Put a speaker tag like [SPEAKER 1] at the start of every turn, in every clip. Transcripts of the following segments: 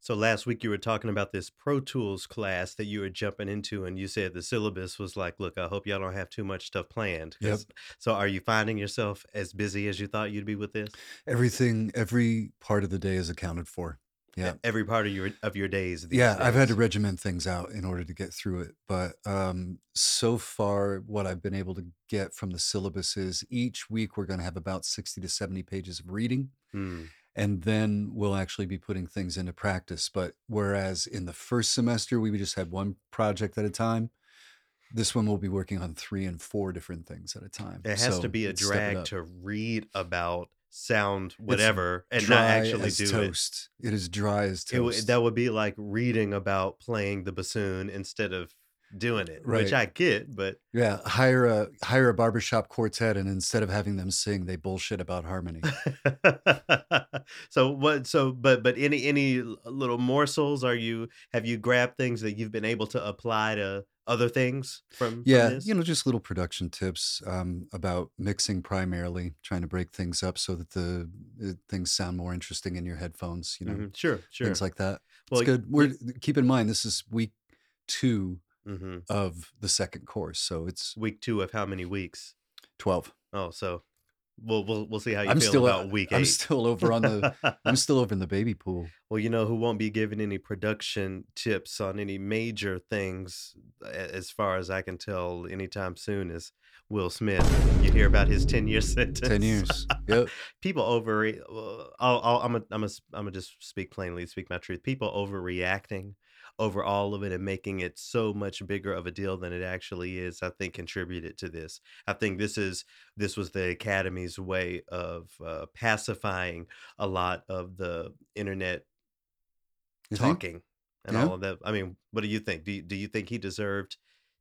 [SPEAKER 1] So last week you were talking about this Pro Tools class that you were jumping into, and you said the syllabus was like, "Look, I hope y'all don't have too much stuff planned."
[SPEAKER 2] Yep.
[SPEAKER 1] so are you finding yourself as busy as you thought you'd be with this?
[SPEAKER 2] Everything, every part of the day is accounted for. Yeah.
[SPEAKER 1] Every part of your of your days.
[SPEAKER 2] Yeah, I've had to regiment things out in order to get through it. But um, so far, what I've been able to get from the syllabus is each week we're going to have about 60 to 70 pages of reading.
[SPEAKER 1] Hmm.
[SPEAKER 2] And then we'll actually be putting things into practice. But whereas in the first semester, we just had one project at a time, this one we'll be working on three and four different things at a time.
[SPEAKER 1] It has to be a drag to read about sound
[SPEAKER 2] It's
[SPEAKER 1] whatever and not actually do it.
[SPEAKER 2] toast. It is dry as
[SPEAKER 1] It
[SPEAKER 2] toast.
[SPEAKER 1] that would be like reading about playing the bassoon instead of doing it, which I get, but
[SPEAKER 2] Yeah, hire a hire a barbershop quartet, and instead of having them sing, they bullshit about harmony.
[SPEAKER 1] so what so but but any any little morsels are you have you grabbed things that you've been able to apply to other things from from
[SPEAKER 2] Yeah,
[SPEAKER 1] this?
[SPEAKER 2] you know, just little production tips um, about mixing primarily, trying to break things up so that the uh, things sound more interesting in your headphones. You know,
[SPEAKER 1] Mhm. Sure, sure.
[SPEAKER 2] things like that.
[SPEAKER 1] Well,
[SPEAKER 2] it's good. We're keep in mind this is week two
[SPEAKER 1] hmm
[SPEAKER 2] of the second course, so it's
[SPEAKER 1] week two of how many weeks?
[SPEAKER 2] twelve.
[SPEAKER 1] Oh, so we'll we'll we'll see how you
[SPEAKER 2] I'm
[SPEAKER 1] feel
[SPEAKER 2] still
[SPEAKER 1] about
[SPEAKER 2] uh,
[SPEAKER 1] week
[SPEAKER 2] I'm still over on the I'm still over in the baby pool.
[SPEAKER 1] Well, you know who won't be giving any production tips on any major things, as far as I can tell, anytime soon is Will Smith. You hear about his ten-year sentence.
[SPEAKER 2] Ten years. Yep.
[SPEAKER 1] People over. I'll, I'll, I'm gonna I'm gonna I'm gonna just speak plainly, speak my truth. People overreacting over all of it and making it so much bigger of a deal than it actually is. I think contributed to this. I think this is this was the Academy's way of uh, pacifying a lot of the internet
[SPEAKER 2] You think?
[SPEAKER 1] talking and
[SPEAKER 2] Yeah.
[SPEAKER 1] all of that. I mean, what do you think? Do you, do you think he deserved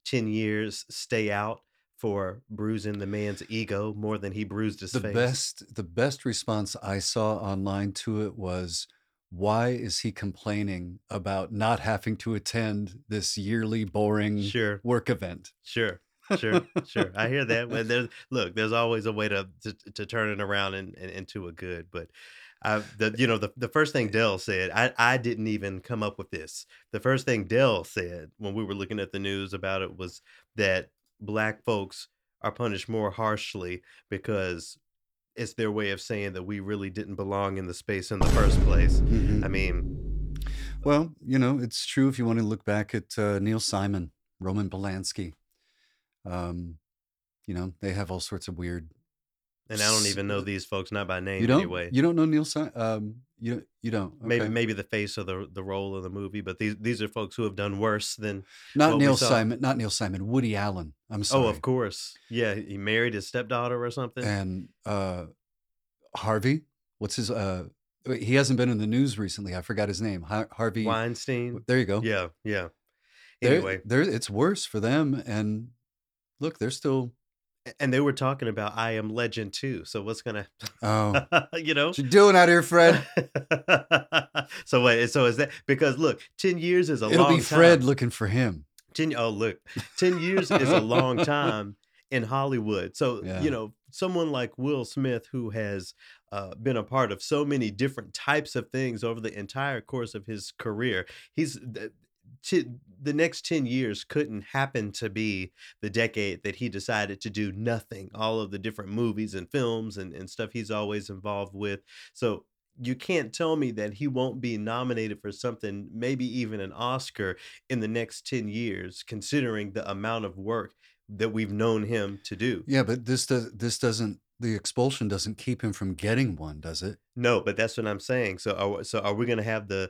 [SPEAKER 1] 10 years stay out for bruising the man's ego more than he bruised his
[SPEAKER 2] the
[SPEAKER 1] face?
[SPEAKER 2] best the best response I saw online to it was why is he complaining about not having to attend this yearly boring
[SPEAKER 1] Sure,
[SPEAKER 2] work event?
[SPEAKER 1] sure, sure, sure. I hear that. But there's look, there's always a way to to, to turn it around and, and into a good. But I, the you know the the first thing Dell said, I I didn't even come up with this. The first thing Dell said when we were looking at the news about it was that black folks are punished more harshly because it's their way of saying that we really didn't belong in the space in the first place.
[SPEAKER 2] Mhm.
[SPEAKER 1] I mean,
[SPEAKER 2] Well, you know, it's true if you want to look back at uh, Neil Simon, Roman Polanski. Um, you know, they have all sorts of weird.
[SPEAKER 1] And I don't even know these folks, not by
[SPEAKER 2] You
[SPEAKER 1] name
[SPEAKER 2] don't
[SPEAKER 1] anyway.
[SPEAKER 2] you don't know Neil Simon? Um, you you don't.
[SPEAKER 1] Maybe
[SPEAKER 2] Okay.
[SPEAKER 1] maybe the face of the the role of the movie, but these these are folks who have done worse than
[SPEAKER 2] Not Neil. Simon, not Neil Simon, Woody Allen. I'm sorry.
[SPEAKER 1] Oh, of course. Yeah, he married his stepdaughter or something.
[SPEAKER 2] and uh Harvey, what's his uh he hasn't been in the news recently. I forgot his name. Har- Harvey
[SPEAKER 1] Weinstein.
[SPEAKER 2] There you go.
[SPEAKER 1] Yeah, yeah. Anyway,
[SPEAKER 2] they're, it's worse for them and look, they're still
[SPEAKER 1] and they were talking about I Am Legend too. So what's gonna,
[SPEAKER 2] oh,
[SPEAKER 1] you know?
[SPEAKER 2] what you doing out here, Fred?
[SPEAKER 1] so wait, so is that because look, ten years is a long time.
[SPEAKER 2] It'll be Fred
[SPEAKER 1] time.
[SPEAKER 2] looking for him.
[SPEAKER 1] Ten, oh look, ten years is a long time in Hollywood. So
[SPEAKER 2] Yeah.
[SPEAKER 1] you know, someone like Will Smith, who has uh, been a part of so many different types of things over the entire course of his career, he's t- the next ten years couldn't happen to be the decade that he decided to do nothing. All of the different movies and films and, and stuff he's always involved with. So you can't tell me that he won't be nominated for something, maybe even an Oscar in the next 10 years, considering the amount of work that we've known him to do.
[SPEAKER 2] Yeah, but this does this doesn't the expulsion doesn't keep him from getting one, does it?
[SPEAKER 1] No, but that's what I'm saying. So are, so are we going to have the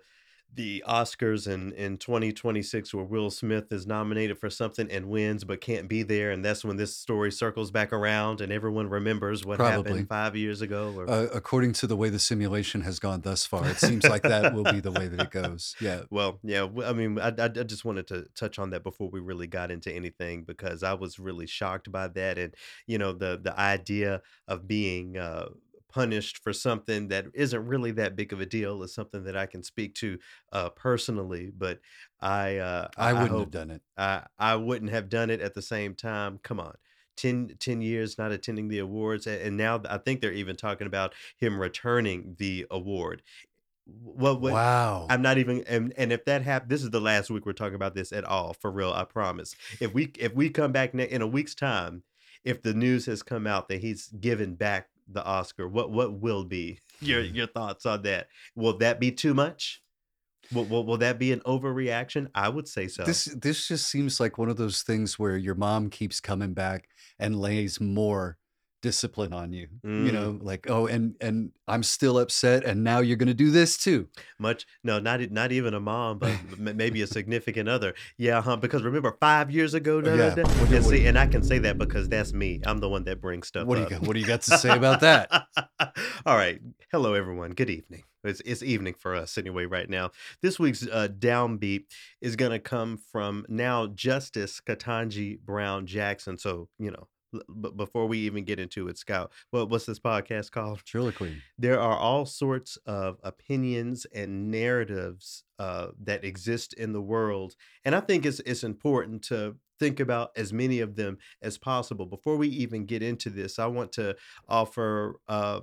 [SPEAKER 1] the Oscars in in 2026 where Will Smith is nominated for something and wins but can't be there and that's when this story circles back around and everyone remembers what
[SPEAKER 2] Probably.
[SPEAKER 1] happened 5 years ago or
[SPEAKER 2] Uh, according to the way the simulation has gone thus far, it seems like that will be the way that it goes. Yeah.
[SPEAKER 1] Well, yeah. I mean, I, I, I just wanted to touch on that before we really got into anything because I was really shocked by that, and you know, the the idea of being uh, punished for something that isn't really that big of a deal is something that I can speak to uh, personally. But I, uh,
[SPEAKER 2] I wouldn't
[SPEAKER 1] hope
[SPEAKER 2] have done it.
[SPEAKER 1] I I wouldn't have done it at the same time. Come on. 10, 10 years not attending the awards and now I think they're even talking about him returning the award What what
[SPEAKER 2] Wow.
[SPEAKER 1] I'm not even and and if that hap this is the last week we're talking about this at all, for real, I promise. If we if we come back ne in a week's time, if the news has come out that he's given back the Oscar, what what will be your your thoughts on that? Will that be too much? Will will, will that be an overreaction? I would say so.
[SPEAKER 2] This this just seems like one of those things where your mom keeps coming back and lays more discipline on you. You
[SPEAKER 1] Mm.
[SPEAKER 2] know, like, oh, and and I'm still upset, and now you're gonna do this too.
[SPEAKER 1] Much no, not not even a mom, but m- maybe a significant other. Yeah, huh? Because remember, five years ago, da, da,
[SPEAKER 2] Yeah.
[SPEAKER 1] da.
[SPEAKER 2] What
[SPEAKER 1] and see,
[SPEAKER 2] you-
[SPEAKER 1] and I can say that because that's me. I'm the one that brings stuff
[SPEAKER 2] What do you
[SPEAKER 1] up.
[SPEAKER 2] got, what do you got to say about that?
[SPEAKER 1] All right. Hello, everyone. Good evening. It's, it's evening for us anyway, right now. This week's uh, downbeat is going to come from now Justice Ketanji Brown Jackson. So, you know, l- b- before we even get into it, Scout, what, what's this podcast called?
[SPEAKER 2] Triloquy.
[SPEAKER 1] there are all sorts of opinions and narratives uh, that exist in the world, and I think it's it's important to think about as many of them as possible. Before we even get into this, I want to offer. Uh,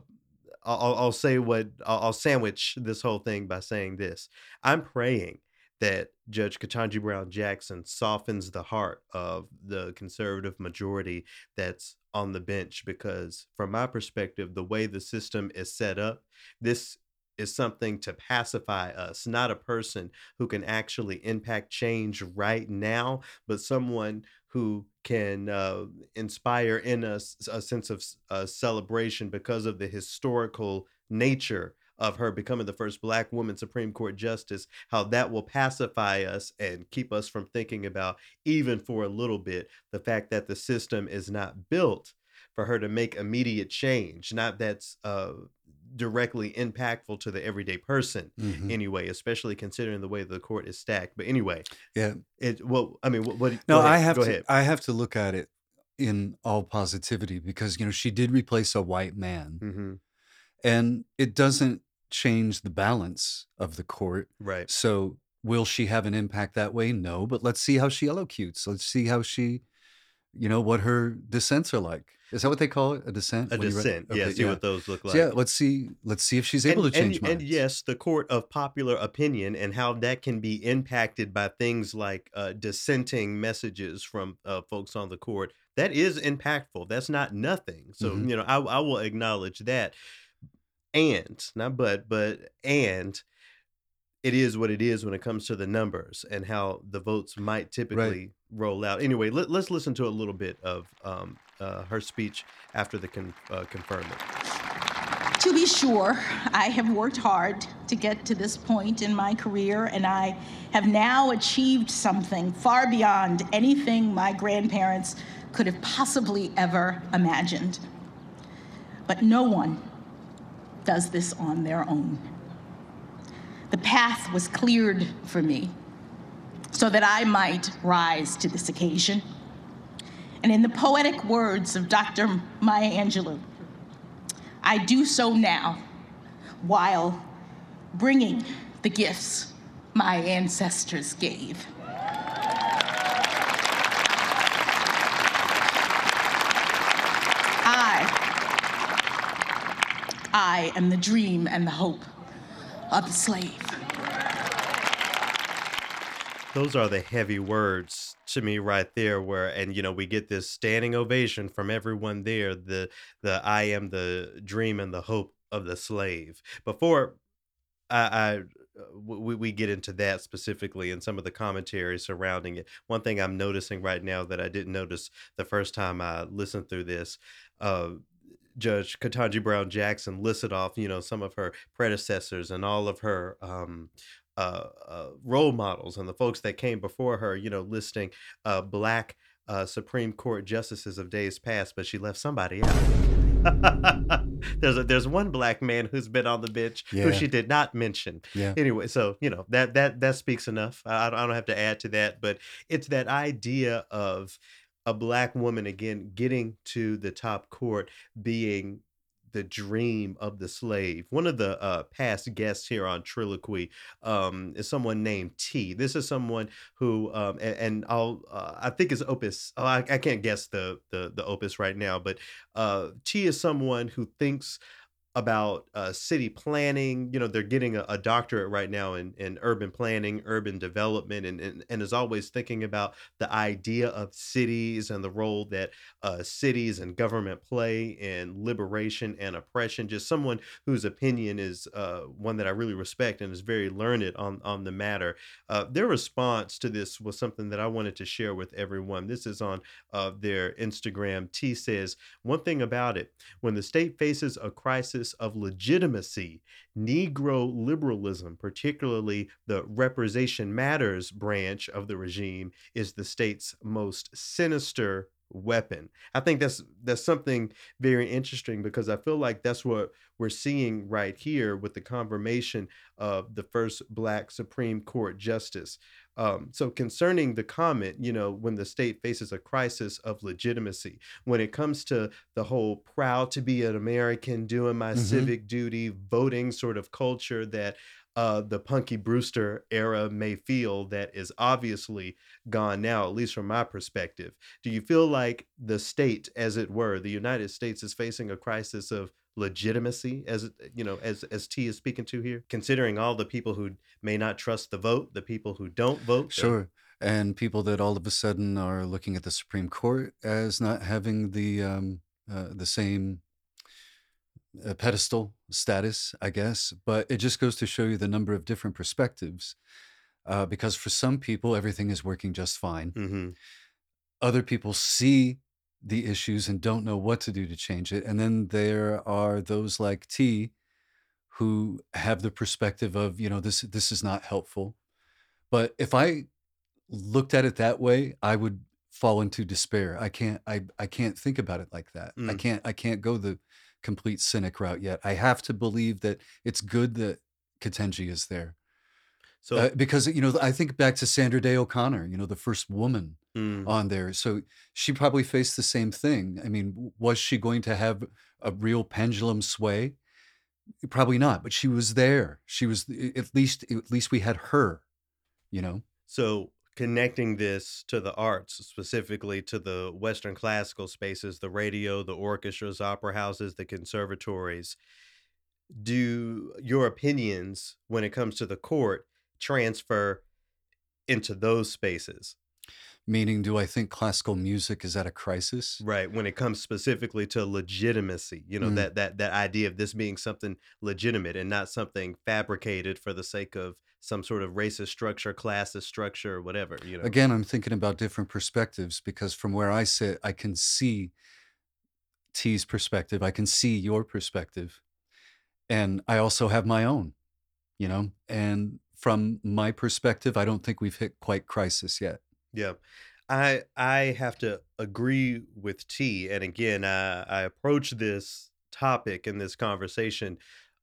[SPEAKER 1] I'll, I'll say what I'll sandwich this whole thing by saying this: I'm praying that Judge Ketanji Brown Jackson softens the heart of the conservative majority that's on the bench because from my perspective the way the system is set up this is something to pacify us not a person who can actually impact change right now but someone who can uh, inspire in us a sense of uh, celebration because of the historical nature of her becoming the first black woman Supreme Court justice, how that will pacify us and keep us from thinking about, even for a little bit, the fact that the system is not built for her to make immediate change, not that's uh, directly impactful to the everyday person
[SPEAKER 2] Mhm.
[SPEAKER 1] anyway, especially considering the way the court is stacked. But anyway,
[SPEAKER 2] Yeah.
[SPEAKER 1] it well, I mean, what? what
[SPEAKER 2] No, I have
[SPEAKER 1] go
[SPEAKER 2] to
[SPEAKER 1] ahead.
[SPEAKER 2] I have to look at it in all positivity because you know she did replace a white man,
[SPEAKER 1] hmm
[SPEAKER 2] and it doesn't change the balance of the court.
[SPEAKER 1] Right.
[SPEAKER 2] So will she have an impact that way? No, but let's see how she elocutes. Let's see how she, you know, what her dissents are like. Is that what they call it? A dissent?
[SPEAKER 1] A
[SPEAKER 2] When you write-
[SPEAKER 1] dissent. yeah. See what those look like.
[SPEAKER 2] So yeah, let's see. Let's see if she's able
[SPEAKER 1] and,
[SPEAKER 2] to change
[SPEAKER 1] and,
[SPEAKER 2] minds.
[SPEAKER 1] and yes, the court of popular opinion and how that can be impacted by things like uh, dissenting messages from uh, folks on the court. That is impactful. That's not nothing. So
[SPEAKER 2] Mhm.
[SPEAKER 1] you know, I, I will acknowledge that. And not but but and it is what it is when it comes to the numbers and how the votes might typically roll out. Anyway, let, let's listen to a little bit of um, uh, her speech after the con- uh, conferment.
[SPEAKER 3] To be sure, I have worked hard to get to this point in my career, and I have now achieved something far beyond anything my grandparents could have possibly ever imagined. But no one does this on their own. The path was cleared for me so that I might rise to this occasion. And in the poetic words of Dr. Maya Angelou, I do so now while bringing the gifts my ancestors gave. I, I am the dream and the hope of the slave.
[SPEAKER 1] those are the heavy words to me right there where and you know we get this standing ovation from everyone there the the i am the dream and the hope of the slave before i i we, we get into that specifically and some of the commentary surrounding it one thing i'm noticing right now that i didn't notice the first time i listened through this uh Judge Ketanji Brown Jackson listed off, you know, some of her predecessors and all of her um, uh, uh, role models and the folks that came before her, you know, listing uh, black uh, Supreme Court justices of days past, but she left somebody out. there's a, there's one black man who's been on the bench who she did not mention.
[SPEAKER 2] yeah.
[SPEAKER 1] Anyway, so you know that that that speaks enough. I, I I don't have to add to that, but it's that idea of a black woman again getting to the top court being the dream of the slave. One of the uh, past guests here on Triloquy um, is someone named T. This is someone who, um, and, and I'll, uh, I think it's Opus. Oh, I, I can't guess the, the the Opus right now, but uh, T is someone who thinks about uh, city planning. You know, they're getting a, a doctorate right now in, in urban planning, urban development, and, and, and is always thinking about the idea of cities and the role that uh, cities and government play in liberation and oppression. Just someone whose opinion is uh, one that I really respect and is very learned on, on the matter. Uh, their response to this was something that I wanted to share with everyone. This is on uh, their Instagram. T says, One thing about it, when the state faces a crisis, of legitimacy, Negro liberalism, particularly the Representation Matters branch of the regime, is the state's most sinister weapon. I think that's that's something very interesting because I feel like that's what we're seeing right here with the confirmation of the first black Supreme Court justice. Um, so concerning the comment, you know, when the state faces a crisis of legitimacy, when it comes to the whole proud to be an American, doing my mm-hmm. civic duty, voting sort of culture that uh, the Punky Brewster era may feel that is obviously gone now, at least from my perspective. Do you feel like the state, as it were, the United States is facing a crisis of legitimacy as you know as as T is speaking to here considering all the people who may not trust the vote the people who don't vote
[SPEAKER 2] sure and people that all of a sudden are looking at the Supreme Court as not having the um, uh, the same uh, pedestal status, I guess. But it just goes to show you the number of different perspectives. Uh, because for some people, everything is working just fine.
[SPEAKER 1] hmm
[SPEAKER 2] Other people see the issues and don't know what to do to change it. And then there are those like T who have the perspective of, you know, this this is not helpful. But if I looked at it that way, I would fall into despair. I can't I I can't think about it like that. I mm. can't I can't go the complete cynic route yet. I have to believe that it's good that Ketanji is there. So uh, because you know, I think back to Sandra Day O'Connor, you know, the first woman mm. on there. So she probably faced the same thing. I mean, was she going to have a real pendulum sway? Probably not, but she was there. She was at least at least we had her, you know.
[SPEAKER 1] So connecting this to the arts, specifically to the Western classical spaces, the radio, the orchestras, opera houses, the conservatories, do your opinions when it comes to the court transfer into those spaces?
[SPEAKER 2] Meaning, do I think classical music is at a crisis?
[SPEAKER 1] Right. When it comes specifically to legitimacy, you know, mm. that that that idea of this being something legitimate and not something fabricated for the sake of some sort of racist structure, classist structure, whatever. You know.
[SPEAKER 2] Again, I'm thinking about different perspectives because from where I sit, I can see T's perspective, I can see your perspective, and I also have my own. You know, and from my perspective, I don't think we've hit quite crisis yet.
[SPEAKER 1] Yeah. I I have to agree with T. And again, I, I approach this topic and this conversation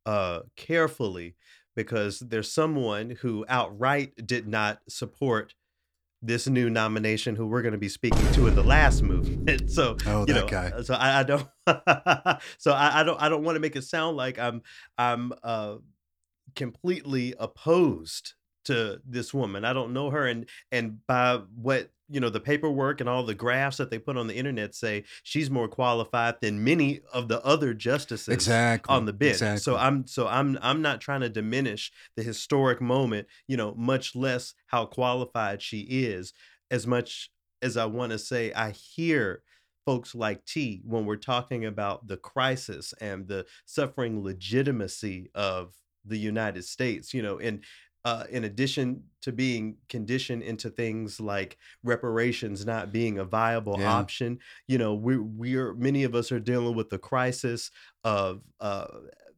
[SPEAKER 1] uh, carefully because there's someone who outright did not support this new nomination who we're going to be speaking to in the last movement. So,
[SPEAKER 2] oh,
[SPEAKER 1] you
[SPEAKER 2] that
[SPEAKER 1] know,
[SPEAKER 2] guy.
[SPEAKER 1] so I, I don't, so I, I, don't, I don't want to make it sound like I'm, I'm uh, completely opposed to this woman. I don't know her, and and by what you know, the paperwork and all the graphs that they put on the internet say she's more qualified than many of the other justices
[SPEAKER 2] exactly
[SPEAKER 1] on the bench.
[SPEAKER 2] Exactly.
[SPEAKER 1] So I'm so I'm I'm not trying to diminish the historic moment, you know, much less how qualified she is, as much as I want to say I hear folks like T when we're talking about the crisis and the suffering legitimacy of the United States, you know, and uh, in addition to being conditioned into things like reparations not being a viable yeah. option, you know, we we're many of us are dealing with the crisis of uh,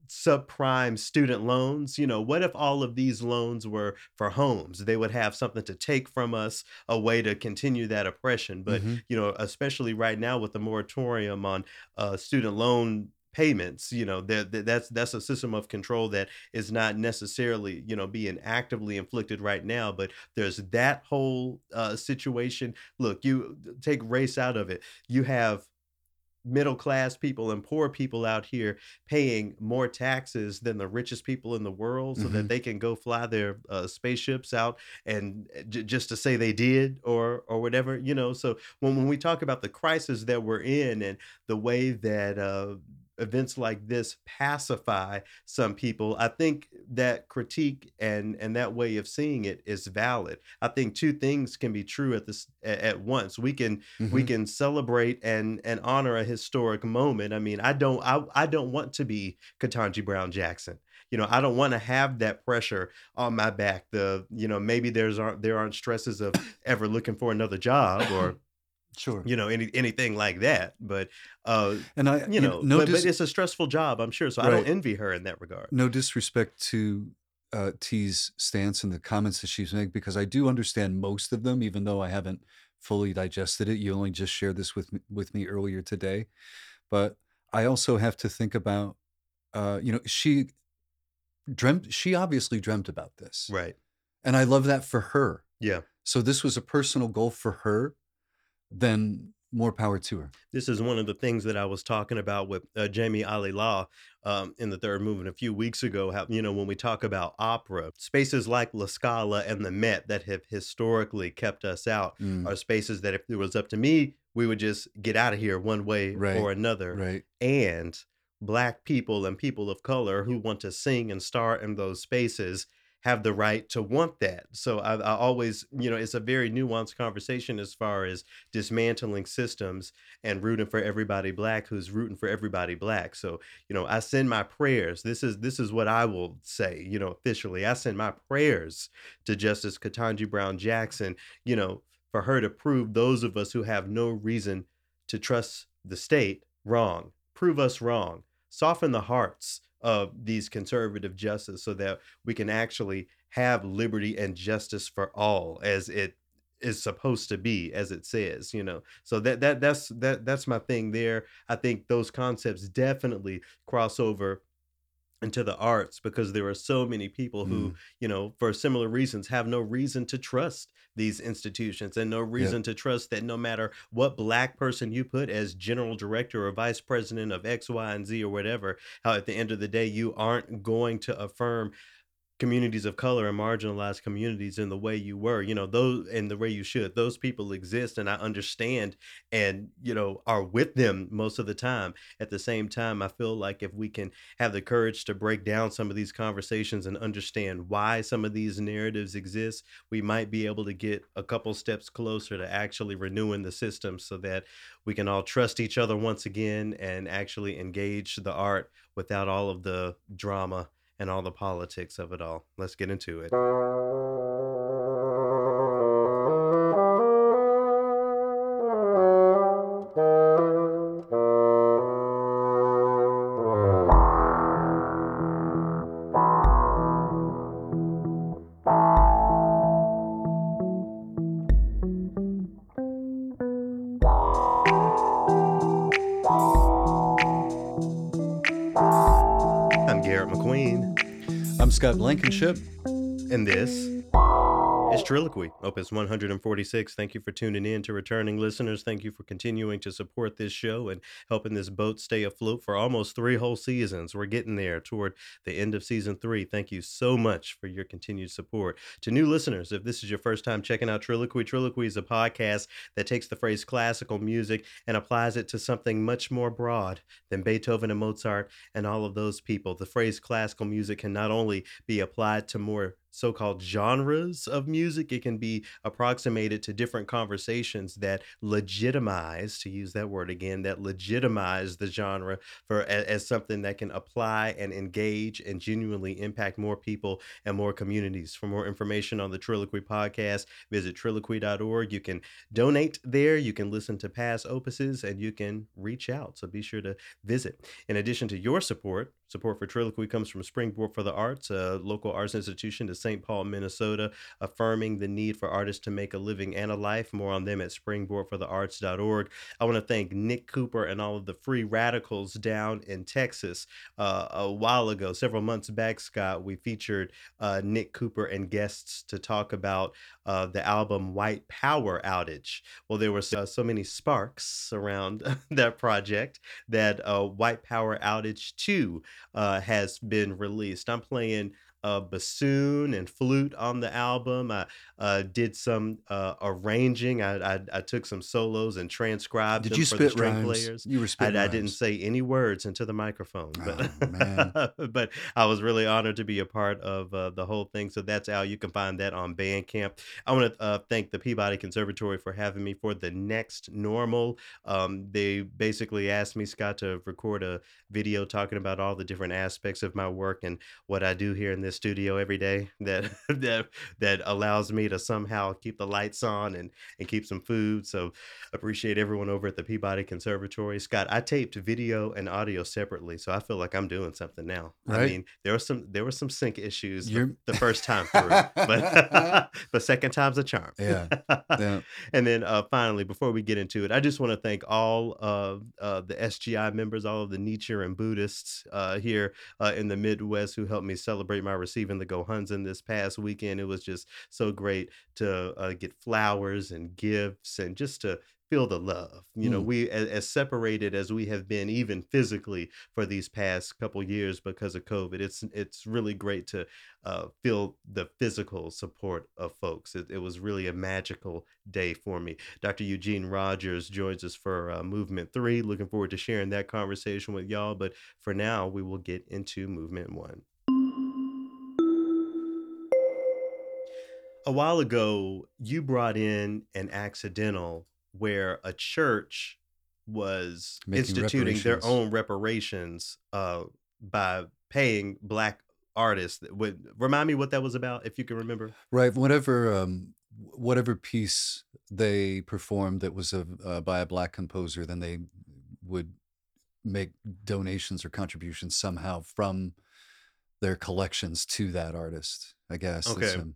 [SPEAKER 1] subprime student loans. You know, what if all of these loans were for homes? They would have something to take from us, a way to continue that oppression. But mm-hmm. you know, especially right now with the moratorium on uh, student loan payments you know that, that that's that's a system of control that is not necessarily you know being actively inflicted right now but there's that whole uh, situation. Look you take race out of it. You have middle class people and poor people out here paying more taxes than the richest people in the world so mm-hmm. that they can go fly their uh, spaceships out and uh, j- just to say they did or or whatever you know? So when, when we talk about the crisis that we're in and the way that uh, events like this pacify some people. I think that critique and and that way of seeing it is valid. I think two things can be true at this at, once. We can mm-hmm. we can celebrate and and honor a historic moment. I mean i don't i, I don't want to be ketanji brown jackson. You know i don't want to have that pressure on my back the you know maybe there's aren't there aren't stresses of ever looking for another job or
[SPEAKER 2] Sure.
[SPEAKER 1] you know any anything like that but uh
[SPEAKER 2] And I,
[SPEAKER 1] you know
[SPEAKER 2] no
[SPEAKER 1] but,
[SPEAKER 2] dis-
[SPEAKER 1] but it's a stressful job i'm sure so i don't envy her in that regard
[SPEAKER 2] no disrespect to uh, T's stance and the comments that she's making because I do understand most of them, even though I haven't fully digested it. You only just shared this with me, with me earlier today, but I also have to think about, uh, you know, she dreamt. She obviously dreamt about this,
[SPEAKER 1] right
[SPEAKER 2] and I love that for her.
[SPEAKER 1] yeah
[SPEAKER 2] So this was a personal goal for her. Then more power to her.
[SPEAKER 1] this is one of the things that I was talking about with uh, Jamie Ali Law um, in the third movement a few weeks ago. How you know when we talk about opera, spaces like La Scala and the Met that have historically kept us out
[SPEAKER 2] Mm,
[SPEAKER 1] are spaces that if it was up to me, we would just get out of here one way
[SPEAKER 2] Right,
[SPEAKER 1] or another.
[SPEAKER 2] right.
[SPEAKER 1] And black people and people of color who want to sing and star in those spaces have the right to want that. So I, I always, you know, it's a very nuanced conversation as far as dismantling systems and rooting for everybody black who's rooting for everybody black. So, you know, I send my prayers. This is this is what I will say, you know, officially. I send my prayers to Justice Ketanji Brown Jackson, you know, for her to prove those of us who have no reason to trust the state wrong. Prove us wrong. Soften the hearts of these conservative justice so that we can actually have liberty and justice for all as it is supposed to be as it says you know? So that that that's that that's my thing there. I think those concepts definitely cross over into the arts because there are so many people who
[SPEAKER 2] Mm,
[SPEAKER 1] you know for similar reasons have no reason to trust these institutions and no reason to trust that no matter what black person you put as general director or vice president of x y and z or whatever how at the end of the day you aren't going to affirm communities of color and marginalized communities in the way you were you know those in the way you should. Those people exist and i understand and you know are with them most of the time. At the same time i feel like if we can have the courage to break down some of these conversations and understand why some of these narratives exist we might be able to get a couple steps closer to actually renewing the system so that we can all trust each other once again and actually engage the art without all of the drama and all the politics of it all. Let's get into it.
[SPEAKER 2] Blankenship.
[SPEAKER 1] and this is Triloquy, Opus 146. Thank you for tuning in to returning listeners. Thank you for continuing to support this show and helping this boat stay afloat for almost three whole seasons. We're getting there toward the end of season three. Thank you so much for your continued support. To new listeners, if this is your first time checking out Triloquy, Triloquy is a podcast that takes the phrase classical music and applies it to something much more broad than Beethoven and Mozart and all of those people. The phrase classical music can not only be applied to more so called genres of music, it can be approximated to different conversations that legitimize, to use that word again, that legitimize the genre for a- as, something that can apply and engage and genuinely impact more people and more communities. For more information on the Triloquy podcast, visit triloquy.org. You can donate there, you can listen to past opuses, and you can reach out. So be sure to visit. In addition to your support, support for Triloquy comes from Springboard for the Arts, a local arts institution to St. Paul, Minnesota, affirming the need for artists to make a living and a life. More on them at springboardforthearts.org. I want to thank Nick Cooper and all of the free radicals down in Texas. Uh, a while ago, several months back, Scott, we featured uh, Nick Cooper and guests to talk about uh, the album White Power Outage. Well, there were so, so many sparks around that project that uh, White Power Outage 2 uh, has been released. I'm playing uh, bassoon and flute on the album. I uh, did some uh, arranging. I, I I took some solos and transcribed
[SPEAKER 2] Did you
[SPEAKER 1] for the players.
[SPEAKER 2] You were
[SPEAKER 1] I,
[SPEAKER 2] spitting
[SPEAKER 1] I didn't say any words into the microphone,
[SPEAKER 2] Oh, man.
[SPEAKER 1] but but I was really honored to be a part of uh, the whole thing. So that's how you can find that on Bandcamp. I want to uh, thank the Peabody Conservatory for having me for the next normal. Um, they basically asked me, Scott, to record a video talking about all the different aspects of my work and what I do here in this studio every day that that that allows me to somehow keep the lights on and and keep some food. So appreciate everyone over at the Peabody Conservatory. Scott, I taped video and audio separately, so I feel like I'm doing something now.
[SPEAKER 2] Right.
[SPEAKER 1] I mean, there were some there were some sync issues the, the first time through, but but second time's a charm.
[SPEAKER 2] Yeah. Yeah.
[SPEAKER 1] And then uh, finally, before we get into it, I just want to thank all of uh, the SGI members, all of the Nichiren Buddhists uh, here uh, in the Midwest who helped me celebrate my receiving the Gohonzon this past weekend. It was just so great to uh, get flowers and gifts and just to feel the love. You know,
[SPEAKER 2] Mm.
[SPEAKER 1] we as, as separated as we have been, even physically, for these past couple years because of COVID. It's it's really great to uh, feel the physical support of folks. It, it was really a magical day for me. Dr. Eugene Rogers joins us for uh, Movement Three. Looking forward to sharing that conversation with y'all. But for now, we will get into Movement One. A while ago, you brought in an accidental where a church was
[SPEAKER 2] Making
[SPEAKER 1] instituting their own reparations uh, by paying black artists. Would remind me what that was about, if you can remember.
[SPEAKER 2] Right. Whatever, um, whatever piece they performed that was of, uh, by a black composer, then they would make donations or contributions somehow from their collections to that artist. I guess.
[SPEAKER 1] Okay.
[SPEAKER 2] um,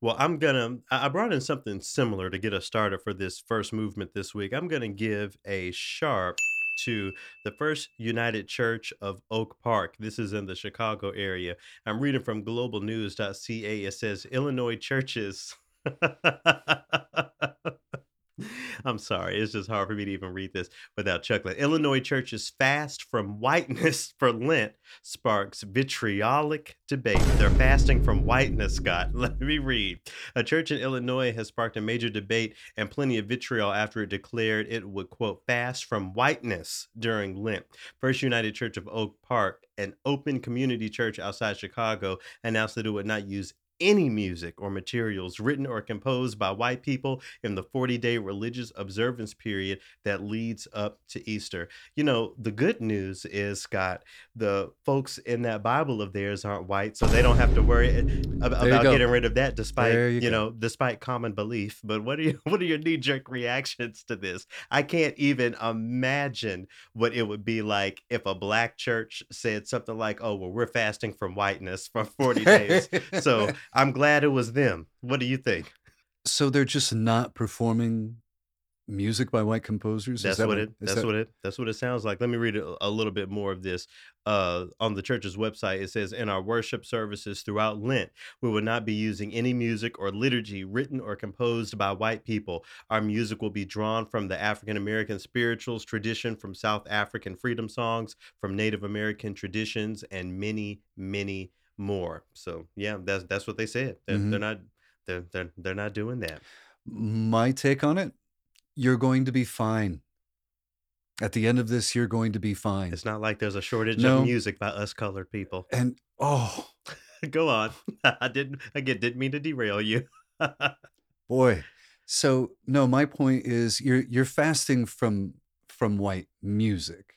[SPEAKER 1] Well, I'm gonna. I I brought in something similar to get us started for this first movement this week. I'm gonna give a sharp to the First United Church of Oak Park. This is in the Chicago area. I'm reading from globalnews.ca. It says Illinois churches. I'm sorry. It's just hard for me to even read this without chuckling. Illinois churches fast from whiteness for Lent sparks vitriolic debate. They're fasting from whiteness, Scott. Let me read. A church in Illinois has sparked a major debate and plenty of vitriol after it declared it would, quote, fast from whiteness during Lent. First United Church of Oak Park, an open community church outside Chicago, announced that it would not use any music or materials written or composed by white people in the 40 day religious observance period that leads up to Easter. You know, the good news is, Scott, the folks in that Bible of theirs aren't white, so they don't have to worry eh, ab-
[SPEAKER 2] There you
[SPEAKER 1] about getting rid of that despite, you,
[SPEAKER 2] you
[SPEAKER 1] know, despite common belief. But what are you, what are your knee jerk reactions to this? I can't even imagine what it would be like if a black church said something like, oh, well, we're fasting from whiteness for 40 days. So I'm glad it was them. What do you think?
[SPEAKER 2] so they're just not performing music by white composers.
[SPEAKER 1] That's
[SPEAKER 2] that
[SPEAKER 1] what it. That's
[SPEAKER 2] that-
[SPEAKER 1] what it. That's what it sounds like. Let me read a, a little bit more of this. Uh, on the church's website, it says, "In our worship services throughout Lent, we will not be using any music or liturgy written or composed by white people. Our music will be drawn from the African American spirituals tradition, from South African freedom songs, from Native American traditions, and many, many more." So, yeah, that's that's what they said. They're,
[SPEAKER 2] Mhm.
[SPEAKER 1] they're not. They're, they're they're not doing that.
[SPEAKER 2] My take on it, you're going to be fine. At the end of this, you're going to be fine.
[SPEAKER 1] It's not like there's a shortage
[SPEAKER 2] No.
[SPEAKER 1] of music by us colored people.
[SPEAKER 2] And oh
[SPEAKER 1] Go on. I didn't again didn't mean to derail you.
[SPEAKER 2] boy. So no, my point is you're you're fasting from from white music.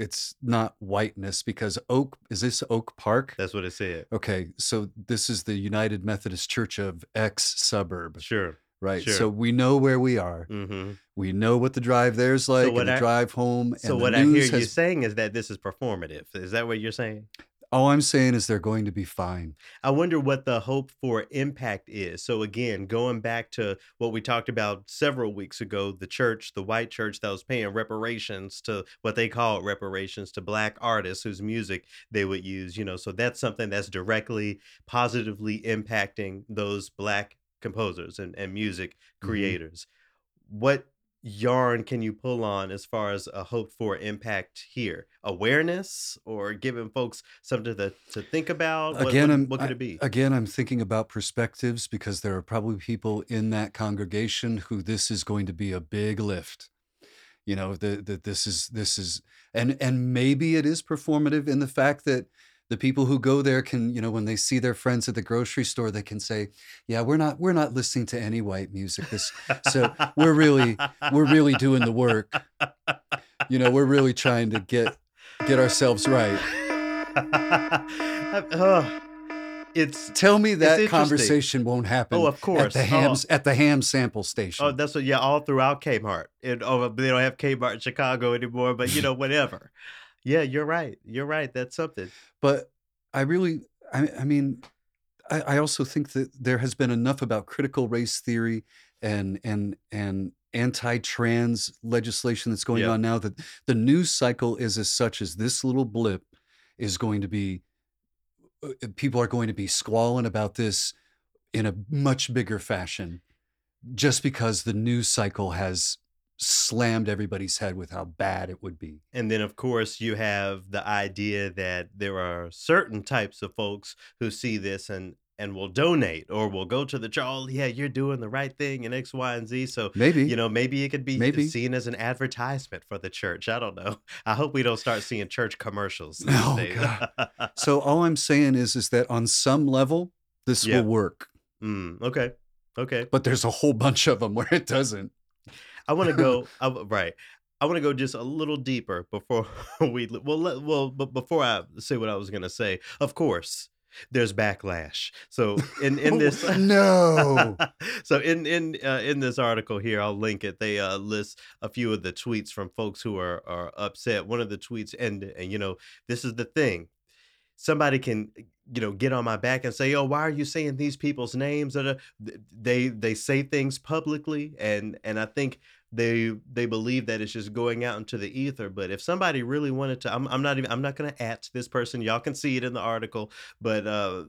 [SPEAKER 2] It's not whiteness because Oak is this Oak Park?
[SPEAKER 1] That's what it said.
[SPEAKER 2] Okay, so this is the United Methodist Church of X suburb,
[SPEAKER 1] Sure.
[SPEAKER 2] right?
[SPEAKER 1] sure.
[SPEAKER 2] So we know where we are.
[SPEAKER 1] hmm
[SPEAKER 2] We know what the drive there's like,
[SPEAKER 1] what
[SPEAKER 2] and the
[SPEAKER 1] I-
[SPEAKER 2] drive home.
[SPEAKER 1] So what I hear
[SPEAKER 2] news
[SPEAKER 1] you
[SPEAKER 2] has-
[SPEAKER 1] saying is that this is performative. Is that what you're saying?
[SPEAKER 2] All I'm saying is they're going to be fine.
[SPEAKER 1] I wonder what the hope for impact is. So again, going back to what we talked about several weeks ago, the church, the white church that was paying reparations to what they call reparations to black artists whose music they would use, you know. So that's something that's directly positively impacting those black composers and, and music
[SPEAKER 2] Mhm.
[SPEAKER 1] creators. What yarn can you pull on as far as a hoped for impact here? Awareness or giving folks something to to think about?
[SPEAKER 2] Again,
[SPEAKER 1] what
[SPEAKER 2] I'm
[SPEAKER 1] what could
[SPEAKER 2] I,
[SPEAKER 1] it be?
[SPEAKER 2] again I'm thinking about perspectives because there are probably people in that congregation who this is going to be a big lift. You know, that that this is this is and and maybe it is performative in the fact that the people who go there can, you know, when they see their friends at the grocery store, they can say, "Yeah, we're not we're not listening to any white music. This so we're really we're really doing the work. You know, we're really trying to get get ourselves right."
[SPEAKER 1] Uh, it's
[SPEAKER 2] Tell me that conversation won't happen.
[SPEAKER 1] Oh, of
[SPEAKER 2] at
[SPEAKER 1] course.
[SPEAKER 2] the
[SPEAKER 1] Oh,
[SPEAKER 2] at the ham sample station.
[SPEAKER 1] oh, that's what. Yeah, all throughout Kmart. And oh, they don't have Kmart in Chicago anymore. But you know, whatever. Yeah, you're right. You're right. That's something.
[SPEAKER 2] But I really, I, I mean, I, I also think that there has been enough about critical race theory and and and anti-trans legislation that's going
[SPEAKER 1] Yeah.
[SPEAKER 2] on now that the news cycle is as such as this little blip is going to be uh, people are going to be squalling about this in a much bigger fashion just because the news cycle has slammed everybody's head with how bad it would be.
[SPEAKER 1] And then, of course, you have the idea that there are certain types of folks who see this and and will donate or will go to the church. Oh, yeah, you're doing the right thing and X, Y, and Z. So,
[SPEAKER 2] Maybe.
[SPEAKER 1] you know, maybe it could be
[SPEAKER 2] Maybe.
[SPEAKER 1] seen as an advertisement for the church. I don't know. I hope we don't start seeing church commercials these
[SPEAKER 2] Oh,
[SPEAKER 1] days.
[SPEAKER 2] So all I'm saying is is that on some level this
[SPEAKER 1] Yeah.
[SPEAKER 2] will work,
[SPEAKER 1] mm, okay. Okay.
[SPEAKER 2] but there's a whole bunch of them where it doesn't.
[SPEAKER 1] I want to go I right. I want to go just a little deeper before we well let, well but before I say what I was going to say. Of course, there's backlash. So in in this
[SPEAKER 2] no.
[SPEAKER 1] so in in uh, in this article here, I'll link it. They uh, list a few of the tweets from folks who are are upset. One of the tweets ended, and you know, this is the thing. Somebody can you know get on my back and say, "Oh, why are you saying these people's names?" That are, they they say things publicly, and and I think they they believe that it's just going out into the ether. But if somebody really wanted to, I'm I'm not even I'm not going to at this person. Y'all can see it in the article, but uh,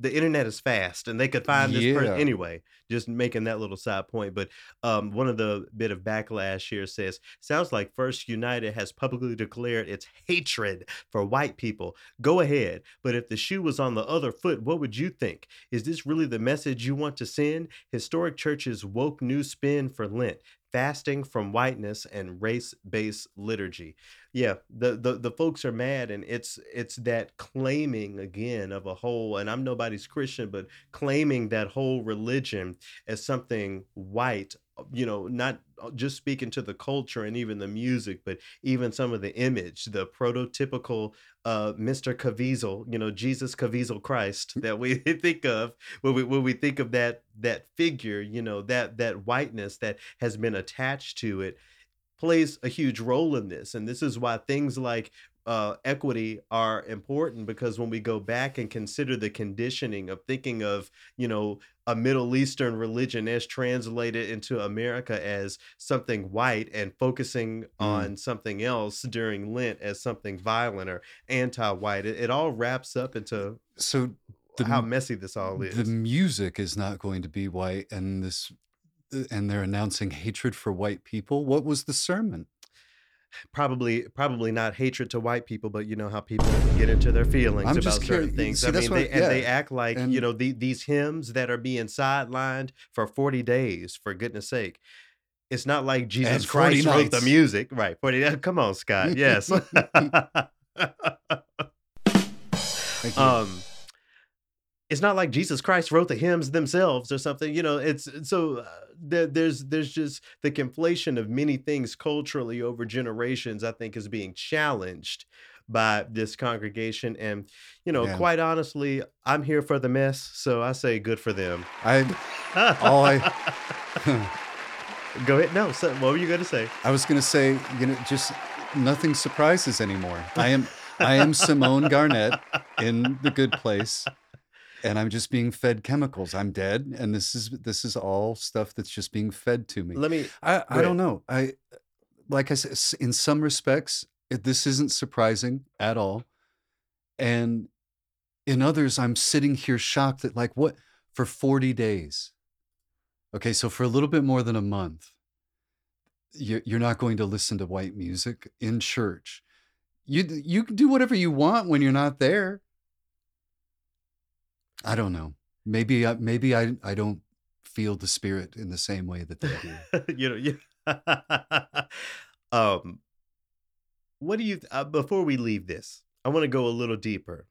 [SPEAKER 1] the internet is fast and they could find this person anyway just making that little side point but um, one of the bit of backlash here says sounds like first united has publicly declared its hatred for white people go ahead but if the shoe was on the other foot what would you think is this really the message you want to send historic churches woke new spin for lent fasting from whiteness and race-based liturgy yeah the, the the folks are mad and it's it's that claiming again of a whole and i'm nobody's christian but claiming that whole religion as something white uh, you know not uh, just speaking to the culture and even the music but even some of the image the prototypical uh mr caviezel you know jesus caviezel christ that we think of when we when we think of that that figure you know that that whiteness that has been attached to it plays a huge role in this. And this is why things like uh, equity are important because when we go back and consider the conditioning of thinking of, you know, a Middle Eastern religion as translated into America as something white and focusing
[SPEAKER 2] Mm.
[SPEAKER 1] on something else during Lent as something violent or anti white, it, it all wraps up into
[SPEAKER 2] So the
[SPEAKER 1] how messy this all is.
[SPEAKER 2] the music is not going to be white and this and they're announcing hatred for white people. What was the sermon?
[SPEAKER 1] probably probably not hatred to white people but you know how people get into their feelings
[SPEAKER 2] I'm
[SPEAKER 1] about certain things
[SPEAKER 2] See,
[SPEAKER 1] i mean they and they act like you know the, these hymns that are being sidelined for 40 days for goodness sake it's not like jesus
[SPEAKER 2] and 40
[SPEAKER 1] christ wrote the music right 40 come on scott yes
[SPEAKER 2] Thank you.
[SPEAKER 1] um it's not like Jesus Christ wrote the hymns themselves or something. You know, it's so uh, there, there's there's just the conflation of many things culturally over generations. I think is being challenged by this congregation, and you know,
[SPEAKER 2] Yeah.
[SPEAKER 1] quite honestly, I'm here for the mess, so I say good for them.
[SPEAKER 2] I all I
[SPEAKER 1] Go ahead. No, so, what were you going to say?
[SPEAKER 2] I was going to say, you know, just nothing surprises anymore. I am I am Simone Garnett in The Good Place, and I'm just being fed chemicals. I'm dead, and this is this is all stuff that's just being fed to me.
[SPEAKER 1] Let me.
[SPEAKER 2] I I don't know. I like I said, in some respects, it, this isn't surprising at all, and in others, I'm sitting here shocked that like what for 40 days. Okay, so for a little bit more than a month, you- you're not going to listen to white music in church. You you can do whatever you want when you're not there. I don't know. Maybe I, maybe I I don't feel the spirit in the same way that they do.
[SPEAKER 1] you know, yeah. um, what do you uh, before we leave this? I want to go a little deeper.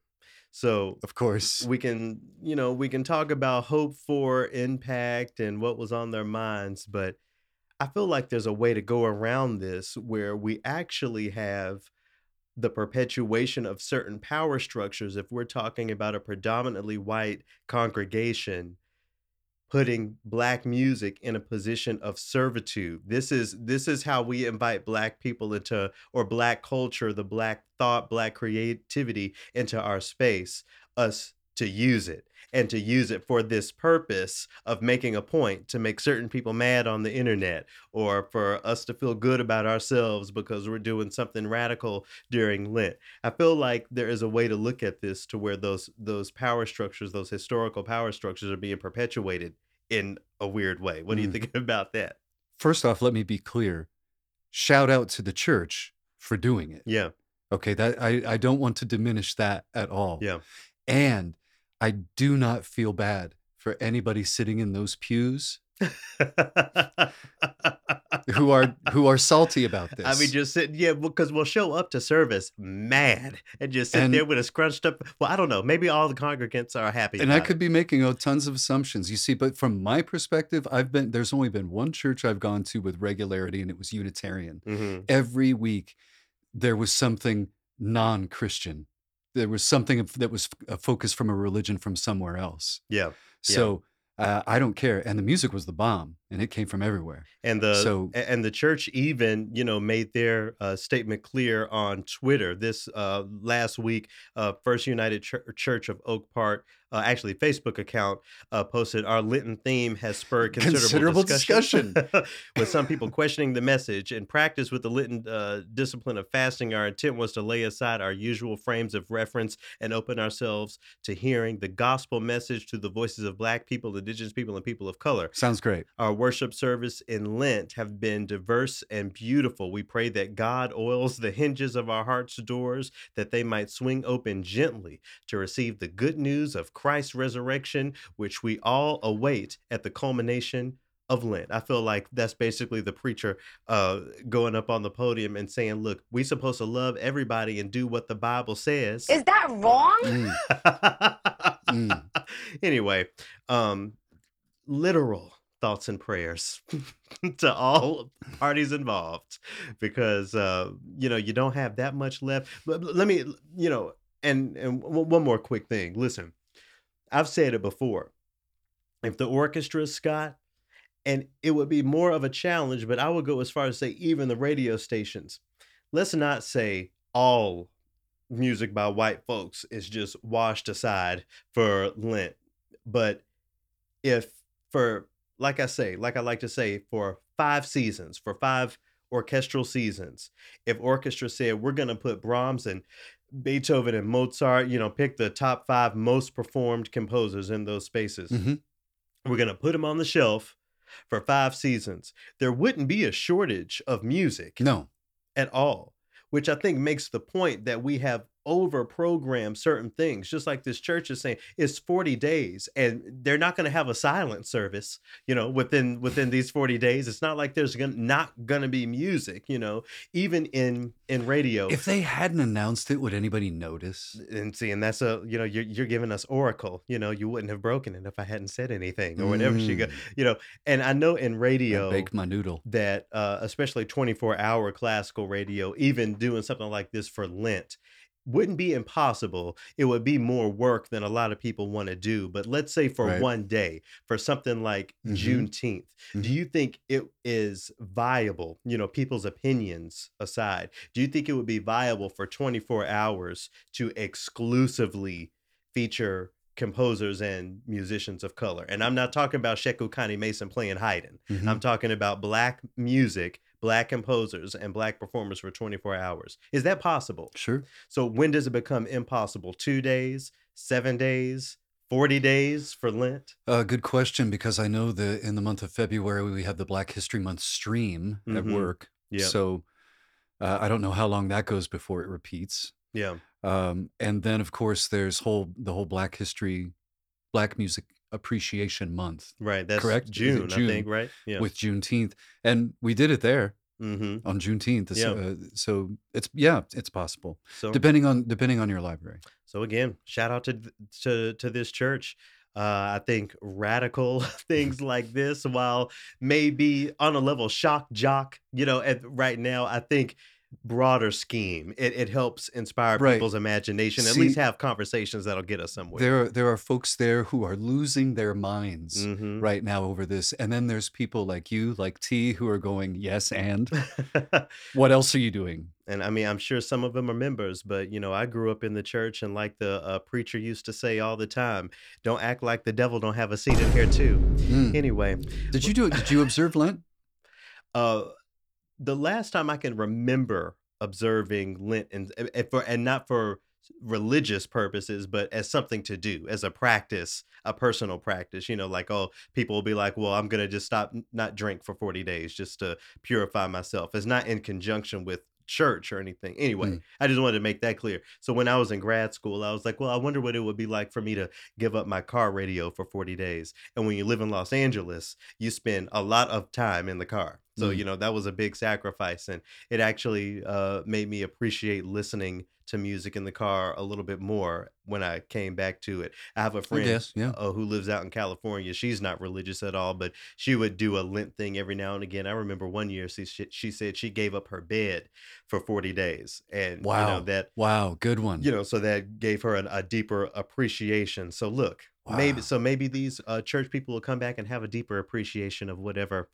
[SPEAKER 1] So
[SPEAKER 2] Of course.
[SPEAKER 1] we can, you know, we can talk about hope for impact and what was on their minds, but I feel like there's a way to go around this where we actually have the perpetuation of certain power structures if we're talking about a predominantly white congregation putting black music in a position of servitude. This is this is how we invite black people into or black culture the black thought black creativity into our space us to use it and to use it for this purpose of making a point to make certain people mad on the internet or for us to feel good about ourselves because we're doing something radical during Lent. I feel like there is a way to look at this to where those those power structures, those historical power structures are being perpetuated in a weird way. What do you
[SPEAKER 2] Mm.
[SPEAKER 1] think about that?
[SPEAKER 2] First off, let me be clear. Shout out to the church for doing it.
[SPEAKER 1] Yeah.
[SPEAKER 2] Okay, that I, I don't want to diminish that at all.
[SPEAKER 1] Yeah.
[SPEAKER 2] And I do not feel bad for anybody sitting in those pews who are who are salty about this.
[SPEAKER 1] I mean, just sit, yeah, because we'll show up to service mad and just sit
[SPEAKER 2] And-
[SPEAKER 1] there with a scrunched up. Well, I don't know. Maybe all the congregants are happy.
[SPEAKER 2] and I could be making oh, tons of assumptions. You see, but from my perspective, I've been there's only been one church I've gone to with regularity, and it was Unitarian.
[SPEAKER 1] it. Mhm.
[SPEAKER 2] Every week, there was something non-Christian. There was something that was a focus from a religion from somewhere else.
[SPEAKER 1] Yeah, Yeah.
[SPEAKER 2] So uh, I don't care. And the music was the bomb, and it came from everywhere.
[SPEAKER 1] and the
[SPEAKER 2] So-
[SPEAKER 1] and the church even you know made their uh, statement clear on Twitter this uh, last week. Uh, First United Chur- Church of Oak Park, uh, actually Facebook account uh, posted our Lenten theme has spurred considerable,
[SPEAKER 2] Considerable
[SPEAKER 1] discussion, with some people questioning the message. In practice, with the Lenten uh, discipline of fasting, our intent was to lay aside our usual frames of reference and open ourselves to hearing the gospel message to the voices of Black people, Indigenous people, and people of color.
[SPEAKER 2] Sounds great.
[SPEAKER 1] Our worship service in Lent have been diverse and beautiful. We pray that God oils the hinges of our hearts' doors, that they might swing open gently to receive the good news of Christ's resurrection, which we all await at the culmination of Lent. I feel like that's basically the preacher uh, going up on the podium and saying, Look, we're supposed to love everybody and do what the Bible says.
[SPEAKER 4] Is that wrong?
[SPEAKER 2] Mm, mm.
[SPEAKER 1] anyway, um, literal thoughts and prayers to all parties involved because uh, you know you don't have that much left. But let me, you know, and and one more quick thing. Listen, I've said it before. If the orchestra, Scott, and it would be more of a challenge, but I would go as far as say even the radio stations. Let's not say all music by white folks is just washed aside for Lent. But if for like I say, like I like to say, for five seasons, for five orchestral seasons, if orchestra said we're gonna put Brahms and Beethoven and Mozart, you know, pick the top five most performed composers in those spaces.
[SPEAKER 2] Mhm.
[SPEAKER 1] We're gonna put them on the shelf for five seasons. There wouldn't be a shortage of music
[SPEAKER 2] No.
[SPEAKER 1] at all, which I think makes the point that we have over programmed certain things. Just like this church is saying, it's 40 days and they're not going to have a silent service, you know, within within these 40 days. It's not like there's gonna, not going to be music, you know, even in in radio.
[SPEAKER 2] If they hadn't announced it, would anybody notice?
[SPEAKER 1] and see, and that's a you know you're you're giving us oracle. You know, you wouldn't have broken it if I hadn't said anything or whatever. She go,
[SPEAKER 2] Mm.
[SPEAKER 1] you know, and I know in
[SPEAKER 2] I
[SPEAKER 1] radio
[SPEAKER 2] baked my noodle.
[SPEAKER 1] that uh, especially 24 hour classical radio, even doing something like this for Lent, wouldn't be impossible. It would be more work than a lot of people want to do. But let's say for
[SPEAKER 2] Right.
[SPEAKER 1] one day, for something like
[SPEAKER 2] Mhm.
[SPEAKER 1] Juneteenth, do
[SPEAKER 2] Mhm.
[SPEAKER 1] you think it is viable? You know, people's opinions aside, do you think it would be viable for 24 hours to exclusively feature? composers and musicians of color and i'm not talking about Sheku Kanneh-Mason playing haydn
[SPEAKER 2] Mhm.
[SPEAKER 1] I'm talking about black music, black composers, and black performers for 24 hours. Is that possible?
[SPEAKER 2] Sure.
[SPEAKER 1] So when does it become impossible? Two days, seven days, 40 days for Lent?
[SPEAKER 2] Uh, good question because I know that in the month of February we have the Black History Month stream at
[SPEAKER 1] Mhm.
[SPEAKER 2] work.
[SPEAKER 1] Yeah.
[SPEAKER 2] So uh, I don't know how long that goes before it repeats.
[SPEAKER 1] Yeah.
[SPEAKER 2] Um, and then of course there's whole the whole Black History, Black Music Appreciation Month
[SPEAKER 1] Right. That's
[SPEAKER 2] Correct? It
[SPEAKER 1] June, I think, right? Yeah.
[SPEAKER 2] with Juneteenth, and we did it there
[SPEAKER 1] mm-hmm.
[SPEAKER 2] on Juneteenth.
[SPEAKER 1] Yeah.
[SPEAKER 2] uh, so it's yeah, it's possible
[SPEAKER 1] So
[SPEAKER 2] depending on depending on your library.
[SPEAKER 1] So again, shout out to to to this church. Uh, I think radical things like this, while maybe on a level shock jock, you know, at right now, I think broader scheme it, it helps inspire
[SPEAKER 2] Right.
[SPEAKER 1] people's imagination. At least have conversations that'll get us somewhere.
[SPEAKER 2] There are, there are folks there who are losing their minds
[SPEAKER 1] Mhm.
[SPEAKER 2] right now over this, and then there's people like you, like T, who are going yes and what else are you doing?
[SPEAKER 1] and I mean, I'm sure some of them are members, but you know, I grew up in the church, and like the uh, preacher used to say all the time, "Don't act like the devil don't have a seat in here too."
[SPEAKER 2] Mm.
[SPEAKER 1] Anyway,
[SPEAKER 2] Did you do it? Did you observe Lent?
[SPEAKER 1] Uh, the last time I can remember observing Lent and and for and not for religious purposes, but as something to do, as a practice, a personal practice. You know, like oh, people will be like, well, I'm gonna just stop not drink for 40 days just to purify myself. It's not in conjunction with church or anything. Anyway,
[SPEAKER 2] Mm.
[SPEAKER 1] I just wanted to make that clear. So when I was in grad school, I was like, well, I wonder what it would be like for me to give up my car radio for 40 days. And when you live in Los Angeles, you spend a lot of time in the car. So,
[SPEAKER 2] Mm.
[SPEAKER 1] you know, that was a big sacrifice. And it actually uh, made me appreciate listening to music in the car a little bit more when I came back to it. I have a friend
[SPEAKER 2] guess, yeah.
[SPEAKER 1] uh, who lives out in California. She's not religious at all, but she would do a Lent thing every now and again. I remember one year she, she, said she gave up her bed for 40 days. And, you know,
[SPEAKER 2] Wow.
[SPEAKER 1] that
[SPEAKER 2] Wow, good one.
[SPEAKER 1] you know so that gave her an, a deeper appreciation so look maybe so maybe these uh, church people will come back and have a deeper appreciation of whatever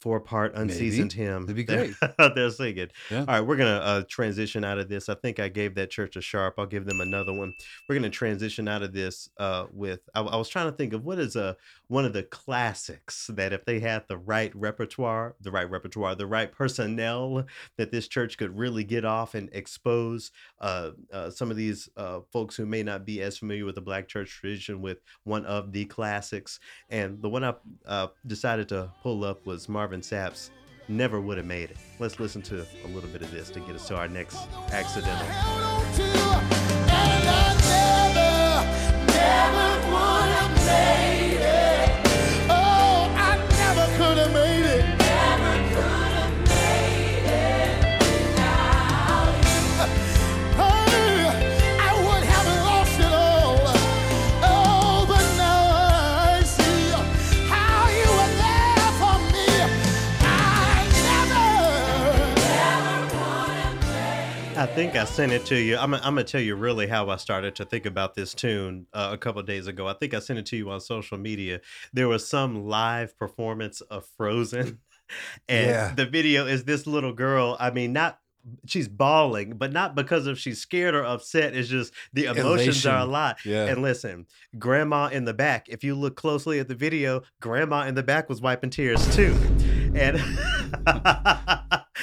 [SPEAKER 1] four part unseasoned hymn
[SPEAKER 2] That'd be
[SPEAKER 1] they're, they're singing
[SPEAKER 2] Yeah.
[SPEAKER 1] all right we're gonna uh, transition out of this. I think i gave that church a sharp. I'll give them another one. We're gonna transition out of this uh, with I, I was trying to think of what is a one of the classics that if they had the right repertoire the right repertoire the right personnel that this church could really get off and expose uh, uh, some of these uh, folks who may not be as familiar with the black church tradition with one of the classics. And the one i uh, decided to pull up was marvin sapp's never would have made it. Let's listen to a little bit of this to get us to our next accidental think I sent it to you. I'm, I'm gonna tell you really how I started to think about this tune uh, a couple days ago. I think I sent it to you on social media. There was some live performance of Frozen, and
[SPEAKER 2] Yeah.
[SPEAKER 1] the video is this little girl. I mean, not she's bawling, but not because of she's scared or upset. It's just the emotions are a lot.
[SPEAKER 2] Yeah.
[SPEAKER 1] And listen, grandma in the back. If you look closely at the video, grandma in the back was wiping tears too. And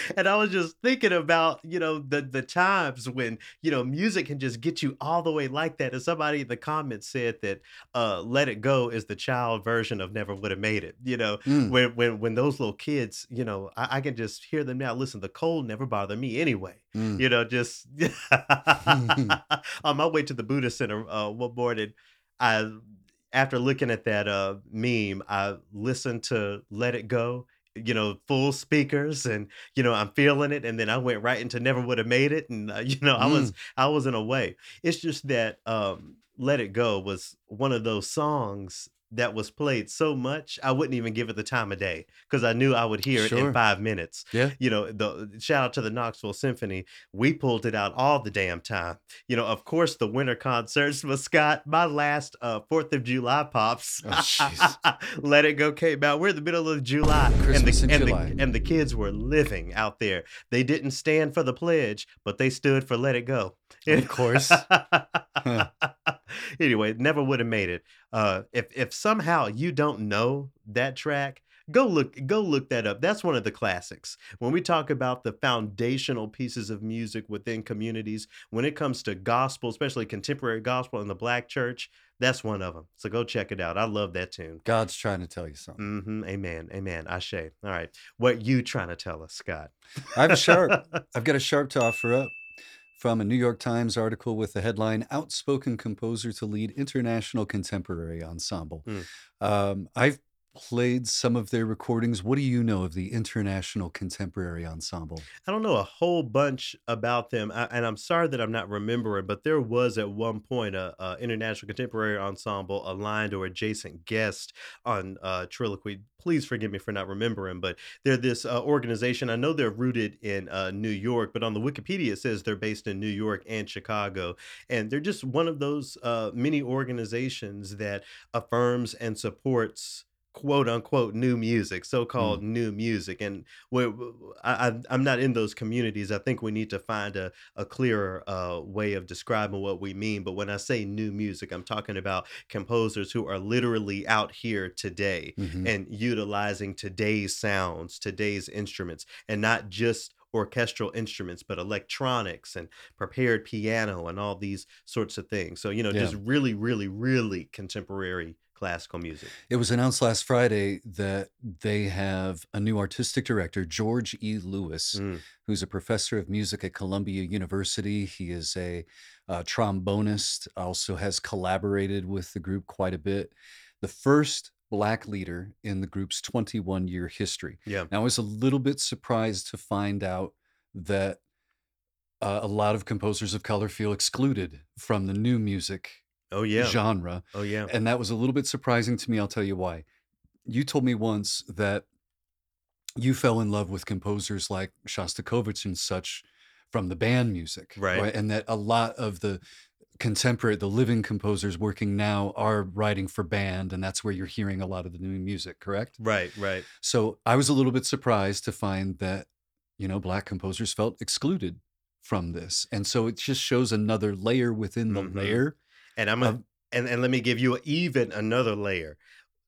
[SPEAKER 1] and I was just thinking about, you know, the the times when, you know, music can just get you all the way like that. And somebody in the comments said that uh Let It Go is the child version of Never Would Have Made It. You know,
[SPEAKER 2] Mm.
[SPEAKER 1] when when when those little kids, you know, I, I can just hear them now. Listen, the cold never bothered me anyway
[SPEAKER 2] Mm.
[SPEAKER 1] you know, just on my way to the Buddha Center uh, one morning, I after looking at that uh, meme, I listened to "Let It Go." You know, full speakers, and you know, I'm feeling it. And then I went right into "Never Would Have Made It," and uh, you know, I was I was in a way. It's just that um, "Let It Go" was one of those songs that was played so much I wouldn't even give it the time of day because I knew I would hear it
[SPEAKER 2] Sure.
[SPEAKER 1] in five minutes
[SPEAKER 2] Yeah.
[SPEAKER 1] you know the shout out to the knoxville symphony we pulled it out all the damn time you know of course the winter concerts but scott my last uh fourth of july pops
[SPEAKER 2] Oh,
[SPEAKER 1] let it go came out we're in the middle of july
[SPEAKER 2] Christmas
[SPEAKER 1] and
[SPEAKER 2] in
[SPEAKER 1] the, and,
[SPEAKER 2] July.
[SPEAKER 1] The, and the kids were living out there they didn't stand for the pledge but they stood for let it go
[SPEAKER 2] Of course.
[SPEAKER 1] anyway never would have made it uh if if somehow you don't know that track go look go look that up that's one of the classics when we talk about the foundational pieces of music within communities when it comes to gospel especially contemporary gospel in the black church That's one of them. So go check it out. I love that tune.
[SPEAKER 2] God's trying to tell you something.
[SPEAKER 1] hmm Amen. Amen. Ashe. All right. What you trying to tell us, Scott?
[SPEAKER 2] I have a sharp. I've got a sharp to offer up from a New York Times article with the headline "Outspoken Composer to Lead International Contemporary Ensemble."
[SPEAKER 1] Mm.
[SPEAKER 2] Um, I've played some of their recordings. What do you know of the International Contemporary Ensemble?
[SPEAKER 1] I don't know a whole bunch about them, I, and I'm sorry that I'm not remembering, but there was at one point a, a international contemporary ensemble aligned or adjacent guest on uh, Triloquy. Please forgive me for not remembering, but they're this uh, organization. I know they're rooted in uh, New York, but on the Wikipedia it says they're based in New York and Chicago, and they're just one of those uh, many organizations that affirms and supports quote unquote new music, so called new music. And we I, I'm not in those communities. I think we need to find a, a clearer uh, way of describing what we mean. But when I say new music, I'm talking about composers who are literally out here today
[SPEAKER 2] Mhm.
[SPEAKER 1] and utilizing today's sounds, today's instruments, and not just orchestral instruments, but electronics and prepared piano and all these sorts of things. So, you know,
[SPEAKER 2] Yeah.
[SPEAKER 1] just really, really, really contemporary classical music.
[SPEAKER 2] It was announced last Friday that they have a new artistic director, George E. Lewis,
[SPEAKER 1] Mm.
[SPEAKER 2] who's a professor of music at Columbia University. He is a uh, trombonist, also has collaborated with the group quite a bit. The first Black leader in the group's 21 year history.
[SPEAKER 1] Yeah.
[SPEAKER 2] Now, I was a little bit surprised to find out that uh, a lot of composers of color feel excluded from the new music
[SPEAKER 1] Oh, yeah.
[SPEAKER 2] genre.
[SPEAKER 1] Oh, yeah.
[SPEAKER 2] And that was a little bit surprising to me. I'll tell you why. You told me once that you fell in love with composers like Shostakovich and such from the band music,
[SPEAKER 1] Right.
[SPEAKER 2] And that a lot of the contemporary, the living composers working now are writing for band, and that's where you're hearing a lot of the new music, correct?
[SPEAKER 1] Right, right.
[SPEAKER 2] So I was a little bit surprised to find that, you know, black composers felt excluded from this. And so it just shows another layer within the
[SPEAKER 1] Mhm.
[SPEAKER 2] layer.
[SPEAKER 1] And I'm a, and and let me give you even another layer.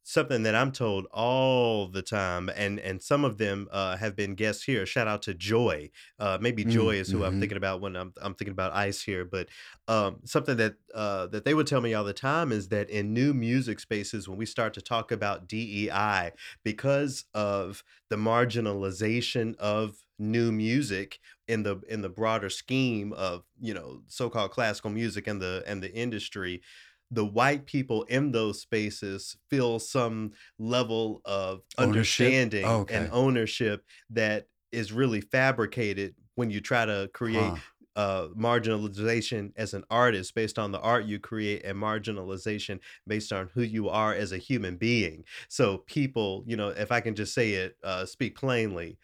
[SPEAKER 1] Something that I'm told all the time, and and some of them uh, have been guests here. Shout out to Joy. Uh, maybe
[SPEAKER 2] Mm,
[SPEAKER 1] Joy is who I'm
[SPEAKER 2] mhm.
[SPEAKER 1] thinking about when I'm I'm thinking about Ice here. But um, something that uh, that they would tell me all the time is that in new music spaces, when we start to talk about DEI, because of the marginalization of new music in the in the broader scheme of you know so-called classical music and the and the industry the white people in those spaces feel some level of
[SPEAKER 2] Ownership?
[SPEAKER 1] understanding
[SPEAKER 2] Oh, okay.
[SPEAKER 1] and ownership that is really fabricated when you try to create
[SPEAKER 2] Huh.
[SPEAKER 1] uh, marginalization as an artist based on the art you create and marginalization based on who you are as a human being. So people, you know, if I can just say it, uh, speak plainly,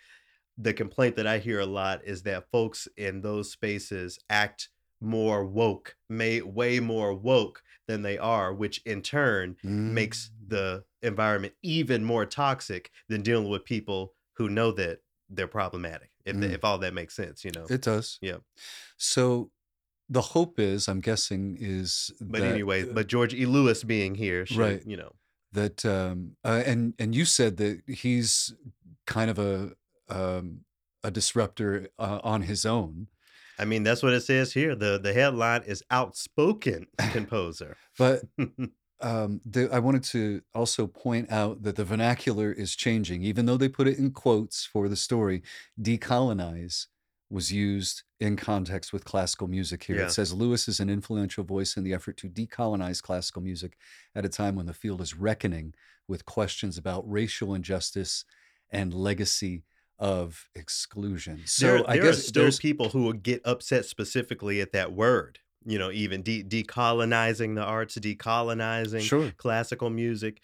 [SPEAKER 1] the complaint that I hear a lot is that folks in those spaces act more woke, may way more woke than they are, which in turn makes
[SPEAKER 2] Mm.
[SPEAKER 1] the environment even more toxic than dealing with people who know that they're problematic. If
[SPEAKER 2] Mm.
[SPEAKER 1] if all that makes sense, you know.
[SPEAKER 2] It does.
[SPEAKER 1] Yeah.
[SPEAKER 2] So the hope is, I'm guessing, is
[SPEAKER 1] But
[SPEAKER 2] that,
[SPEAKER 1] anyways,
[SPEAKER 2] uh,
[SPEAKER 1] but George E. Lewis being here should,
[SPEAKER 2] Right.
[SPEAKER 1] you know.
[SPEAKER 2] that um, uh, and and you said that he's kind of a um, a disruptor uh, on his own.
[SPEAKER 1] I mean, that's what it says here. The the headline is outspoken composer.
[SPEAKER 2] But um, the, I wanted to also point out that the vernacular is changing, even though they put it in quotes for the story. Decolonize was used in context with classical music here.
[SPEAKER 1] Yeah.
[SPEAKER 2] It says Lewis is an influential voice in the effort to decolonize classical music at a time when the field is reckoning with questions about racial injustice and legacy of exclusion. So
[SPEAKER 1] there,
[SPEAKER 2] I guess
[SPEAKER 1] are still
[SPEAKER 2] there's
[SPEAKER 1] people who would get upset specifically at that word. You know, even de- decolonizing the arts, decolonizing
[SPEAKER 2] sure.
[SPEAKER 1] classical music.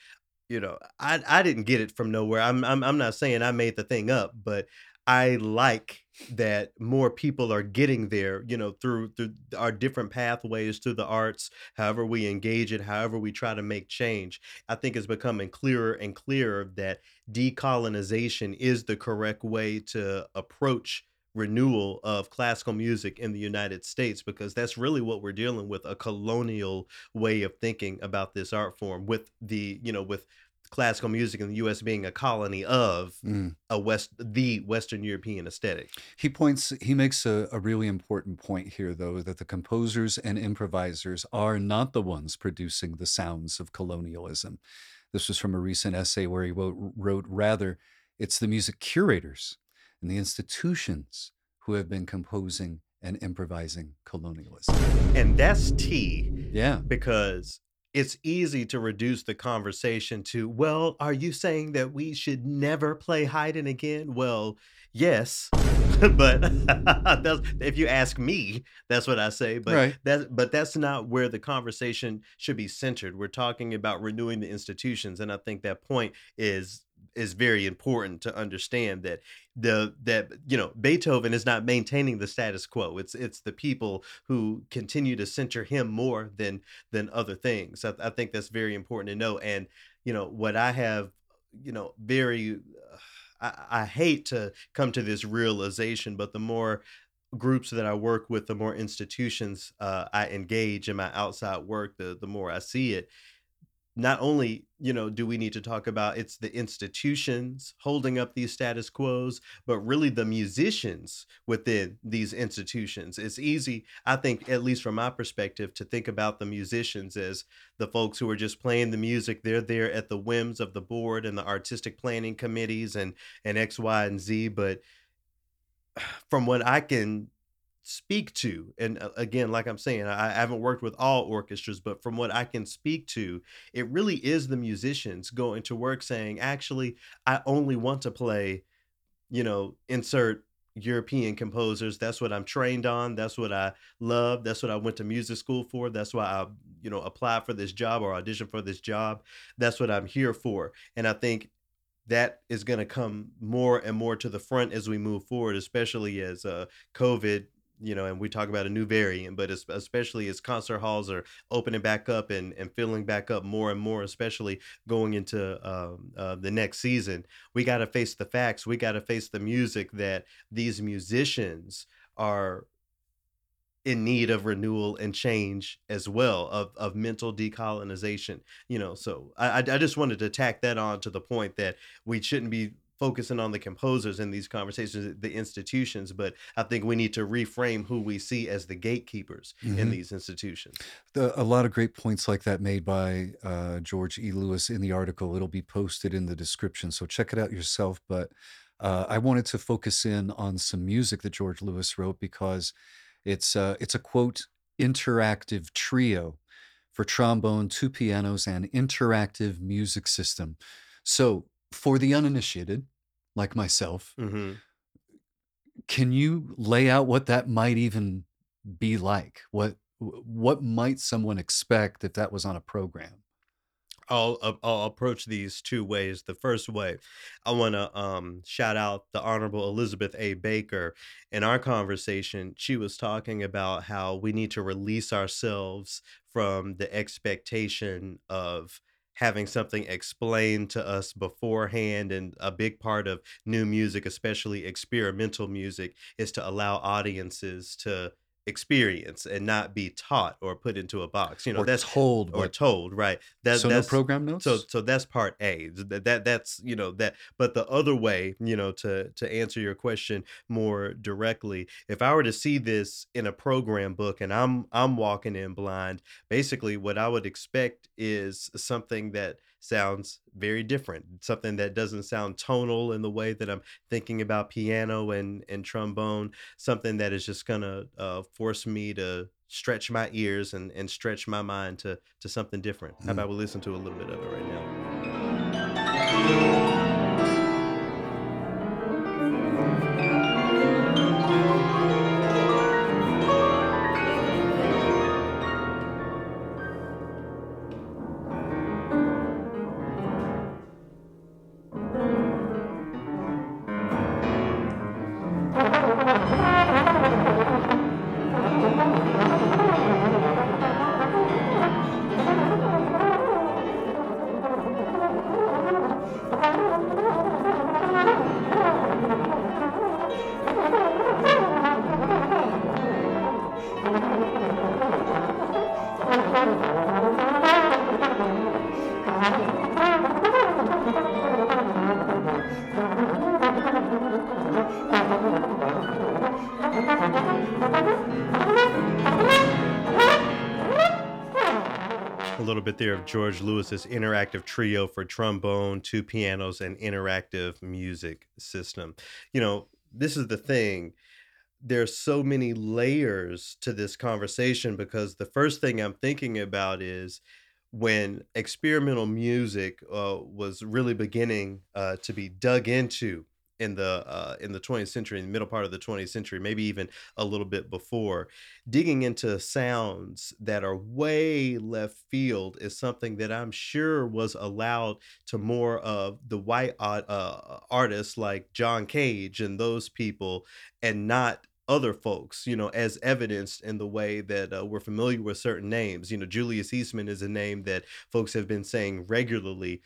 [SPEAKER 1] You know, I I didn't get it from nowhere. I'm I'm I'm not saying I made the thing up, but I like that more people are getting there, you know, through through our different pathways through the arts, however we engage it, however we try to make change. I think it's becoming clearer and clearer that decolonization is the correct way to approach renewal of classical music in the United States because that's really what we're dealing with a colonial way of thinking about this art form with the you know with classical music in the U.S. being a colony of
[SPEAKER 2] Mm.
[SPEAKER 1] a West, the Western European aesthetic.
[SPEAKER 2] He points, he makes a, a really important point here, though, that the composers and improvisers are not the ones producing the sounds of colonialism. This was from a recent essay where he wrote, wrote rather, it's the music curators and the institutions who have been composing and improvising colonialism.
[SPEAKER 1] And that's tea.
[SPEAKER 2] Yeah.
[SPEAKER 1] because it's easy to reduce the conversation to, well, are you saying that we should never play Haydn again? Well, yes. but that's, if you ask me, that's what I say. But
[SPEAKER 2] Right.
[SPEAKER 1] that but that's not where the conversation should be centered. We're talking about renewing the institutions, and I think that point is is very important to understand that the that you know Beethoven is not maintaining the status quo. It's it's the people who continue to center him more than than other things. I, I think that's very important to know. And you know what I have, you know, very. I, I hate to come to this realization, but the more groups that I work with, the more institutions uh, I engage in my outside work, the the more I see it. Not only you know do we need to talk about it's the institutions holding up these status quos, but really the musicians within these institutions. It's easy, I think, at least from my perspective, to think about the musicians as the folks who are just playing the music. They're there at the whims of the board and the artistic planning committees and and X, Y, and Z. But from what I can speak to, and uh, again, like I'm saying, I, haven't worked with all orchestras, but from what I can speak to, it really is the musicians going to work saying, actually, I only want to play, you know, insert European composers. That's what I'm trained on. That's what I love. That's what I went to music school for. That's why I, you know, applied for this job or audition for this job. That's what I'm here for. And I think that is going to come more and more to the front as we move forward, especially as uh, COVID, you know, and we talk about a new variant, but especially as concert halls are opening back up and, and filling back up more and more, especially going into um, uh, the next season, we got to face the facts. We got to face the music that these musicians are in need of renewal and change as well of, of mental decolonization you know so I, I I just wanted to tack that on to the point that we shouldn't be focusing on the composers in these conversations the institutions but i think we need to reframe who we see as the gatekeepers in
[SPEAKER 2] Mhm.
[SPEAKER 1] these institutions
[SPEAKER 2] The, a lot of great points like that made by uh, George E. Lewis in the article. It'll be posted in the description, so check it out yourself. But uh, I wanted to focus in on some music that George Lewis wrote because it's uh, it's a quote interactive trio for trombone, two pianos, and interactive music system. So for the uninitiated, like myself,
[SPEAKER 1] hmm
[SPEAKER 2] can you lay out what that might even be like? What what might someone expect if that was on a program?
[SPEAKER 1] I'll uh, I'll approach these two ways. The first way, I want to um, shout out the Honorable Elizabeth A. Baker. In our conversation, she was talking about how we need to release ourselves from the expectation of having something explained to us beforehand. And a big part of new music, especially experimental music, is to allow audiences to experience and not be taught or put into a box. You know,
[SPEAKER 2] or
[SPEAKER 1] that's
[SPEAKER 2] told
[SPEAKER 1] or told, right? That,
[SPEAKER 2] so no program notes.
[SPEAKER 1] so so that's part A. That, that that's you know that but the other way, you know, to to answer your question more directly, if I were to see this in a program book and I'm I'm walking in blind, basically what I would expect is something that sounds very different, something that doesn't sound tonal in the way that I'm thinking about piano and and trombone, something that is just gonna uh, force me to stretch my ears and, and stretch my mind to to something different. How
[SPEAKER 2] Mm.
[SPEAKER 1] about we listen to a little bit of it right now? George Lewis's interactive trio for trombone, two pianos, and interactive music system. You know, this is the thing. There's so many layers to this conversation because the first thing I'm thinking about is when experimental music uh, was really beginning uh, to be dug into in the uh, in the 20th century, in the middle part of the 20th century, maybe even a little bit before, digging into sounds that are way left field is something that I'm sure was allowed to more of the white uh, artists like John Cage and those people, and not other folks, you know, as evidenced in the way that uh, we're familiar with certain names. You know, Julius Eastman is a name that folks have been saying regularly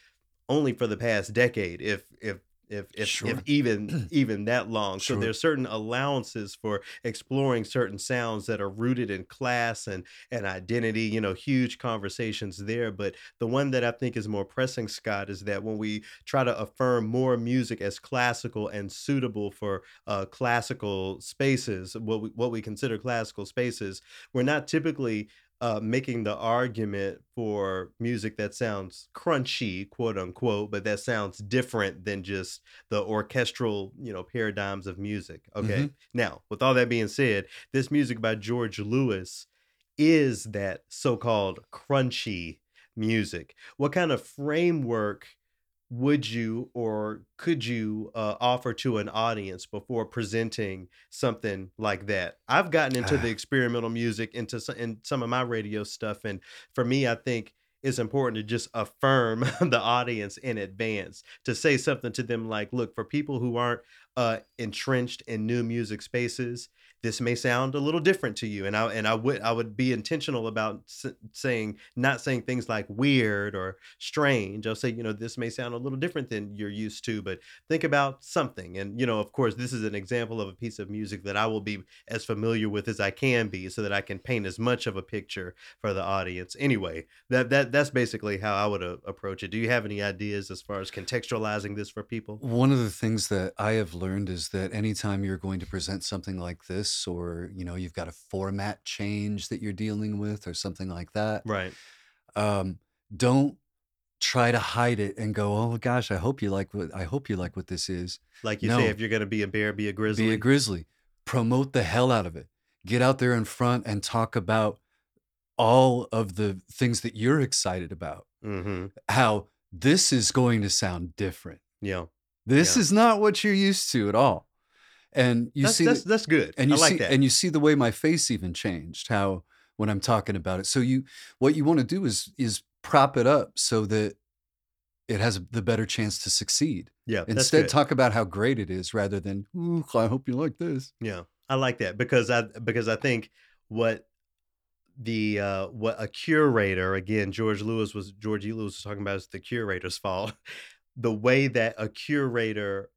[SPEAKER 1] only for the past decade, if if if if,
[SPEAKER 2] Sure.
[SPEAKER 1] if even even that long. So there's certain allowances for exploring certain sounds that are rooted in class and and identity. You know, huge conversations there. But the one that I think is more pressing, Scott, is that when we try to affirm more music as classical and suitable for uh, classical spaces, what we, what we consider classical spaces, we're not typically uh, making the argument for music that sounds crunchy, quote unquote, but that sounds different than just the orchestral, you know, paradigms of music. Okay.
[SPEAKER 2] Mhm.
[SPEAKER 1] Now, with all that being said, this music by George Lewis is that so-called crunchy music. What kind of framework would you or could you uh, offer to an audience before presenting something like that? I've gotten into the
[SPEAKER 2] Ah.
[SPEAKER 1] experimental music into some, in some of my radio stuff, and for me, I think it's important to just affirm the audience in advance to say something to them like, "Look, for people who aren't uh, entrenched in new music spaces." This may sound a little different to you, and I and I would I would be intentional about saying not saying things like weird or strange. I'll say, you know, this may sound a little different than you're used to, but think about something. And, you know, of course, this is an example of a piece of music that I will be as familiar with as I can be so that I can paint as much of a picture for the audience. Anyway, that that that's basically how I would uh, approach it. Do you have any ideas as far as contextualizing this for people?
[SPEAKER 2] One of the things that I have learned is that anytime you're going to present something like this, or you know, you've got a format change that you're dealing with, or something like that,
[SPEAKER 1] Right.
[SPEAKER 2] um, don't try to hide it and go, "Oh gosh, I hope you like what I hope you like what this is."
[SPEAKER 1] Like you say, if you're going to be a bear, be a grizzly.
[SPEAKER 2] be a grizzly. Promote the hell out of it. Get out there in front and talk about all of the things that you're excited about.
[SPEAKER 1] mm-hmm.
[SPEAKER 2] How this is going to sound different.
[SPEAKER 1] Yeah.
[SPEAKER 2] This
[SPEAKER 1] Yeah.
[SPEAKER 2] is not what you're used to at all. And you
[SPEAKER 1] that's
[SPEAKER 2] see
[SPEAKER 1] that's
[SPEAKER 2] the-
[SPEAKER 1] that's good.
[SPEAKER 2] and you
[SPEAKER 1] I like
[SPEAKER 2] see
[SPEAKER 1] that.
[SPEAKER 2] and you see the way my face even changed how when i'm talking about it so you what you want to do is is prop it up so that it has the better chance to succeed
[SPEAKER 1] yeah.
[SPEAKER 2] Instead talk about how great it is rather than Ooh, i hope you like this
[SPEAKER 1] Yeah, I like that because I because I think what the uh what a curator again George Lewis was George E. Lewis was talking about is the curator's fault. The way that a curator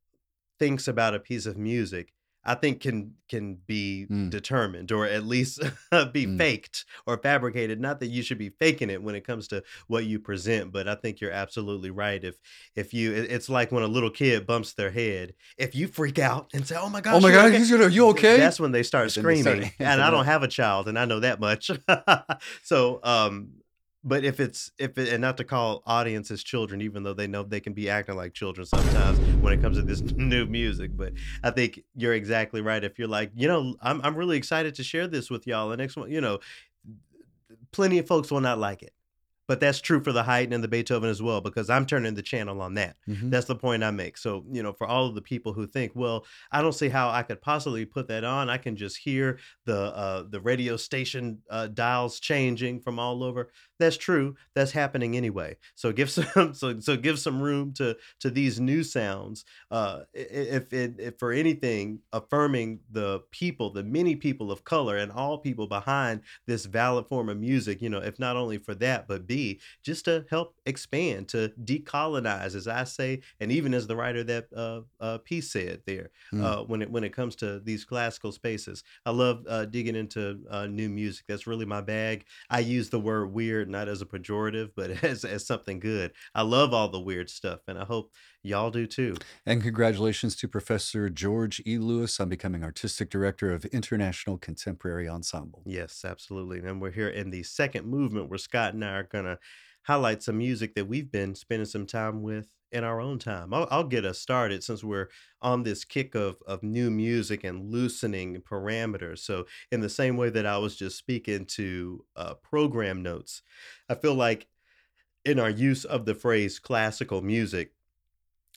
[SPEAKER 1] thinks about a piece of music, I think can can be
[SPEAKER 2] Mm.
[SPEAKER 1] determined or at least be
[SPEAKER 2] Mm.
[SPEAKER 1] faked or fabricated. Not that you should be faking it when it comes to what you present, but I think you're absolutely right. If if you, it's like when a little kid bumps their head. If you freak out and say, "Oh my gosh,
[SPEAKER 2] oh my god
[SPEAKER 1] okay?"
[SPEAKER 2] he's gonna, you okay
[SPEAKER 1] That's when they start
[SPEAKER 2] Then they start
[SPEAKER 1] screaming. and I don't have a child, and I know that much. so, um, but if it's if it, and not to call audiences children, even though they know they can be acting like children sometimes when it comes to this new music. But I think you're exactly right. If you're like, you know, I'm I'm really excited to share this with y'all. The next one, you know, plenty of folks will not like it. But that's true for the Haydn and the Beethoven as well, because I'm turning the channel on that.
[SPEAKER 2] Mhm.
[SPEAKER 1] That's the point I make. So, you know, for all of the people who think, well, I don't see how I could possibly put that on. I can just hear the uh, the radio station uh, dials changing from all over. That's true. That's happening anyway. So give some so so give some room to to these new sounds. Uh, if it if for anything, affirming the people, the many people of color, and all people behind this valid form of music. You know, if not only for that, but being be just to help expand, to decolonize, as I say, and even as the writer that uh, uh, piece said there,
[SPEAKER 2] Mm.
[SPEAKER 1] uh, when it when it comes to these classical spaces. I love uh, digging into uh, new music. That's really my bag. I use the word weird not as a pejorative, but as as something good. I love all the weird stuff, and I hope y'all do too.
[SPEAKER 2] And congratulations to Professor George E. Lewis on becoming Artistic Director of International Contemporary Ensemble.
[SPEAKER 1] Yes, absolutely. And we're here in the second movement where Scott and I are going to highlight some music that we've been spending some time with in our own time. I'll, I'll get us started since we're on this kick of, of new music and loosening parameters. So, in the same way that I was just speaking to uh, program notes, I feel like in our use of the phrase classical music,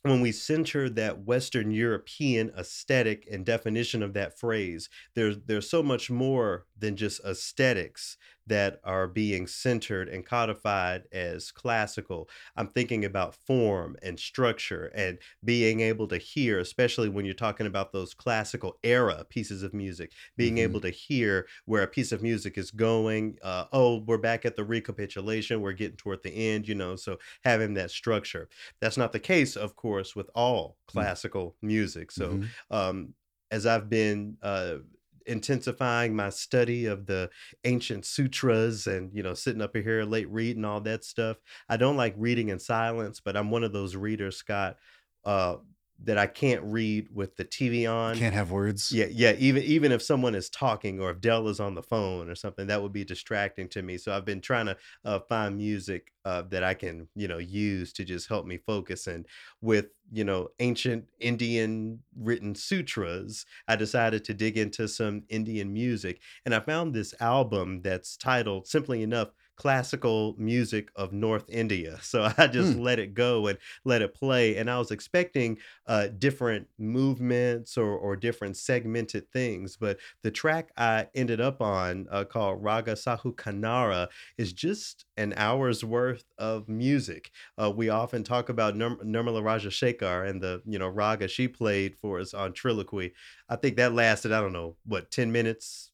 [SPEAKER 1] when we center that Western European aesthetic and definition of that phrase, there's there's so much more than just aesthetics that are being centered and codified as classical. I'm thinking about form and structure and being able to hear, especially when you're talking about those classical era pieces of music, being
[SPEAKER 2] Mhm.
[SPEAKER 1] able to hear where a piece of music is going. Uh, oh, we're back at the recapitulation. We're getting toward the end, you know. So having that structure. That's not the case, of course, with all
[SPEAKER 2] Mm.
[SPEAKER 1] classical music. So
[SPEAKER 2] Mhm.
[SPEAKER 1] um, as I've been uh, intensifying my study of the ancient sutras and you know sitting up here late reading all that stuff, I don't like reading in silence, but I'm one of those readers, Scott, uh, that I can't read with the TV on.
[SPEAKER 2] Can't have words.
[SPEAKER 1] Yeah, yeah. Even even if someone is talking or if Dell is on the phone or something, that would be distracting to me. So I've been trying to uh, find music uh, that I can, you know, use to just help me focus. And with you know ancient Indian written sutras, I decided to dig into some Indian music, and I found this album that's titled simply enough classical music of North India. So I just
[SPEAKER 2] Hmm.
[SPEAKER 1] let it go and let it play. And I was expecting uh, different movements or, or different segmented things. But the track I ended up on, uh, called Raga Sahu Kanara, is just an hour's worth of music. Uh, we often talk about Nirm- Nirmala Rajasekar and the you know raga she played for us on Triloquy. I think that lasted I don't know what ten minutes.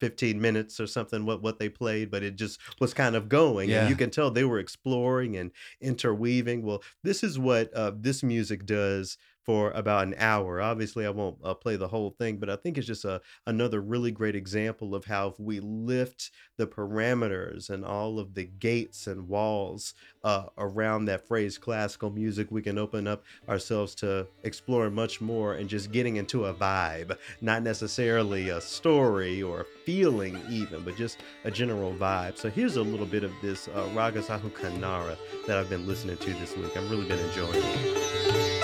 [SPEAKER 1] 15 minutes or something what what they played but it just was kind of going and you can tell they were exploring and interweaving. Well this is what uh, this music does for about an hour. Obviously i won't uh, play the whole thing but i think it's just a another really great example of how if we lift the parameters and all of the gates and walls uh, around that phrase classical music we can open up ourselves to exploring much more and just getting into a vibe. Not necessarily a story or a feeling even but just a general vibe. So here's a little bit of this uh, raga sahu kanara that i've been listening to this week. I've really been enjoying it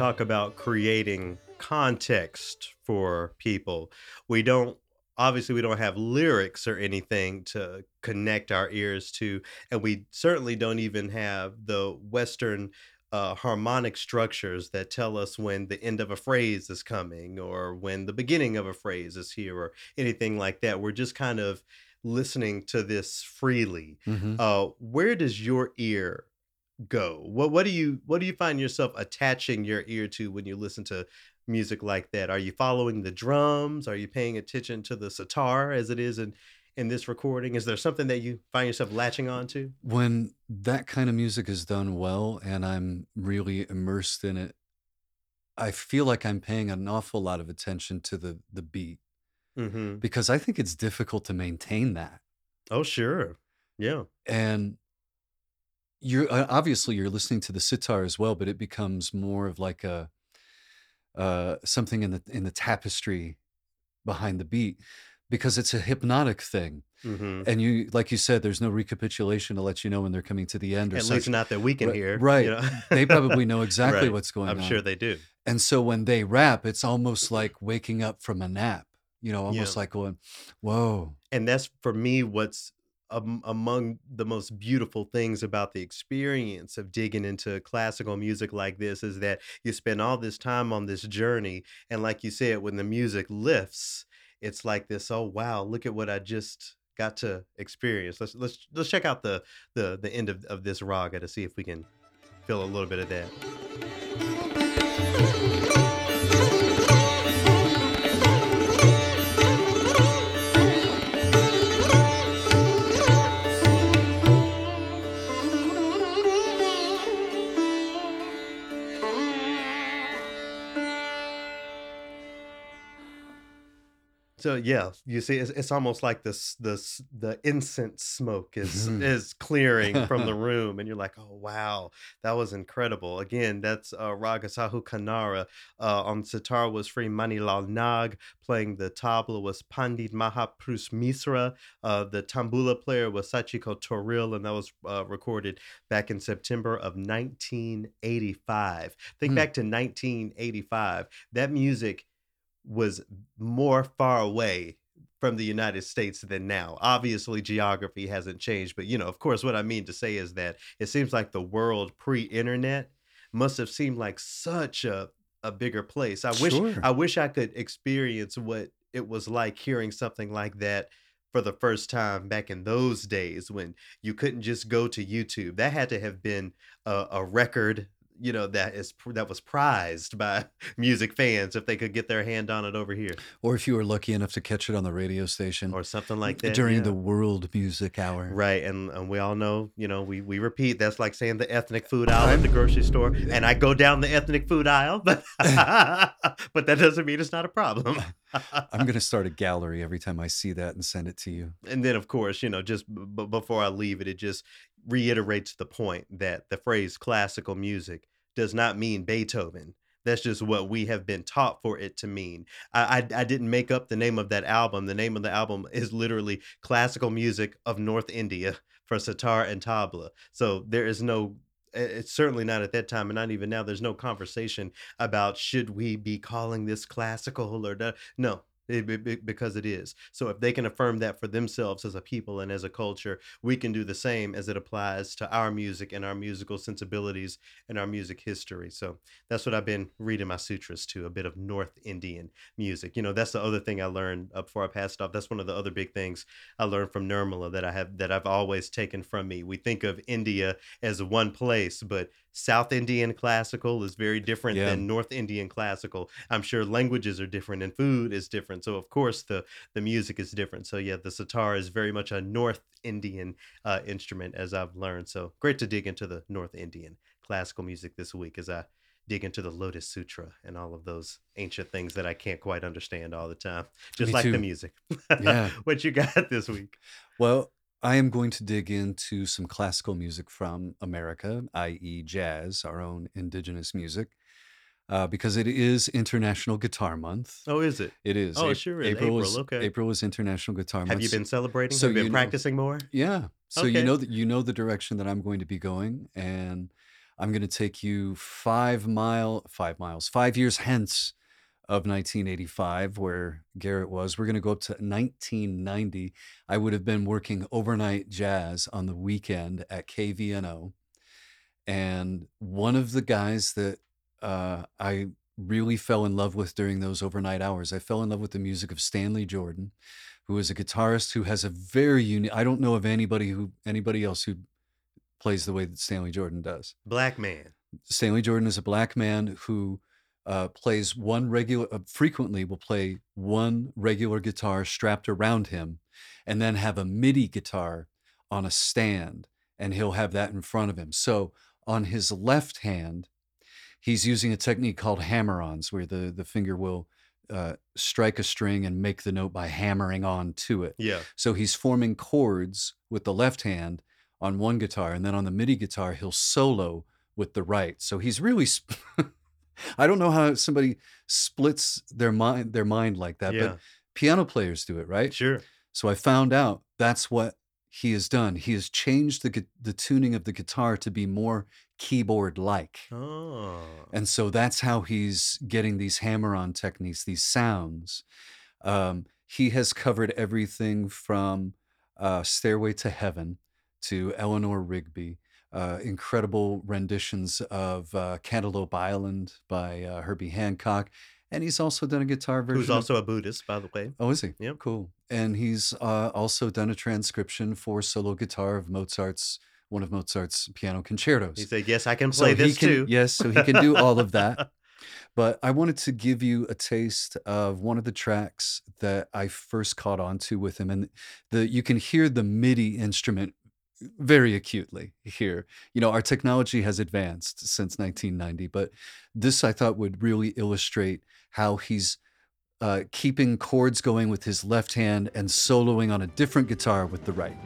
[SPEAKER 1] talk about creating context for people. We don't, obviously, we don't have lyrics or anything to connect our ears to. And we certainly don't even have the Western uh, harmonic structures that tell us when the end of a phrase is coming or when the beginning of a phrase is here or anything like that. We're just kind of listening to this freely.
[SPEAKER 2] Mhm.
[SPEAKER 1] Uh, where does your ear go? What what do you what do you find yourself attaching your ear to when you listen to music like that? Are you following the drums? Are you paying attention to the sitar as it is in in this recording? Is there something that you find yourself latching on to?
[SPEAKER 2] When that kind of music is done well and I'm really immersed in it, I feel like I'm paying an awful lot of attention to the the beat
[SPEAKER 1] Mm-hmm.
[SPEAKER 2] because I think it's difficult to maintain that.
[SPEAKER 1] Oh, sure. Yeah.
[SPEAKER 2] And you're uh, obviously you're listening to the sitar as well, but it becomes more of like a uh, something in the in the tapestry behind the beat because it's a hypnotic thing.
[SPEAKER 1] hmm
[SPEAKER 2] And you, like you said, there's no recapitulation to let you know when they're coming to the end or
[SPEAKER 1] At
[SPEAKER 2] such.
[SPEAKER 1] least not that we can
[SPEAKER 2] Ri-
[SPEAKER 1] hear.
[SPEAKER 2] right.
[SPEAKER 1] You know?
[SPEAKER 2] They probably know exactly
[SPEAKER 1] Right.
[SPEAKER 2] what's going on.
[SPEAKER 1] I'm sure they do.
[SPEAKER 2] And so when they rap, it's almost like waking up from a nap, you know, almost
[SPEAKER 1] Yeah.
[SPEAKER 2] like going, whoa.
[SPEAKER 1] and that's for me what's um, among the most beautiful things about the experience of digging into classical music like this is that you spend all this time on this journey and like you said when the music lifts it's like this oh wow look at what i just got to experience. Let's let's let's check out the the the end of, of this raga to see if we can feel a little bit of that So yeah, you see, it's, it's almost like this this the incense smoke is
[SPEAKER 2] Mhm.
[SPEAKER 1] is clearing from the room, and you're like, oh wow, that was incredible. Again, that's uh, Raga Sahu Kanara. Uh, on sitar was Sri Manilal Nag. Playing the tabla was Pandit Mahapurush Misra. Uh, the tambura player was Sachiko Toril, and that was uh, recorded back in September of 1985. Think
[SPEAKER 2] Hmm.
[SPEAKER 1] back to 1985. That music was more far away from the United States than now. Obviously, geography hasn't changed, but you know, of course, what I mean to say is that it seems like the world pre-internet must have seemed like such a a bigger place. I wish
[SPEAKER 2] Sure.
[SPEAKER 1] I wish I could experience what it was like hearing something like that for the first time back in those days when you couldn't just go to YouTube. That had to have been a, a record, you know, that is that was prized by music fans if they could get their hand on it over here
[SPEAKER 2] Or if you were lucky enough to catch it on the radio station
[SPEAKER 1] or something like that
[SPEAKER 2] during
[SPEAKER 1] yeah.
[SPEAKER 2] the World Music Hour.
[SPEAKER 1] Right, and, and we all know, you know, we, we repeat that's like saying the ethnic food aisle at the grocery store, and I go down the ethnic food aisle, but but that doesn't mean it's not a problem.
[SPEAKER 2] I'm going to start a gallery every time I see that and send it to you.
[SPEAKER 1] and then, of course, you know, just b- before I leave it, it just reiterates the point that the phrase classical music does not mean Beethoven. That's just what we have been taught for it to mean. I, I I didn't make up the name of that album. The name of the album is literally Classical Music of North India for sitar and tabla. So there is no it's certainly not at that time and not even now there's no conversation about should we be calling this classical or no it- be- be- because it is. So if they can affirm that for themselves as a people and as a culture we can do the same as it applies to our music and our musical sensibilities and our music history. So that's what i've been reading my sutras to a bit of north indian music. You know that's the other thing i learned uh, before i passed off that's one of the other big things i learned from nirmala that i have that i've always taken from me. We think of india as one place but south indian classical is very different
[SPEAKER 2] Yeah.
[SPEAKER 1] than north indian classical. I'm sure languages are different and food is different. So of course the the music is different. So yeah the sitar is very much a north indian uh, instrument as i've learned. So great to dig into the north indian classical music this week as i dig into the lotus sutra and all of those ancient things that i can't quite understand all the time just
[SPEAKER 2] Me
[SPEAKER 1] like the music.
[SPEAKER 2] Yeah.
[SPEAKER 1] what you got this week?
[SPEAKER 2] Well, I am going to dig into some classical music from America, i.e., jazz, our own indigenous music, uh, because it is International Guitar Month.
[SPEAKER 1] oh is it
[SPEAKER 2] It is.
[SPEAKER 1] Oh, it sure is.
[SPEAKER 2] April,
[SPEAKER 1] April,
[SPEAKER 2] is
[SPEAKER 1] okay.
[SPEAKER 2] April is International Guitar Month.
[SPEAKER 1] have you been celebrating
[SPEAKER 2] so
[SPEAKER 1] have you been
[SPEAKER 2] know-
[SPEAKER 1] practicing more
[SPEAKER 2] Yeah. So you know that you know the direction that I'm going to be going, and I'm going to take you five mile, five miles, five years hence of 1985, where Garrett was. We're going to go up to 1990. I would have been working overnight jazz on the weekend at KVNO, and one of the guys that uh, I really fell in love with during those overnight hours, I fell in love with the music of Stanley Jordan who is a guitarist who has a very unique I don't know of anybody who anybody else who plays the way that Stanley Jordan does.
[SPEAKER 1] black man
[SPEAKER 2] Stanley Jordan is a black man who uh, plays one regular uh, frequently will play one regular guitar strapped around him and then have a MIDI guitar on a stand and he'll have that in front of him. So on his left hand he's using a technique called hammer-ons where the the finger will uh, strike a string and make the note by hammering on to it.
[SPEAKER 1] yeah
[SPEAKER 2] So he's forming chords with the left hand on one guitar, and then on the MIDI guitar, he'll solo with the right. So he's really. Sp- I don't know how somebody splits their mind their mind like that,
[SPEAKER 1] yeah
[SPEAKER 2] but piano players do it, right?
[SPEAKER 1] Sure.
[SPEAKER 2] So I found out that's what he has done. He has changed the the tuning of the guitar to be more keyboard like.
[SPEAKER 1] Oh.
[SPEAKER 2] And so that's how he's getting these hammer on techniques, these sounds. Um, he has covered everything from uh, Stairway to Heaven to Eleanor Rigby, uh, incredible renditions of uh, Cantaloupe Island by uh, Herbie Hancock. And he's also done a guitar version.
[SPEAKER 1] Who's
[SPEAKER 2] of-
[SPEAKER 1] also a Buddhist, by the way.
[SPEAKER 2] Oh, is he?
[SPEAKER 1] Yep.
[SPEAKER 2] Cool. And he's uh, also done a transcription for solo guitar of Mozart's one of Mozart's piano concertos.
[SPEAKER 1] He said, "Yes, I can play
[SPEAKER 2] he
[SPEAKER 1] this
[SPEAKER 2] can-
[SPEAKER 1] too."
[SPEAKER 2] yes, so he can do all of that. But I wanted to give you a taste of one of the tracks that I first caught on to with him. And the you can hear the MIDI instrument very acutely here. You know, our technology has advanced since 1990, but this I thought would really illustrate how he's uh, keeping chords going with his left hand and soloing on a different guitar with the right.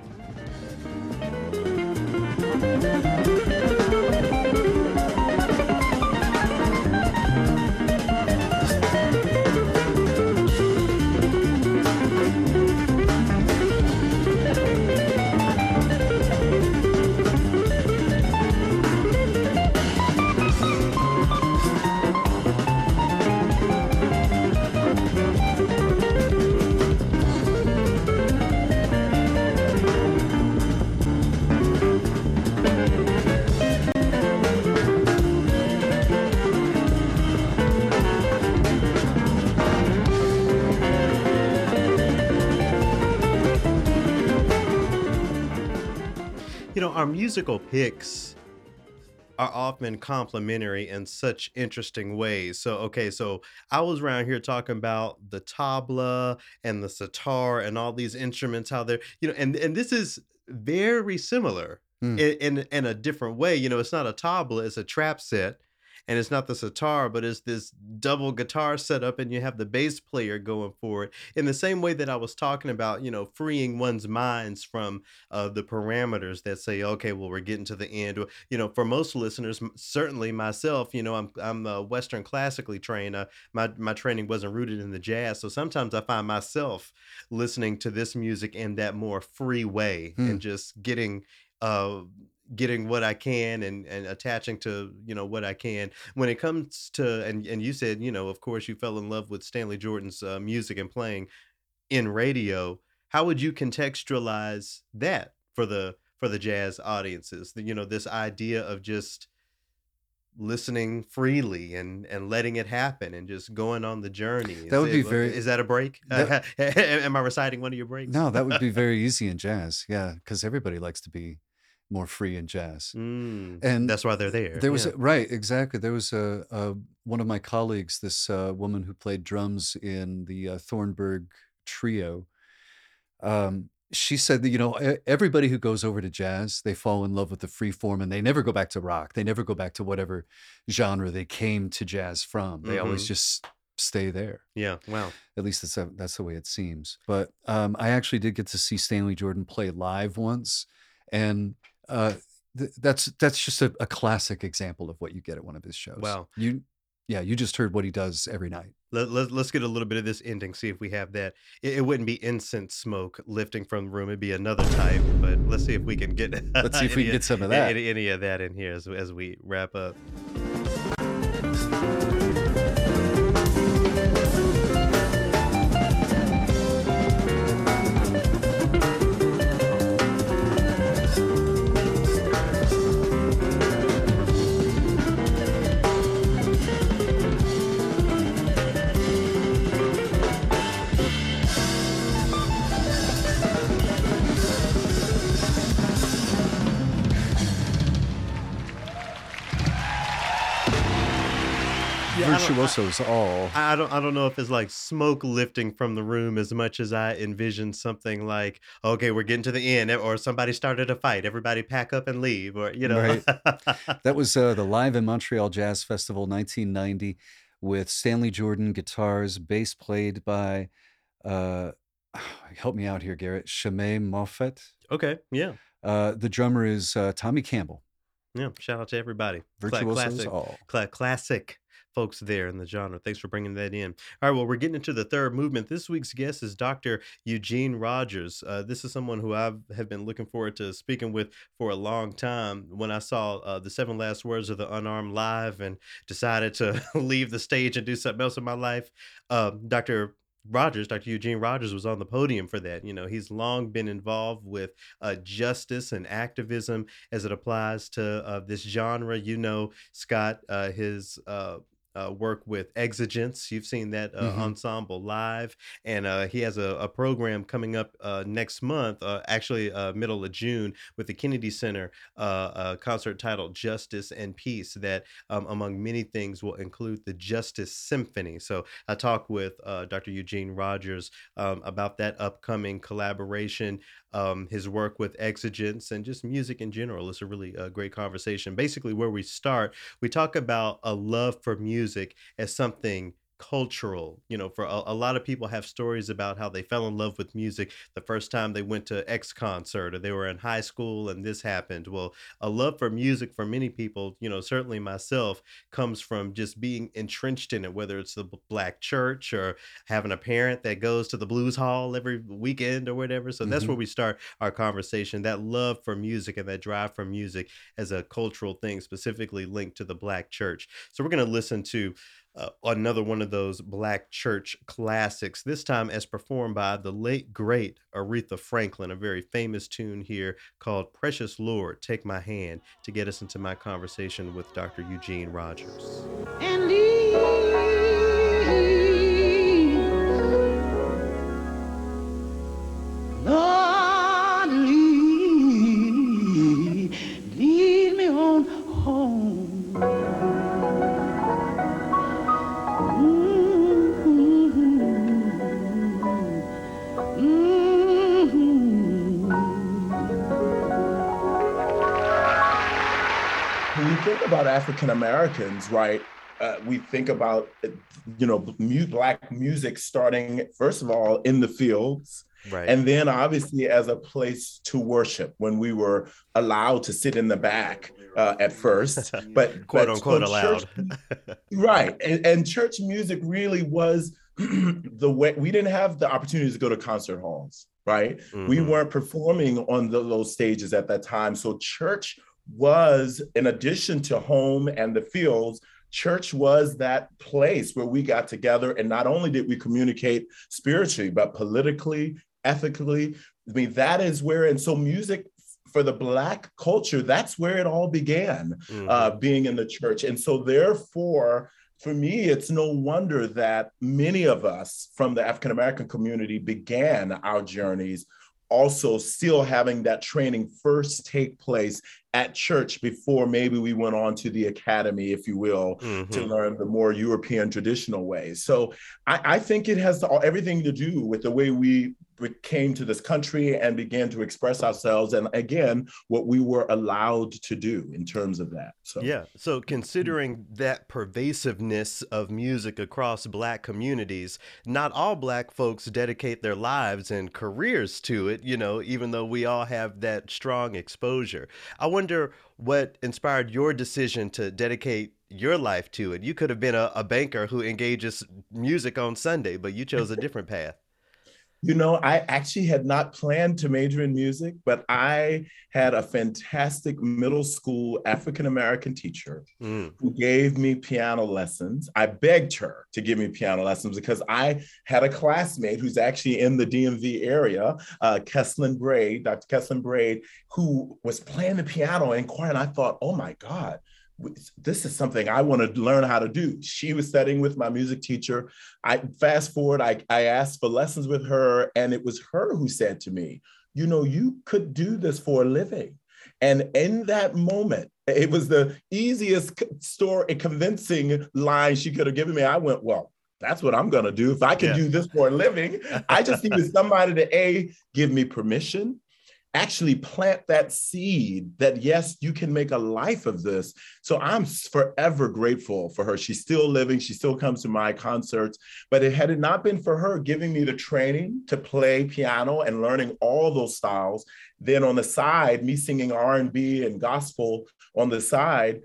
[SPEAKER 1] You know, our musical picks are often complementary in such interesting ways. So, okay, so I was around here talking about the tabla and the sitar and all these instruments, how they're, you know, and and this is very similar
[SPEAKER 2] Hmm.
[SPEAKER 1] in, in in a different way. You know, it's not a tabla, it's a trap set. And it's not the sitar, but it's this double guitar setup, and you have the bass player going for it. In the same way that I was talking about, you know, freeing one's minds from uh, the parameters that say, okay, well, we're getting to the end. Or, You know, for most listeners, certainly myself, you know, I'm I'm uh, Western classically trained. Uh, my my training wasn't rooted in the jazz, so sometimes I find myself listening to this music in that more free way
[SPEAKER 2] Hmm.
[SPEAKER 1] and just getting uh getting what I can and and attaching to you know what I can. When it comes to and and you said you know of course you fell in love with Stanley Jordan's uh, music and playing in radio. How would you contextualize that for the for the jazz audiences? You know this idea of just listening freely and and letting it happen and just going on the journey.
[SPEAKER 2] That would
[SPEAKER 1] Is
[SPEAKER 2] be very-
[SPEAKER 1] is that a break?
[SPEAKER 2] that-
[SPEAKER 1] am I reciting one of your breaks?
[SPEAKER 2] No, that would be very easy in jazz. Yeah, because everybody likes to be more free in jazz.
[SPEAKER 1] Mm,
[SPEAKER 2] And
[SPEAKER 1] that's why they're there
[SPEAKER 2] There was
[SPEAKER 1] yeah.
[SPEAKER 2] a, right, exactly. There was a, a one of my colleagues, this uh, woman who played drums in the uh, Thornburg trio. Um, she said that you know everybody who goes over to jazz, they fall in love with the free form, and they never go back to rock. They never go back to whatever genre they came to jazz from. They always
[SPEAKER 1] Mhm.
[SPEAKER 2] just stay there.
[SPEAKER 1] yeah wow
[SPEAKER 2] At least that's that's the way it seems. But um, I actually did get to see Stanley Jordan play live once, and uh, th- that's that's just a, a classic example of what you get at one of his shows.
[SPEAKER 1] Wow.
[SPEAKER 2] you yeah, you just heard what he does every night.
[SPEAKER 1] Let, let, let's get a little bit of this ending, see if we have that. It, it wouldn't be incense smoke lifting from the room. It'd be another type, but let's see if we can get
[SPEAKER 2] Let's see if we can get some of that.
[SPEAKER 1] Any, any of that in here as, as we wrap up. Yeah, I don't- I-
[SPEAKER 2] Virtuosos all.
[SPEAKER 1] I don't I don't know if it's like smoke lifting from the room as much as I envisioned something like, okay, we're getting to the end, or somebody started a fight, everybody pack up and leave, or you know.
[SPEAKER 2] Right. That was uh, the Live in Montreal Jazz Festival 1990 with Stanley Jordan guitars, bass played by, uh, help me out here, Garrett, Charnett Moffett.
[SPEAKER 1] okay, yeah.
[SPEAKER 2] Uh, the drummer is uh, Tommy Campbell.
[SPEAKER 1] Yeah. Shout out to everybody.
[SPEAKER 2] Virtuosos
[SPEAKER 1] classic.
[SPEAKER 2] all.
[SPEAKER 1] Cla- classic folks there in the genre. Thanks for bringing that in. All right, well, we're getting into the third movement. This week's guest is Dr. Eugene Rogers. Uh, this is someone who I have been looking forward to speaking with for a long time. When I saw uh, the Seven Last Words of the Unarmed live and decided to leave the stage and do something else in my life, uh, Dr. Rogers, Dr. Eugene Rogers, was on the podium for that. You know, he's long been involved with uh, justice and activism as it applies to uh, this genre. You know, Scott, uh, his uh, work with Exigence. You've seen that uh, mm-hmm. ensemble live, and uh, he has a, a, program coming up uh, next month, uh, actually uh, middle of June, with the Kennedy Center, a concert titled "Justice and Peace." That, um, among many things, will include the Justice Symphony. So I talked with Dr. Eugene Rogers um, about that upcoming collaboration um, his work with Exigence and just music in general. It's a really uh, great conversation. Basically, where we start, we talk about a love for music as something cultural you know for a, a, lot of people have stories about how they fell in love with music the first time they went to x concert or they were in high school and this happened. Well a love for music for many people you know certainly myself comes from just being entrenched in it whether it's the black church or having a parent that goes to the blues hall every weekend or whatever. So mm-hmm. that's where we start our conversation that love for music and that drive for music as a cultural thing specifically linked to the black church. So we're going to listen to uh, another one of those black church classics, this time as performed by the late great Aretha Franklin, a very famous tune here called Precious Lord, Take My Hand, to get us into my conversation with Dr. Eugene Rogers.
[SPEAKER 5] About African Americans, right? Uh, we think about, you know, mu- black music starting first of all in the fields, right. and then obviously as a place to worship when we were allowed to sit in the back uh, at first, but
[SPEAKER 1] quote but, unquote allowed.
[SPEAKER 5] Church, right, and, and church music really was the way we didn't have the opportunity to go to concert halls right? Mm-hmm. We weren't performing on the, those stages at that time. So church was, in addition to home and the fields, church was that place where we got together. And not only did we communicate spiritually, but politically, ethically. I mean, that is where, and so music for the Black culture, that's where it all began, mm-hmm. uh, being in the church. And so, therefore, for me, it's no wonder that many of us from the African American community began our journeys also still having that training first take place at church before maybe we went on to the academy, if you will, mm-hmm. to learn the more European traditional ways. So I, I think it has everything to do with the way we came to this country and began to express ourselves and again what we were allowed to do in terms of that
[SPEAKER 1] so. Yeah so considering that pervasiveness of music across black communities not all black folks dedicate their lives and careers to it you know even though we all have that strong exposure. I wonder what inspired your decision to dedicate your life to it? You could have been a, a banker who engages music on sunday but you chose a different path
[SPEAKER 5] you know, I actually had not planned to major in music, but I had a fantastic middle school African American teacher mm. who gave me piano lessons. I begged her to give me piano lessons because I had a classmate who's actually in the DMV area, uh, Kesslin Braid, Dr. Kesslin Braid, who was playing the piano in choir. And I thought, oh my God, this is something I want to learn how to do. She was studying with my music teacher. I fast forward, I, I asked for lessons with her, and it was her who said to me, You know, you could do this for a living. And in that moment, it was the easiest story, a convincing line she could have given me. I went, Well, that's what I'm going to do. If I can yeah. do this for a living, I just needed somebody to A, give me permission actually plant that seed that yes you can make a life of this. So i'm forever grateful for her. She's still living. She still comes to my concerts. But it had it not been for her giving me the training to play piano and learning all those styles then on the side me singing r&b and gospel on the side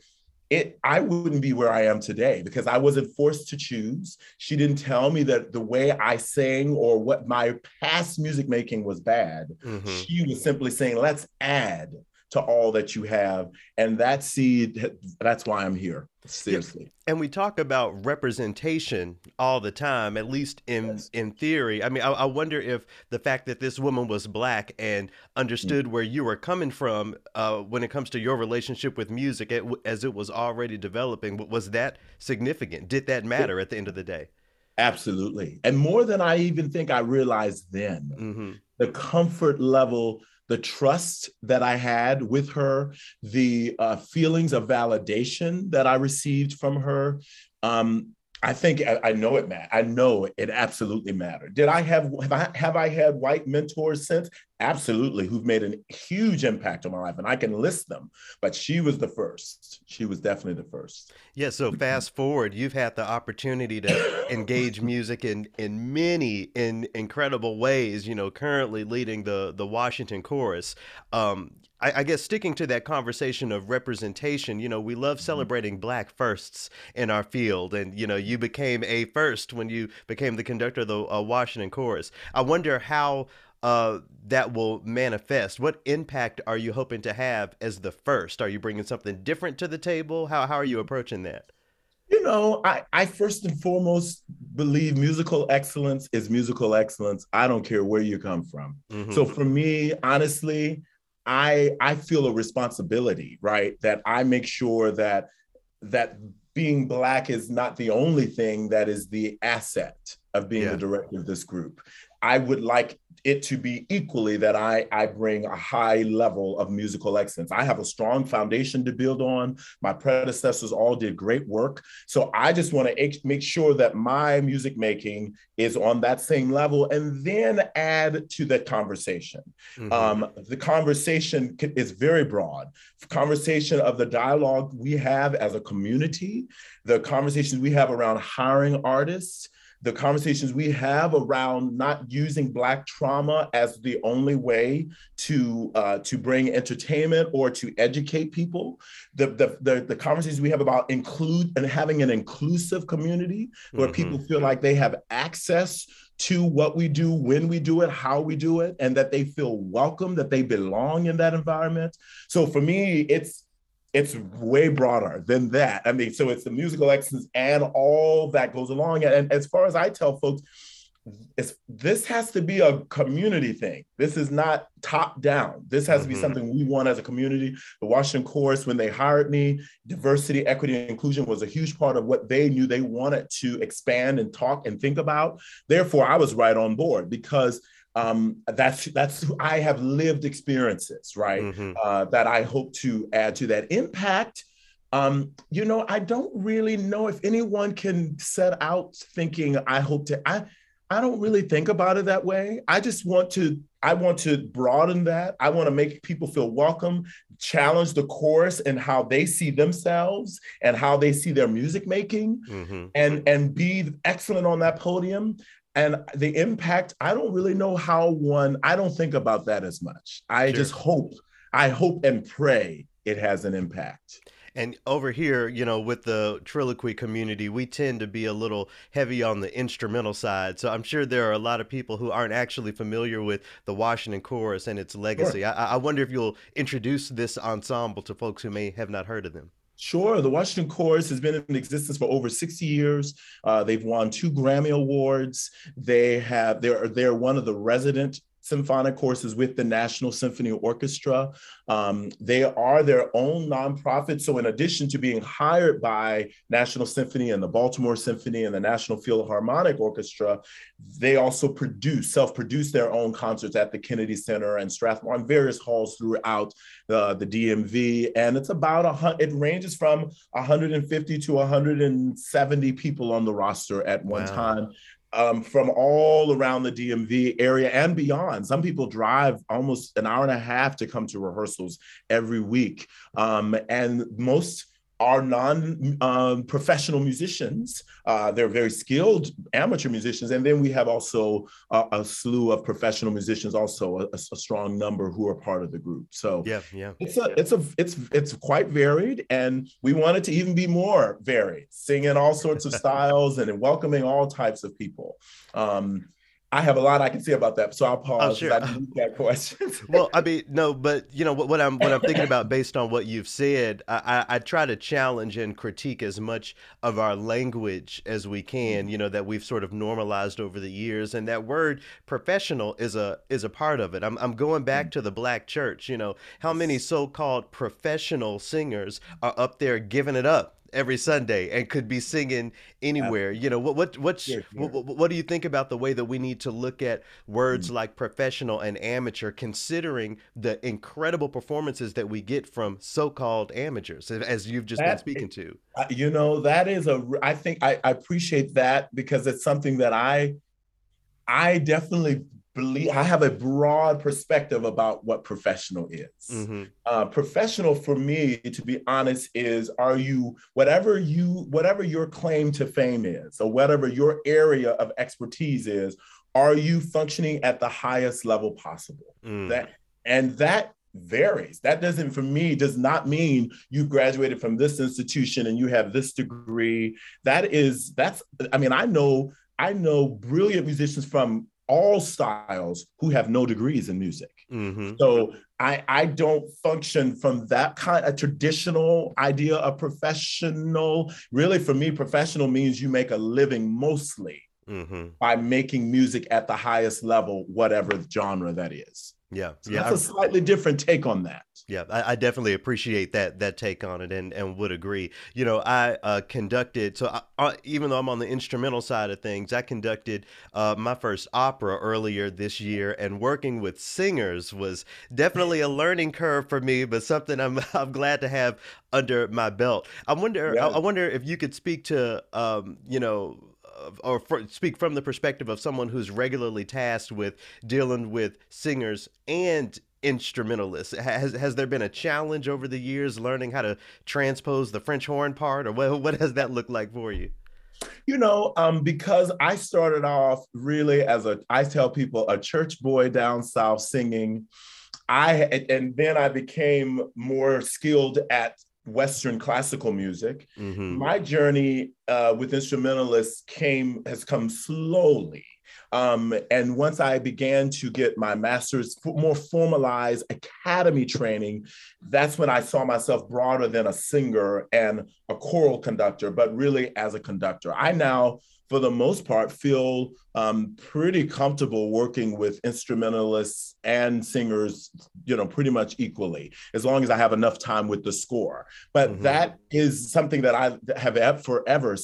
[SPEAKER 5] it I wouldn't be where I am today because I wasn't forced to choose. She didn't tell me that the way I sang or what my past music making was bad. Mm-hmm. She was simply saying, let's add to all that you have. And that seed, that's why I'm here. Seriously.
[SPEAKER 1] And we talk about representation all the time, at least in yes. in theory. I mean, I, I, wonder if the fact that this woman was black and understood mm-hmm. where you were coming from uh, when it comes to your relationship with music, it, as it was already developing, was that significant? Did that matter at the end of the day?
[SPEAKER 5] Absolutely, and more than I even think I realized then. Mm-hmm. The comfort level the trust that I had with her, the uh, feelings of validation that I received from her. Um, I think I, I know it, Matt. I know it absolutely mattered. Did I have have I, have I had white mentors since? Absolutely, who've made a huge impact on my life, and I can list them. But she was the first. She was definitely the first.
[SPEAKER 1] Yeah. So fast forward, you've had the opportunity to engage music in in many in incredible ways. You know, currently leading the the Washington Chorus. Um, I, I, guess sticking to that conversation of representation, you know, we love mm-hmm. celebrating black firsts in our field. And, you know, you became a first when you became the conductor of the uh, Washington Chorus. I wonder how uh, that will manifest. What impact are you hoping to have as the first? Are you bringing something different to the table? How, how are you approaching that?
[SPEAKER 5] You know, I, I first and foremost believe musical excellence is musical excellence. I don't care where you come from. Mm-hmm. So for me, honestly, I I feel a responsibility, right? That I make sure that that being black is not the only thing that is the asset of being yeah. the director of this group. I would like it to be equally that I, I bring a high level of musical excellence. I have a strong foundation to build on. My predecessors all did great work. So I just want to make sure that my music making is on that same level and then add to the conversation. Mm-hmm. Um, the conversation is very broad. Conversation of the dialogue we have as a community, the conversations we have around hiring artists, the conversations we have around not using Black trauma as the only way to uh, to bring entertainment or to educate people, the, the, the, the, conversations we have about include and having an inclusive community where mm-hmm. people feel like they have access to what we do, when we do it, how we do it, and that they feel welcome, that they belong in that environment. So for me, it's it's way broader than that. I mean, so it's the musical excellence and all that goes along. And as far as I tell folks, this has to be a community thing. This is not top down. This has mm-hmm. to be mm-hmm. something we want as a community. The Washington Chorus, when they hired me, diversity, equity, and inclusion was a huge part of what they knew they wanted to expand and talk and think about. Therefore, I was right on board because um, that's that's I have lived experiences, right? Mm-hmm. Uh, that I hope to add to that impact. Um, you know, I don't really know if anyone can set out thinking I hope to. I I don't really think about it that way. I just want to I want to broaden that. I want to make people feel welcome, challenge the chorus and how they see themselves and how they see their music making mm-hmm. and and be excellent on that podium and the impact i don't really know how one i don't think about that as much i sure. just hope i hope and pray it has an impact
[SPEAKER 1] and over here, you know, with the triloquy community, we tend to be a little heavy on the instrumental side. So I'm sure there are a lot of people who aren't actually familiar with the Washington Chorus and its legacy. Sure. I, I wonder if you'll introduce this ensemble to folks who may have not heard of them.
[SPEAKER 5] Sure. The Washington Chorus has been in existence for over 60 years. Uh, they've won two Grammy Awards. They have they're they're one of the resident symphonic courses with the National Symphony Orchestra. Um, they are their own nonprofit. So, in addition to being hired by National Symphony and the Baltimore Symphony and the National Philharmonic Orchestra, they also produce, self produce their own concerts at the Kennedy Center and Strathmore and various halls throughout the, the DMV. And it's about a it ranges from 150 to 170 people on the roster at one wow. time um, from all around the DMV area and beyond. Some people drive almost an hour and a half to come to rehearsals every week. Um, and most are non-professional um, musicians. Uh, they're very skilled amateur musicians, and then we have also a, a slew of professional musicians, also a, a, strong number who are part of the group. So
[SPEAKER 1] yeah, yeah,
[SPEAKER 5] it's a it's a it's it's quite varied, and we want it to even be more varied, singing all sorts of styles and welcoming all types of people. Um, I have a lot I can say about that, so I'll oh, pause. Oh, sure. I that question.
[SPEAKER 1] well, I mean, no, but you know what, what, I'm what I'm thinking about based on what you've said. I, I, I, try to challenge and critique as much of our language as we can. You know that we've sort of normalized over the years, and that word professional is a is a part of it. I'm I'm going back mm. to the black church. You know how many so-called professional singers are up there giving it up every Sunday and could be singing anywhere. You know, what what what, yeah, yeah. what, what do you think about the way that we need to look at words mm-hmm. like professional and amateur considering the incredible performances that we get from so-called amateurs as you've just that, been speaking to.
[SPEAKER 5] You know, that is a I think I, I appreciate that because it's something that I I definitely believe I have a broad perspective about what professional is. Mm-hmm. Uh, professional for me, to be honest, is are you whatever you whatever your claim to fame is, or whatever your area of expertise is, are you functioning at the highest level possible? Mm. That and that varies. That doesn't, for me, does not mean you graduated from this institution and you have this degree. That is, that's, I mean, I know, I know brilliant musicians from all styles who have no degrees in music. Mm-hmm. So I, I don't function from that kind of traditional idea of professional. Really, for me, professional means you make a living mostly mm-hmm. by making music at the highest level, whatever genre that is.
[SPEAKER 1] Yeah,
[SPEAKER 5] so yeah. That's a slightly different take on that.
[SPEAKER 1] Yeah, I, I, definitely appreciate that that take on it, and and would agree. You know, I uh, conducted so I, I, even though I'm on the instrumental side of things, I conducted uh, my first opera earlier this year, and working with singers was definitely a learning curve for me, but something I'm I'm glad to have under my belt. I wonder yeah. I, I wonder if you could speak to um, you know or for, speak from the perspective of someone who's regularly tasked with dealing with singers and instrumentalists has has there been a challenge over the years learning how to transpose the french horn part or what, what has that looked like for you
[SPEAKER 5] you know um, because i started off really as a i tell people a church boy down south singing i and then i became more skilled at Western classical music. Mm-hmm. My journey uh, with instrumentalists came has come slowly. Um, and once I began to get my master's, more formalized academy training, that's when I saw myself broader than a singer and a choral conductor, but really as a conductor. I now for the most part, feel um, pretty comfortable working with instrumentalists and singers, you know, pretty much equally, as long as I have enough time with the score. But mm-hmm. that is something that I have forever,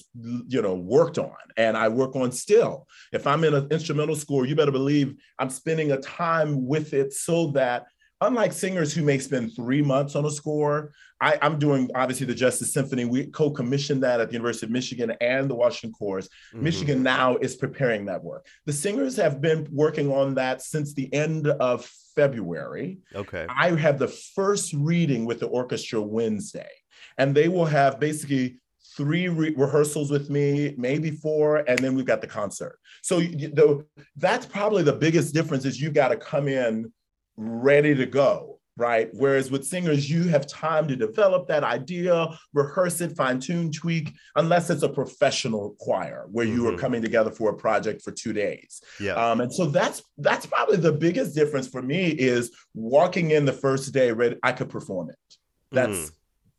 [SPEAKER 5] you know, worked on, and I work on still. If I'm in an instrumental score, you better believe I'm spending a time with it so that unlike singers who may spend three months on a score, I, am doing obviously the Justice Symphony. We co-commissioned that at the University of Michigan and the Washington Chorus. Mm-hmm. Michigan now is preparing that work. The singers have been working on that since the end of February.
[SPEAKER 1] Okay.
[SPEAKER 5] I have the first reading with the orchestra Wednesday, and they will have basically three re- rehearsals with me, maybe four, and then we've got the concert. So the, that's probably the biggest difference is you've got to come in ready to go, right? Whereas with singers, you have time to develop that idea, rehearse it, fine tune, tweak, unless it's a professional choir where you mm-hmm. are coming together for a project for two days.
[SPEAKER 1] Yeah.
[SPEAKER 5] Um, and so that's that's probably the biggest difference for me is walking in the first day ready, I could perform it. That's mm.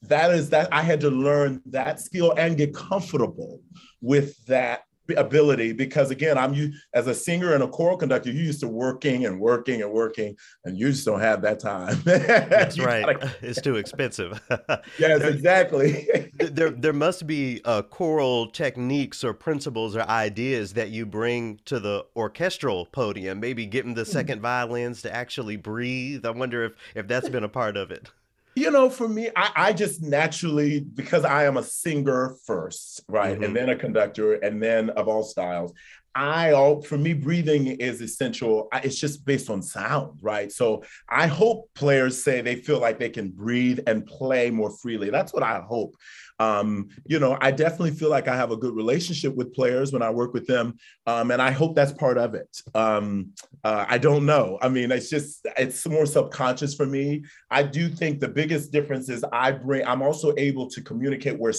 [SPEAKER 5] that is that I had to learn that skill and get comfortable with that ability because again i'm you as a singer and a choral conductor You're used to working and working and working and you just don't have that time.
[SPEAKER 1] That's right. gotta... it's too expensive.
[SPEAKER 5] Yes there, exactly.
[SPEAKER 1] there there must be uh, choral techniques or principles or ideas that you bring to the orchestral podium maybe getting the hmm. second violins to actually breathe. I wonder if if that's been a part of it
[SPEAKER 5] you know, for me, I, I, just naturally, because I am a singer first, right? Mm-hmm. And then a conductor, and then of all styles, I all for me breathing is essential. It's just based on sound, right? So I hope players say they feel like they can breathe and play more freely. That's what I hope. Um, you know, I definitely feel like I have a good relationship with players when I work with them, um, and I hope that's part of it. Um, uh, I don't know. I mean, it's just it's more subconscious for me. I do think the biggest difference is I bring. I'm also able to communicate where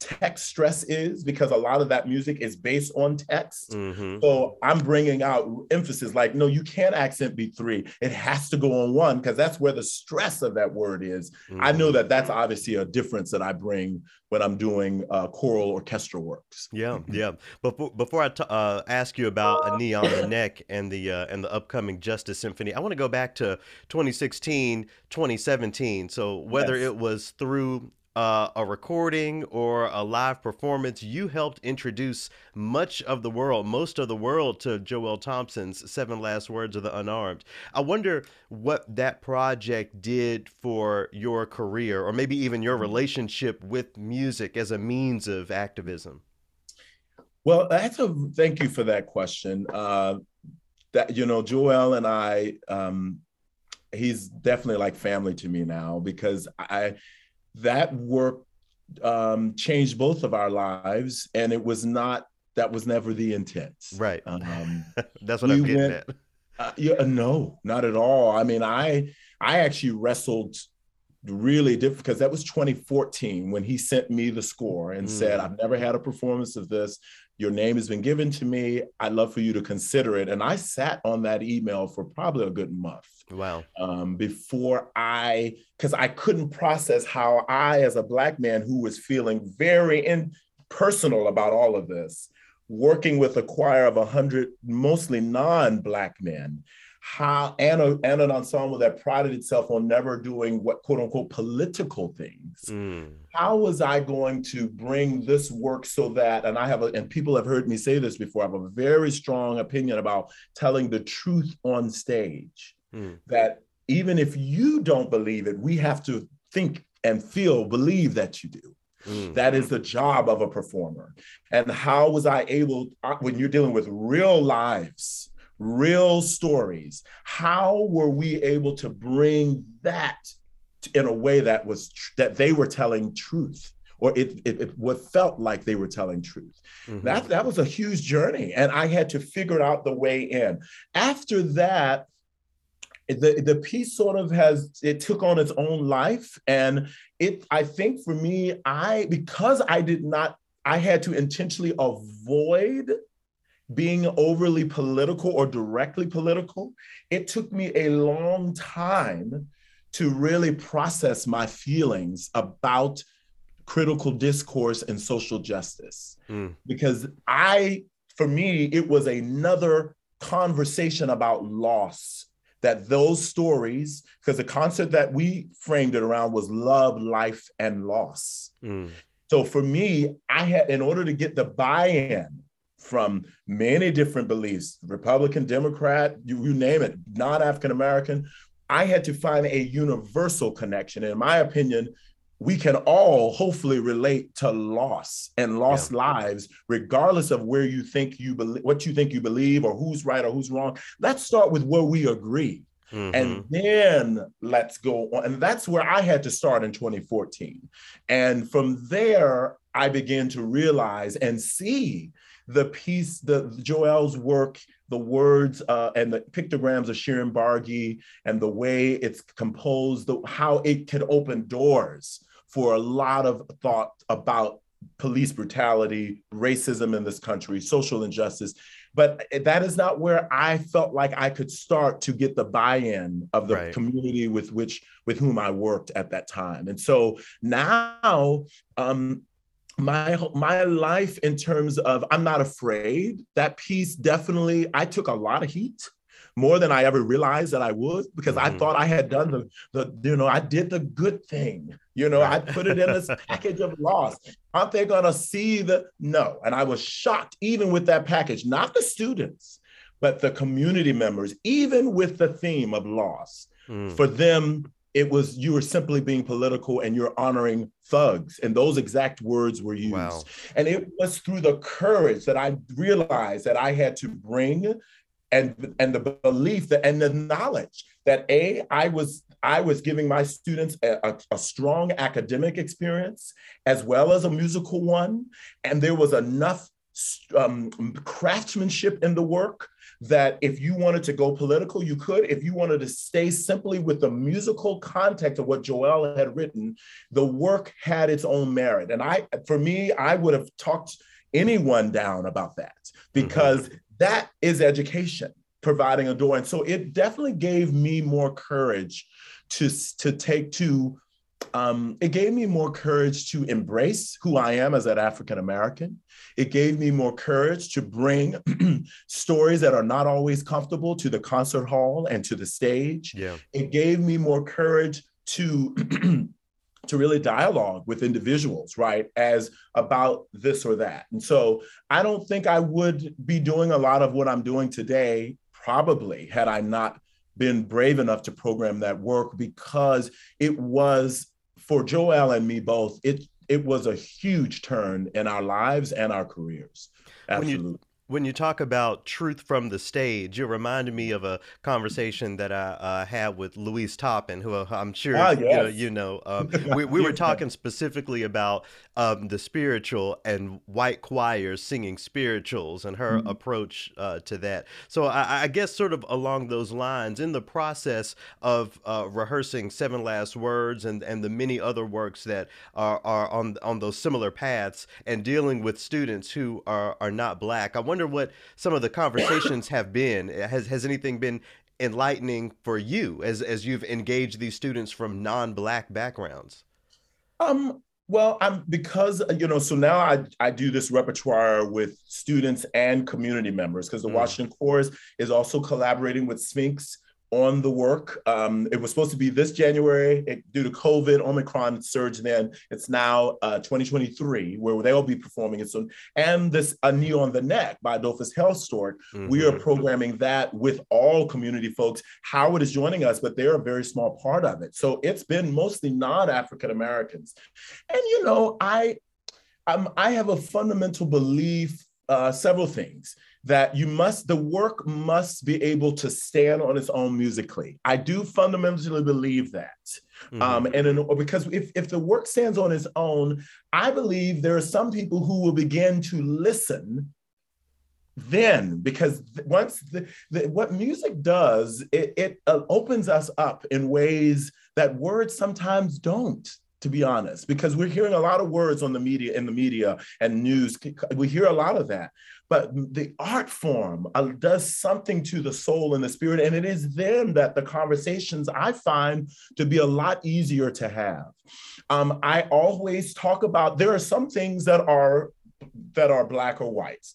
[SPEAKER 5] text stress is because a lot of that music is based on text. Mm-hmm. So I'm bringing out emphasis like, no, you can't accent be three. It has to go on one because that's where the stress of that word is. Mm-hmm. I know mm-hmm. that that's obviously a difference that I bring when I'm doing uh, choral orchestral works.
[SPEAKER 1] Yeah, yeah. Before before I t- uh, ask you about a knee on the neck and the uh, and the upcoming Justice Symphony, I want to go back to 2016, 2017. So whether yes. it was through uh, a recording or a live performance, you helped introduce much of the world, most of the world, to Joel Thompson's Seven Last Words of the Unarmed. I wonder what that project did for your career, or maybe even your relationship with music as a means of activism.
[SPEAKER 5] Well, that's a thank you for that question. Uh, that you know, Joel and I, um, he's definitely like family to me now because I that work um, changed both of our lives, and it was not that was never the intent.
[SPEAKER 1] Right. Um, That's what I'm getting went, at.
[SPEAKER 5] Uh, yeah, uh, no, not at all. I mean, I I actually wrestled really different because that was 2014 when he sent me the score and mm. said, "I've never had a performance of this. Your name has been given to me. I'd love for you to consider it." And I sat on that email for probably a good month.
[SPEAKER 1] Wow.
[SPEAKER 5] Um, before I, because I couldn't process how I, as a Black man who was feeling very in, personal about all of this, working with a choir of 100 mostly non Black men, how and, a, and an ensemble that prided itself on never doing what quote unquote political things. Mm. How was I going to bring this work so that, and I have, a, and people have heard me say this before, I have a very strong opinion about telling the truth on stage mm. that even if you don't believe it, we have to think and feel, believe that you do. Mm. That is the job of a performer. And how was I able, uh, when you're dealing with real lives, real stories, how were we able to bring that in a way that was that they were telling truth? Or it, it, it what felt like they were telling truth. Mm-hmm. That that was a huge journey, and I had to figure out the way in. After that, the the piece sort of has it took on its own life and it i think for me i because i did not i had to intentionally avoid being overly political or directly political it took me a long time to really process my feelings about critical discourse and social justice mm. because i for me it was another conversation about loss that those stories, because the concept that we framed it around was love, life, and loss. Mm. So for me, I had, in order to get the buy in from many different beliefs Republican, Democrat, you, you name it, non African American, I had to find a universal connection. In my opinion, we can all hopefully relate to loss and lost yeah. lives regardless of where you think you believe what you think you believe or who's right or who's wrong let's start with where we agree mm-hmm. and then let's go on and that's where i had to start in 2014 and from there i began to realize and see the piece the joel's work the words uh, and the pictograms of Shirin Barghi and the way it's composed, the, how it can open doors for a lot of thought about police brutality, racism in this country, social injustice. But that is not where I felt like I could start to get the buy-in of the right. community with which with whom I worked at that time. And so now um, my my life in terms of I'm not afraid. That piece definitely I took a lot of heat more than I ever realized that I would because mm-hmm. I thought I had done the, the, you know, I did the good thing. You know, I put it in this package of loss. Aren't they going to see the no? And I was shocked, even with that package, not the students, but the community members, even with the theme of loss, mm. for them it was you were simply being political and you're honoring thugs. And those exact words were used.
[SPEAKER 1] Wow.
[SPEAKER 5] and it was through the courage that i realized that i had to bring and and the belief that and the knowledge that a i was i was giving my students a, a, a strong academic experience as well as a musical one. And there was enough um, craftsmanship in the work that if you wanted to go political, you could. If you wanted to stay simply with the musical context of what Joel had written, the work had its own merit. And I, for me, I would have talked anyone down about that because that is education providing a door. And so it definitely gave me more courage to, to take to um, it gave me more courage to embrace who I am as an African American. It gave me more courage to bring stories that are not always comfortable to the concert hall and to the stage.
[SPEAKER 1] Yeah.
[SPEAKER 5] It gave me more courage to to really dialogue with individuals, right, as about this or that. And so I don't think I would be doing a lot of what I'm doing today, probably, had I not been brave enough to program that work because it was for Joel and me both, it it was a huge turn in our lives and our careers.
[SPEAKER 1] When you-
[SPEAKER 5] Absolutely.
[SPEAKER 1] When you talk about truth from the stage, you reminded me of a conversation that I uh, had with Louise Toppin, who uh, I'm sure
[SPEAKER 5] Ah,
[SPEAKER 1] you know. You know um, we, we were talking specifically about um, the spiritual and white choirs singing spirituals and her
[SPEAKER 5] Mhm.
[SPEAKER 1] approach uh, to that. So I, I guess sort of along those lines, in the process of uh, rehearsing Seven Last Words and, and the many other works that are, are on on those similar paths and dealing with students who are, are not black, I wonder what some of the conversations have been. Has has anything been enlightening for you as as you've engaged these students from non-black backgrounds?
[SPEAKER 5] Um, well, I'm because you know, so now I I do this repertoire with students and community members because the
[SPEAKER 1] Mm.
[SPEAKER 5] Washington Chorus is also collaborating with Sphinx on the work. Um, it was supposed to be this January it, due to COVID, Omicron surge. Then it's now uh, 2023 where they'll be performing it soon. And this A Knee on the Neck by Adolphus Hailstork we are
[SPEAKER 1] Mhm.
[SPEAKER 5] programming that with all community folks. Howard is joining us, but they're a very small part of it. So it's been mostly non-African Americans. And you know, I um, I have a fundamental belief, uh, several things that you must the work must be able to stand on its own musically. I do fundamentally believe that.
[SPEAKER 1] Mhm.
[SPEAKER 5] Um, and in, because if, if the work stands on its own, I believe there are some people who will begin to listen then because once the, the, what music does it, it uh, opens us up in ways that words sometimes don't to be honest because we're hearing a lot of words on the media in the media and news. We hear a lot of that. But the art form uh, does something to the soul and the spirit and it is then that the conversations i find to be a lot easier to have. Um, i always talk about there are some things that are that are black or white.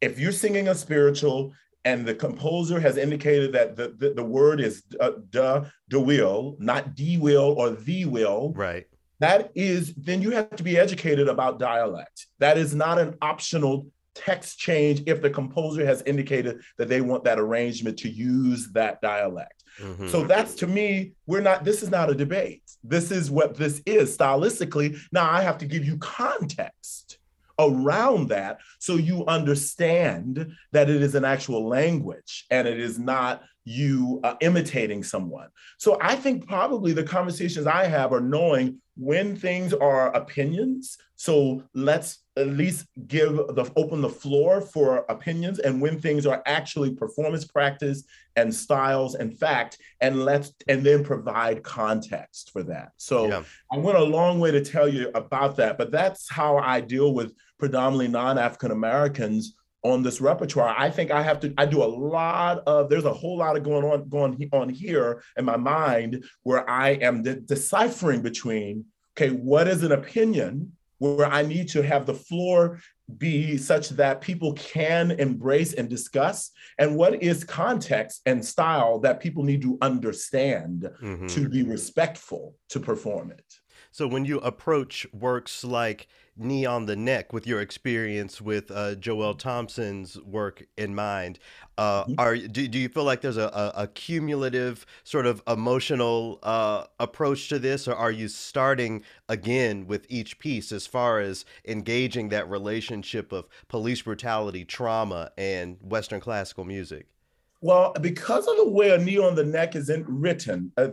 [SPEAKER 5] If you're singing a spiritual and the composer has indicated that the, the, the word is uh, duh, the will, not the will or the will,
[SPEAKER 1] Right.
[SPEAKER 5] That is, then you have to be educated about dialect. That is not an optional text change if the composer has indicated that they want that arrangement to use that dialect.
[SPEAKER 1] Mhm.
[SPEAKER 5] So that's to me, we're not, this is not a debate. This is what this is stylistically. Now I have to give you context around that so you understand that it is an actual language and it is not you uh, imitating someone. So I think probably the conversations I have are knowing when things are opinions. So let's at least give the open the floor for opinions and when things are actually performance practice and styles and fact and let's and then provide context for that. So
[SPEAKER 1] Yeah.
[SPEAKER 5] I went a long way to tell you about that, but that's how I deal with predominantly non-African Americans on this repertoire. I think I have to. I do a lot of. There's a whole lot of going on going on here in my mind where I am de- deciphering between. Okay, what is an opinion where I need to have the floor be such that people can embrace and discuss, and what is context and style that people need to understand
[SPEAKER 1] Mhm.
[SPEAKER 5] to be respectful to perform it.
[SPEAKER 1] So when you approach works like Knee on the Neck with your experience with uh, Joel Thompson's work in mind, uh,
[SPEAKER 5] Mhm.
[SPEAKER 1] are do, do you feel like there's a, a, a cumulative sort of emotional uh, approach to this, or are you starting again with each piece as far as engaging that relationship of police brutality, trauma, and Western classical music?
[SPEAKER 5] Well, because of the way a knee on the neck is in, written, uh,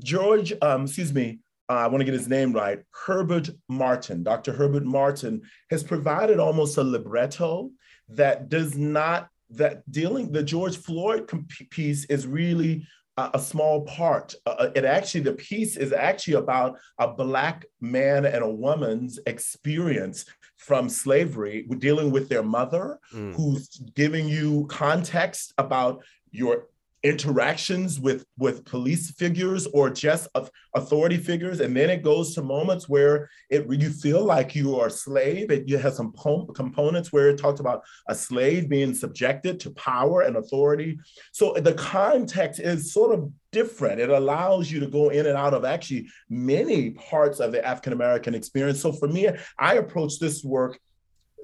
[SPEAKER 5] George, um, excuse me, uh, I want to get his name right. Herbert Martin, Dr. Herbert Martin, has provided almost a libretto that does not that dealing the George Floyd piece is really a, a small part. Uh, it actually the piece is actually about a black man and a woman's experience from slavery, dealing with their mother,
[SPEAKER 1] Mm.
[SPEAKER 5] who's giving you context about your interactions with with police figures or just authority figures. And then it goes to moments where it you feel like you are a slave. It you have some po- components where it talks about a slave being subjected to power and authority. So the context is sort of different. It allows you to go in and out of actually many parts of the african american experience. So for me i approach this work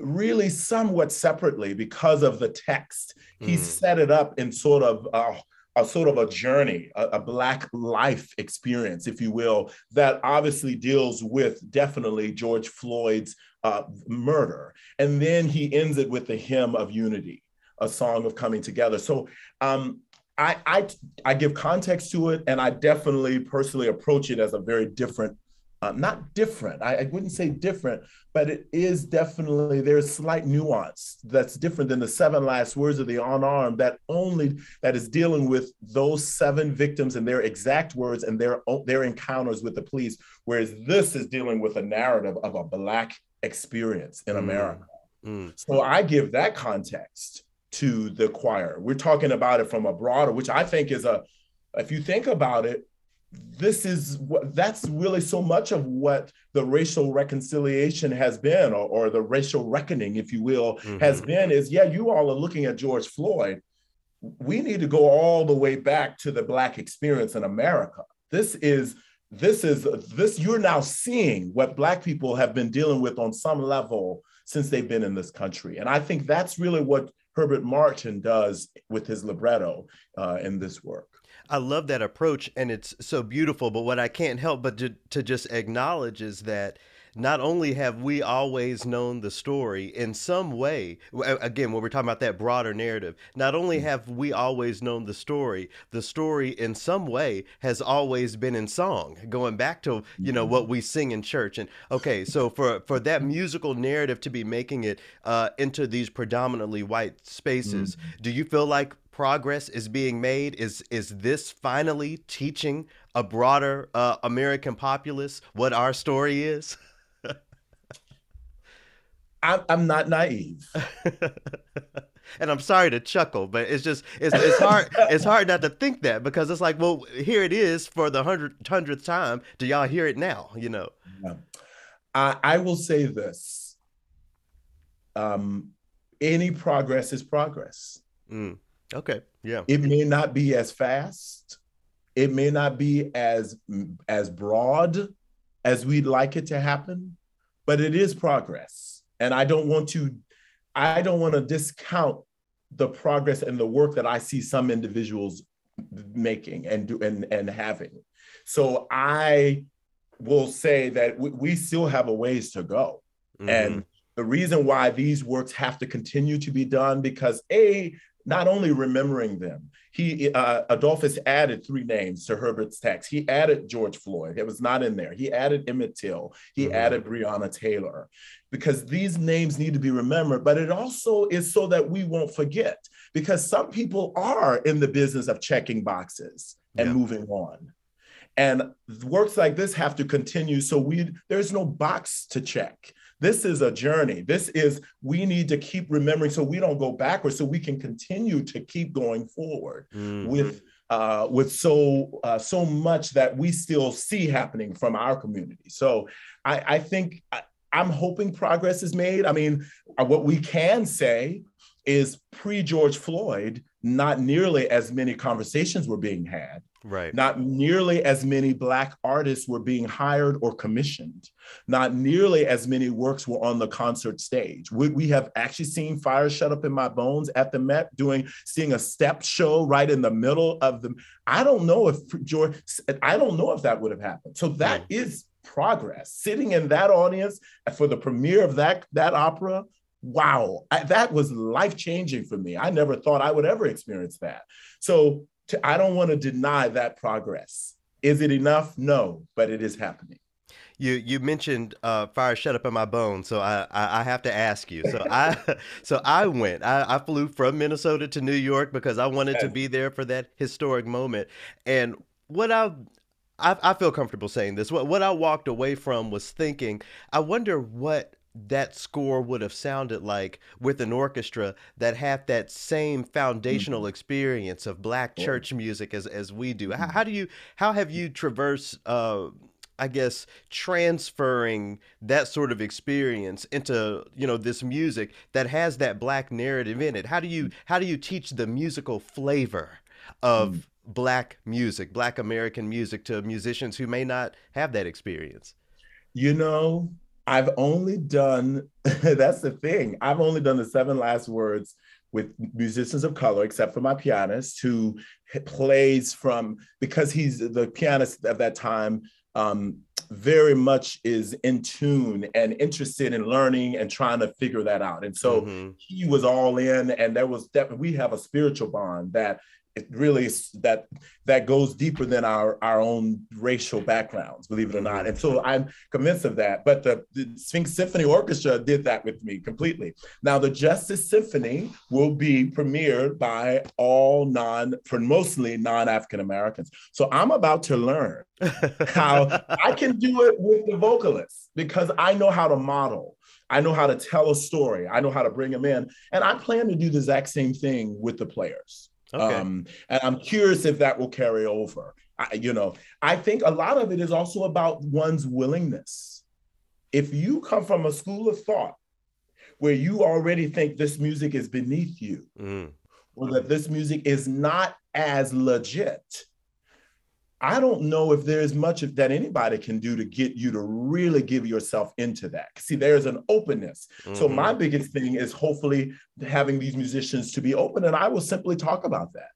[SPEAKER 5] really somewhat separately because of the text. He
[SPEAKER 1] Mm.
[SPEAKER 5] set it up in sort of uh, a sort of a journey, a, a black life experience, if you will, that obviously deals with definitely George Floyd's uh, murder, and then he ends it with the hymn of unity, a song of coming together. So. Um, I, I I give context to it, and I definitely personally approach it as a very different uh, not different. I, I wouldn't say different, but it is definitely there's slight nuance that's different than the seven last words of the unarmed that only that is dealing with those seven victims and their exact words and their their encounters with the police, whereas this is dealing with a narrative of a black experience in
[SPEAKER 1] Mm.
[SPEAKER 5] America.
[SPEAKER 1] Mm.
[SPEAKER 5] So I give that context to the choir. We're talking about it from a broader, which I think is a, if you think about it, this is what that's really so much of what the racial reconciliation has been, or, or the racial reckoning, if you will, has
[SPEAKER 1] Mhm.
[SPEAKER 5] been is yeah, you all are looking at George Floyd. We need to go all the way back to the Black experience in America. This is this is this you're now seeing what Black people have been dealing with on some level since they've been in this country. And I think that's really what Herbert Martin does with his libretto uh, in this work.
[SPEAKER 1] I love that approach and it's so beautiful. But what I can't help but to, to just acknowledge is that not only have we always known the story in some way, again, when we're talking about that broader narrative, not only mm. have we always known the story, the story in some way has always been in song, going back to, you know, what mm. we sing in church. And okay, so for, for that musical narrative to be making it uh, into these predominantly white spaces, mm. do you feel like progress is being made? Is is this finally teaching a broader uh, American populace what our story is?
[SPEAKER 5] I'm, I'm not naive.
[SPEAKER 1] and I'm sorry to chuckle, but it's just it's, it's hard it's hard not to think that because it's like, well, here it is for the hundred hundredth time. Do y'all hear it now? You know.
[SPEAKER 5] I, I will say this um, any progress is progress.
[SPEAKER 1] Mm. Okay. Yeah.
[SPEAKER 5] It may not be as fast, it may not be as, as broad as we'd like it to happen, but it is progress. And I don't want to, I don't want to discount the progress and the work that I see some individuals making and do and, and having. So I will say that we, we still have a ways to go.
[SPEAKER 1] Mhm.
[SPEAKER 5] And the reason why these works have to continue to be done because a not only remembering them, he uh, Adolphus added three names to Herbert's text. He added George Floyd; it was not in there. He added Emmett Till. He
[SPEAKER 1] Mhm.
[SPEAKER 5] added Breonna Taylor, because these names need to be remembered. But it also is so that we won't forget, because some people are in the business of checking boxes and
[SPEAKER 1] Yeah.
[SPEAKER 5] moving on. And works like this have to continue. So we there's no box to check. This is a journey. This is we need to keep remembering so we don't go backwards, so we can continue to keep going forward
[SPEAKER 1] Mhm.
[SPEAKER 5] with uh, with so uh, so much that we still see happening from our community. So I, I think I, I'm hoping progress is made. I mean, uh, what we can say is pre George Floyd, not nearly as many conversations were being had
[SPEAKER 1] Right.
[SPEAKER 5] Not nearly as many Black artists were being hired or commissioned. Not nearly as many works were on the concert stage. We, we have actually seen Fire Shut Up in My Bones at the Met doing, seeing a step show right in the middle of the. I don't know if George, I don't know if that would have happened. So that mm. is progress. Sitting in that audience for the premiere of that, that opera wow, I, that was life changing for me. I never thought I would ever experience that. So to, I don't want to deny that progress. Is it enough? No, but it is happening.
[SPEAKER 1] You you mentioned uh, fire shut up in my bones, so I, I, I have to ask you. So I so I went. I, I flew from Minnesota to New York because I wanted to be there for that historic moment. And what I I, I feel comfortable saying this. What what I walked away from was thinking. I wonder what that score would have sounded like with an orchestra that had that same foundational mm-hmm. experience of black church music as as we do. How, mm-hmm. how do you how have you traversed uh I guess transferring that sort of experience into you know this music that has that black narrative in it. How do you how do you teach the musical flavor of mm. black music, black American music to musicians who may not have that experience?
[SPEAKER 5] You know, I've only done, that's the thing, I've only done the seven last words with musicians of color, except for my pianist who plays from, because he's the pianist of that time, um, very much is in tune and interested in learning and trying to figure that out. And so mm-hmm. he was all in, and there was that we have a spiritual bond that it really is that that goes deeper than our our own racial backgrounds believe it or not mm-hmm. and so i'm convinced of that but the, the, sphinx symphony orchestra did that with me completely now the justice symphony will be premiered by all non for mostly non-african americans so i'm about to learn how i can do it with the vocalists because i know how to model I know how to tell a story. I know how to bring them in. And I plan to do the exact same thing with the players. Okay. Um, and I'm curious if that will carry over. I, you know, I think a lot of it is also about one's willingness. If you come from a school of thought where you already think this music is beneath you, mm. or that this music is not as legit, I don't know if there's much that anybody can do to get you to really give yourself into that. See, there's an openness. Mm-hmm. So my biggest thing is hopefully having these musicians to be open, and I will simply talk about that.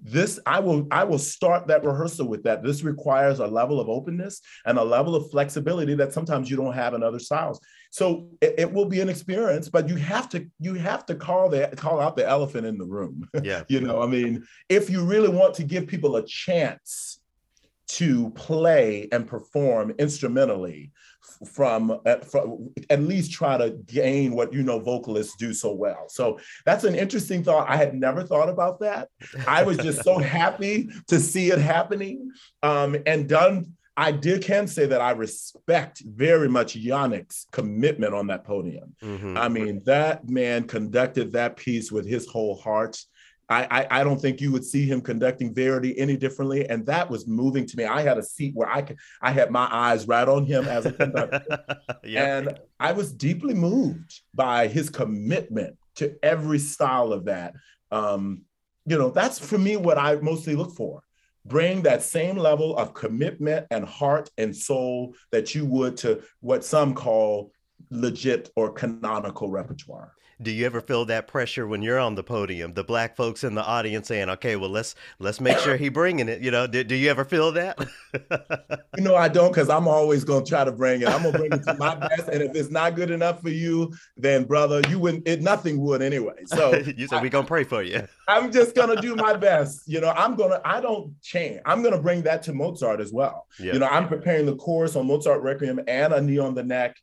[SPEAKER 5] This I will I will start that rehearsal with that. This requires a level of openness and a level of flexibility that sometimes you don't have in other styles. So it, it will be an experience, but you have to you have to call the call out the elephant in the room.
[SPEAKER 1] Yeah,
[SPEAKER 5] you know, I mean, if you really want to give people a chance to play and perform instrumentally from at, from at, least try to gain what you know vocalists do so well. So that's an interesting thought. I had never thought about that. I was just so happy to see it happening um, and done. I did can say that I respect very much Yannick's commitment on that podium. Mm-hmm. I mean, that man conducted that piece with his whole heart. I, I, I don't think you would see him conducting Verdi any differently, and that was moving to me. I had a seat where I could I had my eyes right on him as a conductor, and I was deeply moved by his commitment to every style of that. Um, you know, that's for me what I mostly look for. Bring that same level of commitment and heart and soul that you would to what some call legit or canonical repertoire
[SPEAKER 1] do you ever feel that pressure when you're on the podium? The black folks in the audience saying okay well let's let's make sure he bringing it you know? Do, do you ever feel that?
[SPEAKER 5] You know i don't because i'm always going to try to bring it. I'm going to bring it to my best and if it's not good enough for you then brother you wouldn't it nothing would anyway. So
[SPEAKER 1] you said we're going to pray for you.
[SPEAKER 5] I'm just going to do my best you know? I'm going to i don't change i'm going to bring that to mozart as well. Yep. you know i'm preparing the chorus on mozart requiem and a knee on the neck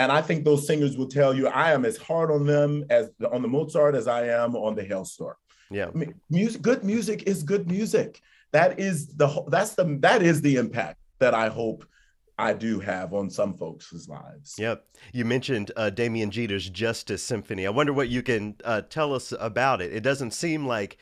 [SPEAKER 5] and I think those singers will tell you I am as hard on them as on the Mozart as I am on the Hailstork.
[SPEAKER 1] Yeah, I
[SPEAKER 5] mean, music, good music is good music. That is the that's the that is the impact that I hope I do have on some folks' lives.
[SPEAKER 1] Yep. You mentioned uh, Damien Geter's Justice Symphony. I wonder what you can uh, tell us about it. It doesn't seem like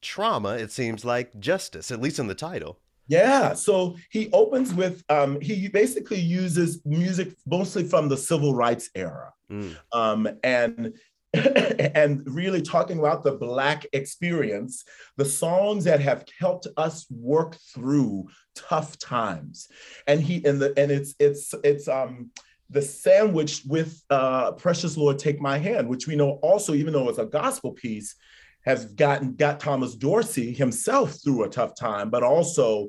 [SPEAKER 1] trauma. It seems like justice, at least in the title.
[SPEAKER 5] Yeah, so he opens with um, he basically uses music mostly from the civil rights era, mm. um, and and really talking about the Black experience, the songs that have helped us work through tough times. And he and the and it's it's it's um the sandwich with uh, Precious Lord Take My Hand, which we know also, even though it's a gospel piece, has gotten got Thomas Dorsey himself through a tough time, but also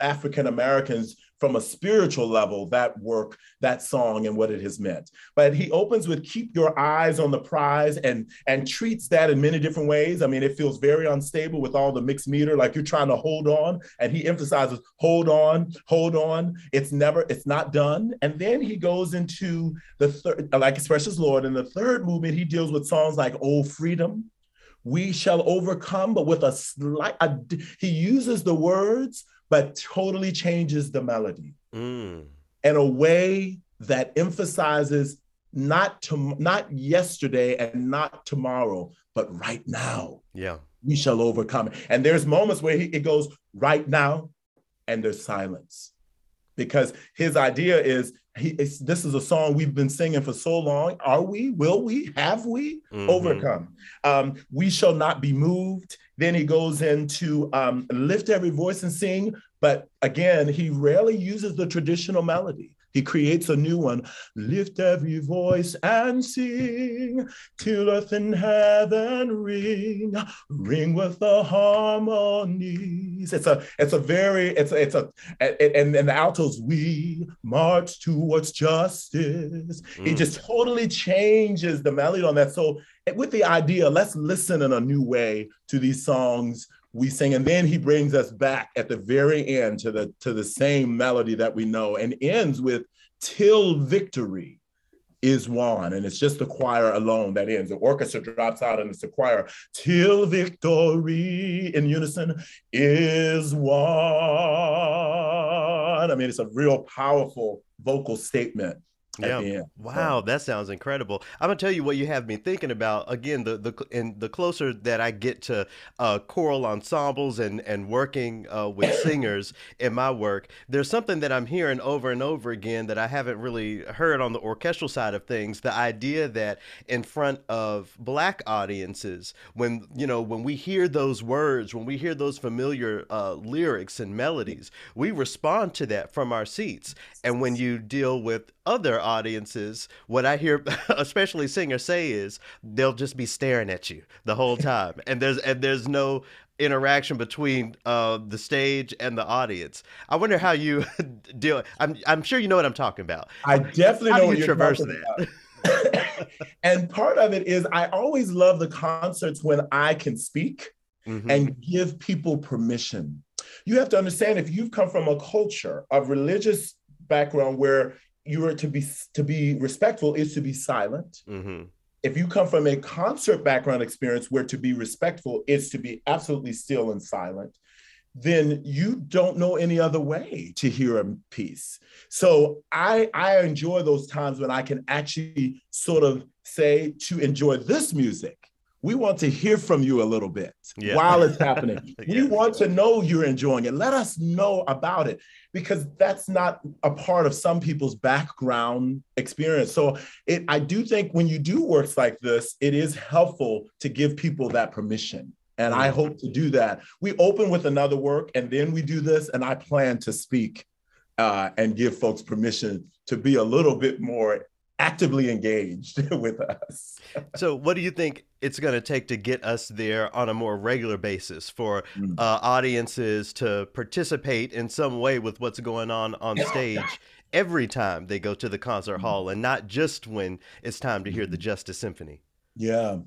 [SPEAKER 5] African Americans from a spiritual level that work, that song, and what it has meant. But he opens with "Keep your eyes on the prize" and and treats that in many different ways. I mean, it feels very unstable with all the mixed meter, like you're trying to hold on, and he emphasizes, "Hold on, hold on. It's never, it's not done." And then he goes into the third, like "His Precious Lord." In the third movement, he deals with songs like "Oh Freedom." We shall overcome, but with a slight, a, he uses the words, but totally changes the melody mm. in a way that emphasizes not to not yesterday and not tomorrow, but right now.
[SPEAKER 1] Yeah.
[SPEAKER 5] We shall overcome. And there's moments where he, it goes right now and there's silence. Because his idea is he, this is a song we've been singing for so long. Are we? Will we? Have we mm-hmm. overcome? Um, we shall not be moved. Then he goes into um, lift every voice and sing. But again, he rarely uses the traditional melody. He creates a new one. Lift every voice and sing till earth and heaven ring, ring with the harmonies. It's a, it's a very, it's a, it's a, and, and the altos, we march towards justice. Mm. He just totally changes the melody on that. So with the idea, let's listen in a new way to these songs we sing and then he brings us back at the very end to the to the same melody that we know and ends with till victory is won. And it's just the choir alone that ends. The orchestra drops out and it's the choir till victory in unison is won. I mean it's a real powerful vocal statement
[SPEAKER 1] yeah. Wow, that sounds incredible. I'm gonna tell you what you have me thinking about. Again, the the and the closer that I get to uh, choral ensembles and and working uh, with singers in my work, there's something that I'm hearing over and over again that I haven't really heard on the orchestral side of things. The idea that in front of black audiences, when you know when we hear those words, when we hear those familiar uh, lyrics and melodies, we respond to that from our seats. And when you deal with other audiences, what I hear, especially singers say, is they'll just be staring at you the whole time, and there's and there's no interaction between uh, the stage and the audience. I wonder how you deal. I'm I'm sure you know what I'm talking about.
[SPEAKER 5] I definitely how know what you you're traverse that. and part of it is I always love the concerts when I can speak mm-hmm. and give people permission. You have to understand if you've come from a culture of religious background where you are to be to be respectful is to be silent. Mm-hmm. If you come from a concert background experience where to be respectful is to be absolutely still and silent, then you don't know any other way to hear a piece. So I I enjoy those times when I can actually sort of say to enjoy this music we want to hear from you a little bit yeah. while it's happening. yeah. We want to know you're enjoying it. Let us know about it because that's not a part of some people's background experience. So it, I do think when you do works like this, it is helpful to give people that permission. And I mm. hope to do that. We open with another work and then we do this, and I plan to speak uh, and give folks permission to be a little bit more actively engaged with us.
[SPEAKER 1] so, what do you think it's going to take to get us there on a more regular basis for mm. uh, audiences to participate in some way with what's going on on stage? every time they go to the concert mm-hmm. hall and not just when it's time to hear the mm-hmm. Justice Symphony.
[SPEAKER 5] Yeah.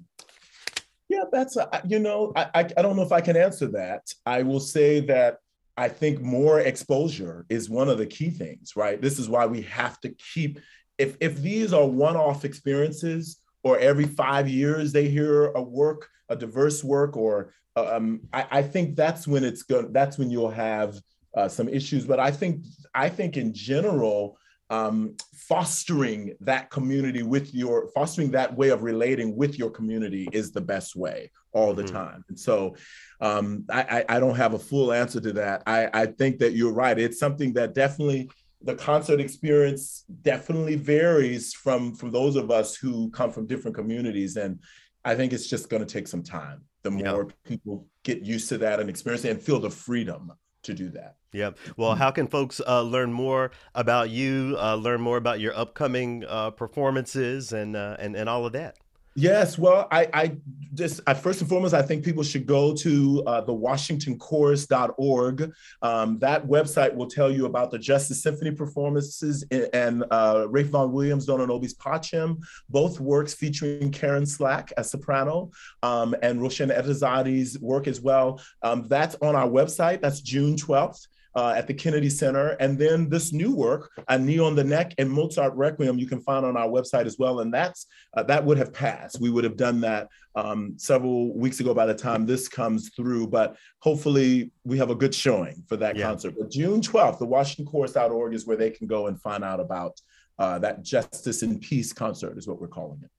[SPEAKER 5] Yeah, that's, a, you know, I, I, I don't know if I can answer that. I will say that I think more exposure is one of the key things, right? This is why we have to keep if if these are one-off experiences or every five years they hear a work a diverse work or um, I, I, think that's when it's going that's when you'll have uh, some issues. But i think i think in general um, fostering that community with your fostering that way of relating with your community is the best way all the mm-hmm. time. And so um, I, I don't have a full answer to that. I, I think that you're right. It's something that definitely the concert experience definitely varies from from those of us who come from different communities and i think it's just going to take some time the more yeah. people get used to that and experience it and feel the freedom to do that
[SPEAKER 1] yeah. Well, how can folks uh, learn more about you, uh, learn more about your upcoming uh, performances, and uh, and and all of that?
[SPEAKER 5] Yes, well, I, I just first and foremost, I think people should go to uh, the WashingtonChorus.org. Um, that website will tell you about the Justice Symphony performances and, and uh, Rafe Vaughan Williams, Dona Nobis Pacem, both works featuring Karen Slack as soprano um, and Roshanne Etezadi's work as well. Um, that's on our website. That's June 12th uh, at the Kennedy Center. And then this new work, A Knee on the Neck and Mozart Requiem, you can find on our website as well. And that's uh, that would have passed. We would have done that um, several weeks ago by the time this comes through. But hopefully we have a good showing for that yeah. concert. But June 12th, the WashingtonChorus.org is where they can go and find out about uh, that Justice and Peace concert is what we're calling it.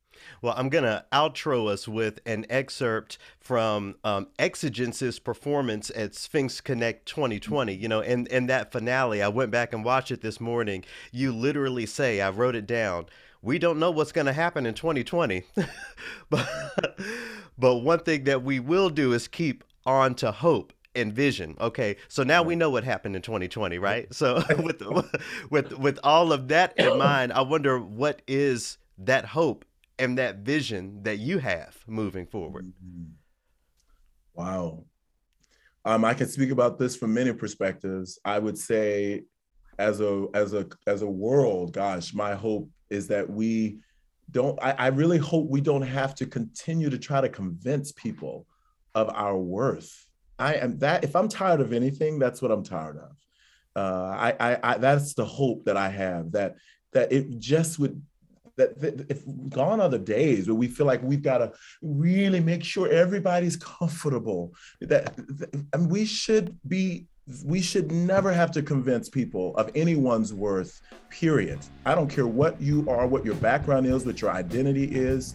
[SPEAKER 1] Well, I'm going to outro us with an excerpt from um, Exigence's performance at Sphinx Connect 2020. You know, in, in that finale, I went back and watched it this morning. You literally say, I wrote it down, we don't know what's going to happen in 2020. but, but one thing that we will do is keep on to hope and vision. Okay, so now we know what happened in 2020, right? So with with with all of that in mind, I wonder what is that hope and that vision that you have moving forward? Mm-hmm.
[SPEAKER 5] Wow. Um, I can speak about this from many perspectives. I would say, as a as a as a world, gosh, my hope is that we don't. I, I really hope we don't have to continue to try to convince people of our worth. I am that. If I'm tired of anything, that's what I'm tired of. Uh, I, I, I that's the hope that I have that that it just would that, if gone are the days where we feel like we've got to really make sure everybody's comfortable that, that and we should be we should never have to convince people of anyone's worth period. I don't care what you are what your background is what your identity is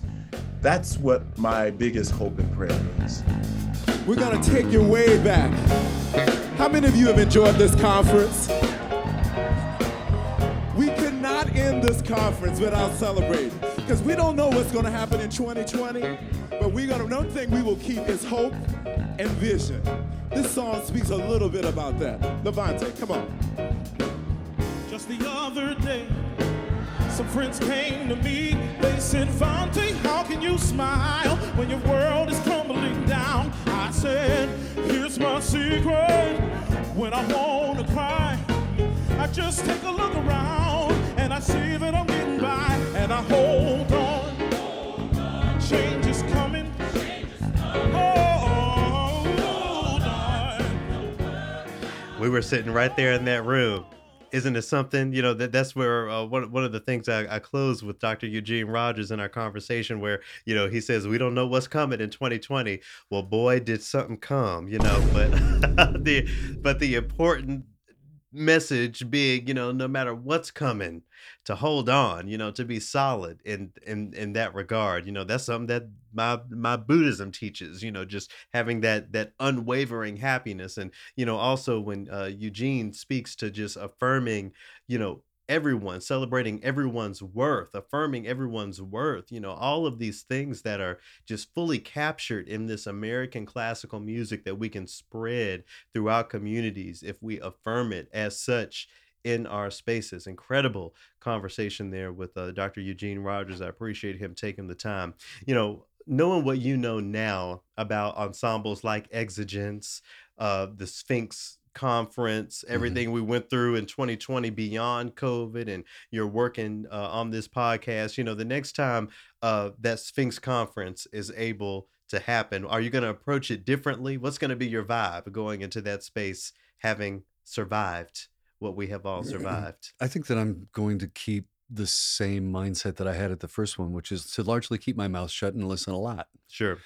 [SPEAKER 5] that's what my biggest hope and prayer is.
[SPEAKER 4] We're to take you way back. How many of you have enjoyed this conference not end this conference without celebrating. Because we don't know what's going to happen in 2020, but we're going to, one thing we will keep is hope and vision. This song speaks a little bit about that. Levante, come on.
[SPEAKER 6] Just the other day, some friends came to me. They said, Vante, how can you smile when your world is crumbling down? I said, here's my secret. When I want to cry, I just take a look around and I see that I'm getting by, and I hold on. Change is coming.
[SPEAKER 1] We were sitting right there in that room. Isn't it something? You know that that's where uh, one one of the things I, I closed with Dr. Eugene Rogers in our conversation, where you know he says we don't know what's coming in 2020. Well, boy, did something come, you know. But the but the important message being you know no matter what's coming to hold on you know to be solid in in in that regard you know that's something that my my buddhism teaches you know just having that that unwavering happiness. And you know also when uh, eugene speaks to just affirming you know everyone, celebrating everyone's worth, affirming everyone's worth, you know, all of these things that are just fully captured in this American classical music that we can spread throughout communities if we affirm it as such in our spaces. Incredible conversation there with uh, Dr. Eugene Rogers. I appreciate him taking the time. You know, knowing what you know now about ensembles like Exigence, uh, the Sphinx conference, mm-hmm. everything mm-hmm. we went through in 2020 beyond COVID, and you're working uh, on this podcast. You know, the next time uh, that Sphinx conference is able to happen, are you going to approach it differently? What's going to be your vibe going into that space, having survived what we have all survived?
[SPEAKER 2] I think that I'm going to keep the same mindset that I had at the first one, which is to largely keep my mouth shut and listen a lot.
[SPEAKER 1] Sure.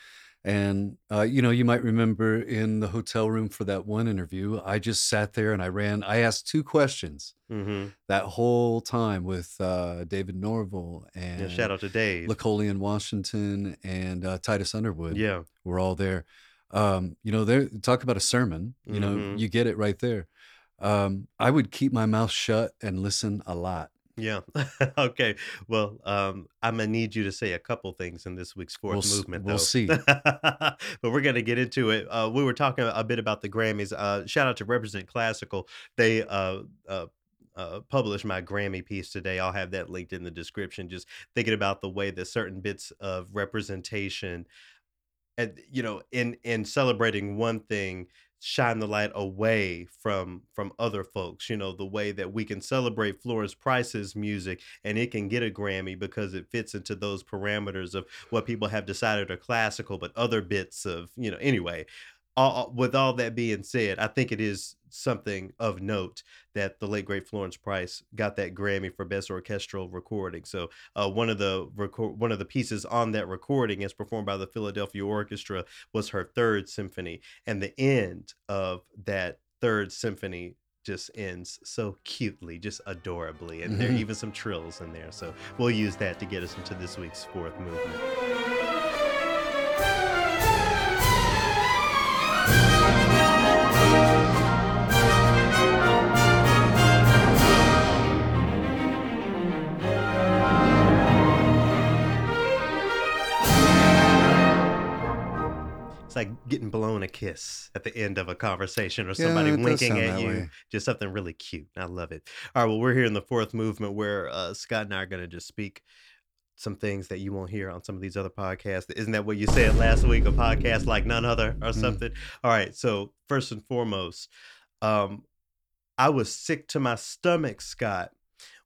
[SPEAKER 2] And, uh, you know, you might remember in the hotel room for that one interview, I just sat there and I ran, I asked two questions
[SPEAKER 1] Mm-hmm.
[SPEAKER 2] that whole time with uh, David Norville
[SPEAKER 1] Yeah, shout out to Dave.
[SPEAKER 2] Lecolion Washington and uh, Titus Underwood.
[SPEAKER 1] Yeah.
[SPEAKER 2] We're all there. Um, you know, there talk about a sermon. You know,
[SPEAKER 1] Mhm.
[SPEAKER 2] you get it right there. Um, I would keep my mouth shut and listen a lot.
[SPEAKER 1] Yeah. okay. Well, um, I'm gonna need you to say a couple things in this week's
[SPEAKER 2] We'll
[SPEAKER 1] fourth
[SPEAKER 2] s-
[SPEAKER 1] movement,
[SPEAKER 2] we'll
[SPEAKER 1] though.
[SPEAKER 2] see.
[SPEAKER 1] but we're gonna get into it. Uh, we were talking a bit about the Grammys. Uh, shout out to Represent Classical. They uh, uh, uh, published my Grammy piece today. I'll have that linked in the description. Just thinking about the way that certain bits of representation and you know in in celebrating one thing shine the light away from from other folks you know the way that we can celebrate Florence Price's music and it can get a Grammy because it fits into those parameters of what people have decided are classical but other bits of you know anyway all, with all that being said, I think it is something of note that the late great Florence Price got that Grammy for best orchestral recording. So uh, one of the record one of the pieces on that recording, as performed by the Philadelphia Orchestra, was her third symphony, and the end of that third symphony just ends so cutely, just adorably, and there are
[SPEAKER 2] Mhm.
[SPEAKER 1] even some trills in there. So we'll use that to get us into this week's fourth movement. Getting blown a kiss at the end of a conversation or somebody
[SPEAKER 2] does
[SPEAKER 1] winking at you.
[SPEAKER 2] way.
[SPEAKER 1] Just something really cute. I love it. All right, well, we're here in the fourth movement where uh, Scott and I are going to just speak some things that you won't hear on some of these other podcasts. Isn't that what you said last week? A podcast like none other or
[SPEAKER 2] Mm.
[SPEAKER 1] something? All right, so first and foremost, um, I was sick to my stomach, Scott,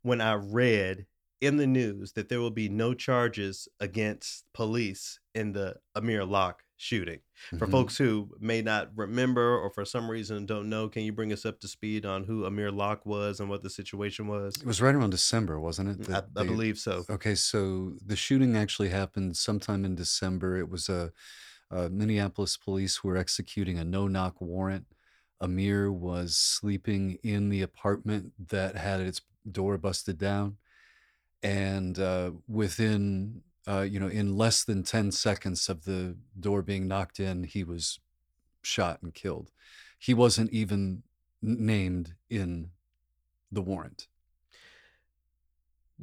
[SPEAKER 1] when I read in the news that there will be no charges against police in the Amir Locke shooting. For
[SPEAKER 2] Mhm.
[SPEAKER 1] folks who may not remember or for some reason don't know, can you bring us up to speed on who Amir Locke was and what the situation was?
[SPEAKER 2] It was right around December, wasn't it?
[SPEAKER 1] I, I
[SPEAKER 2] they-
[SPEAKER 1] believe so.
[SPEAKER 2] Okay, so the shooting actually happened sometime in December. It was a, uh Minneapolis police who were executing a no-knock warrant. Amir was sleeping in the apartment that had its door busted down, and uh, within uh, you know in less than ten seconds of the door being knocked in, he was shot and killed. He wasn't even named in the warrant.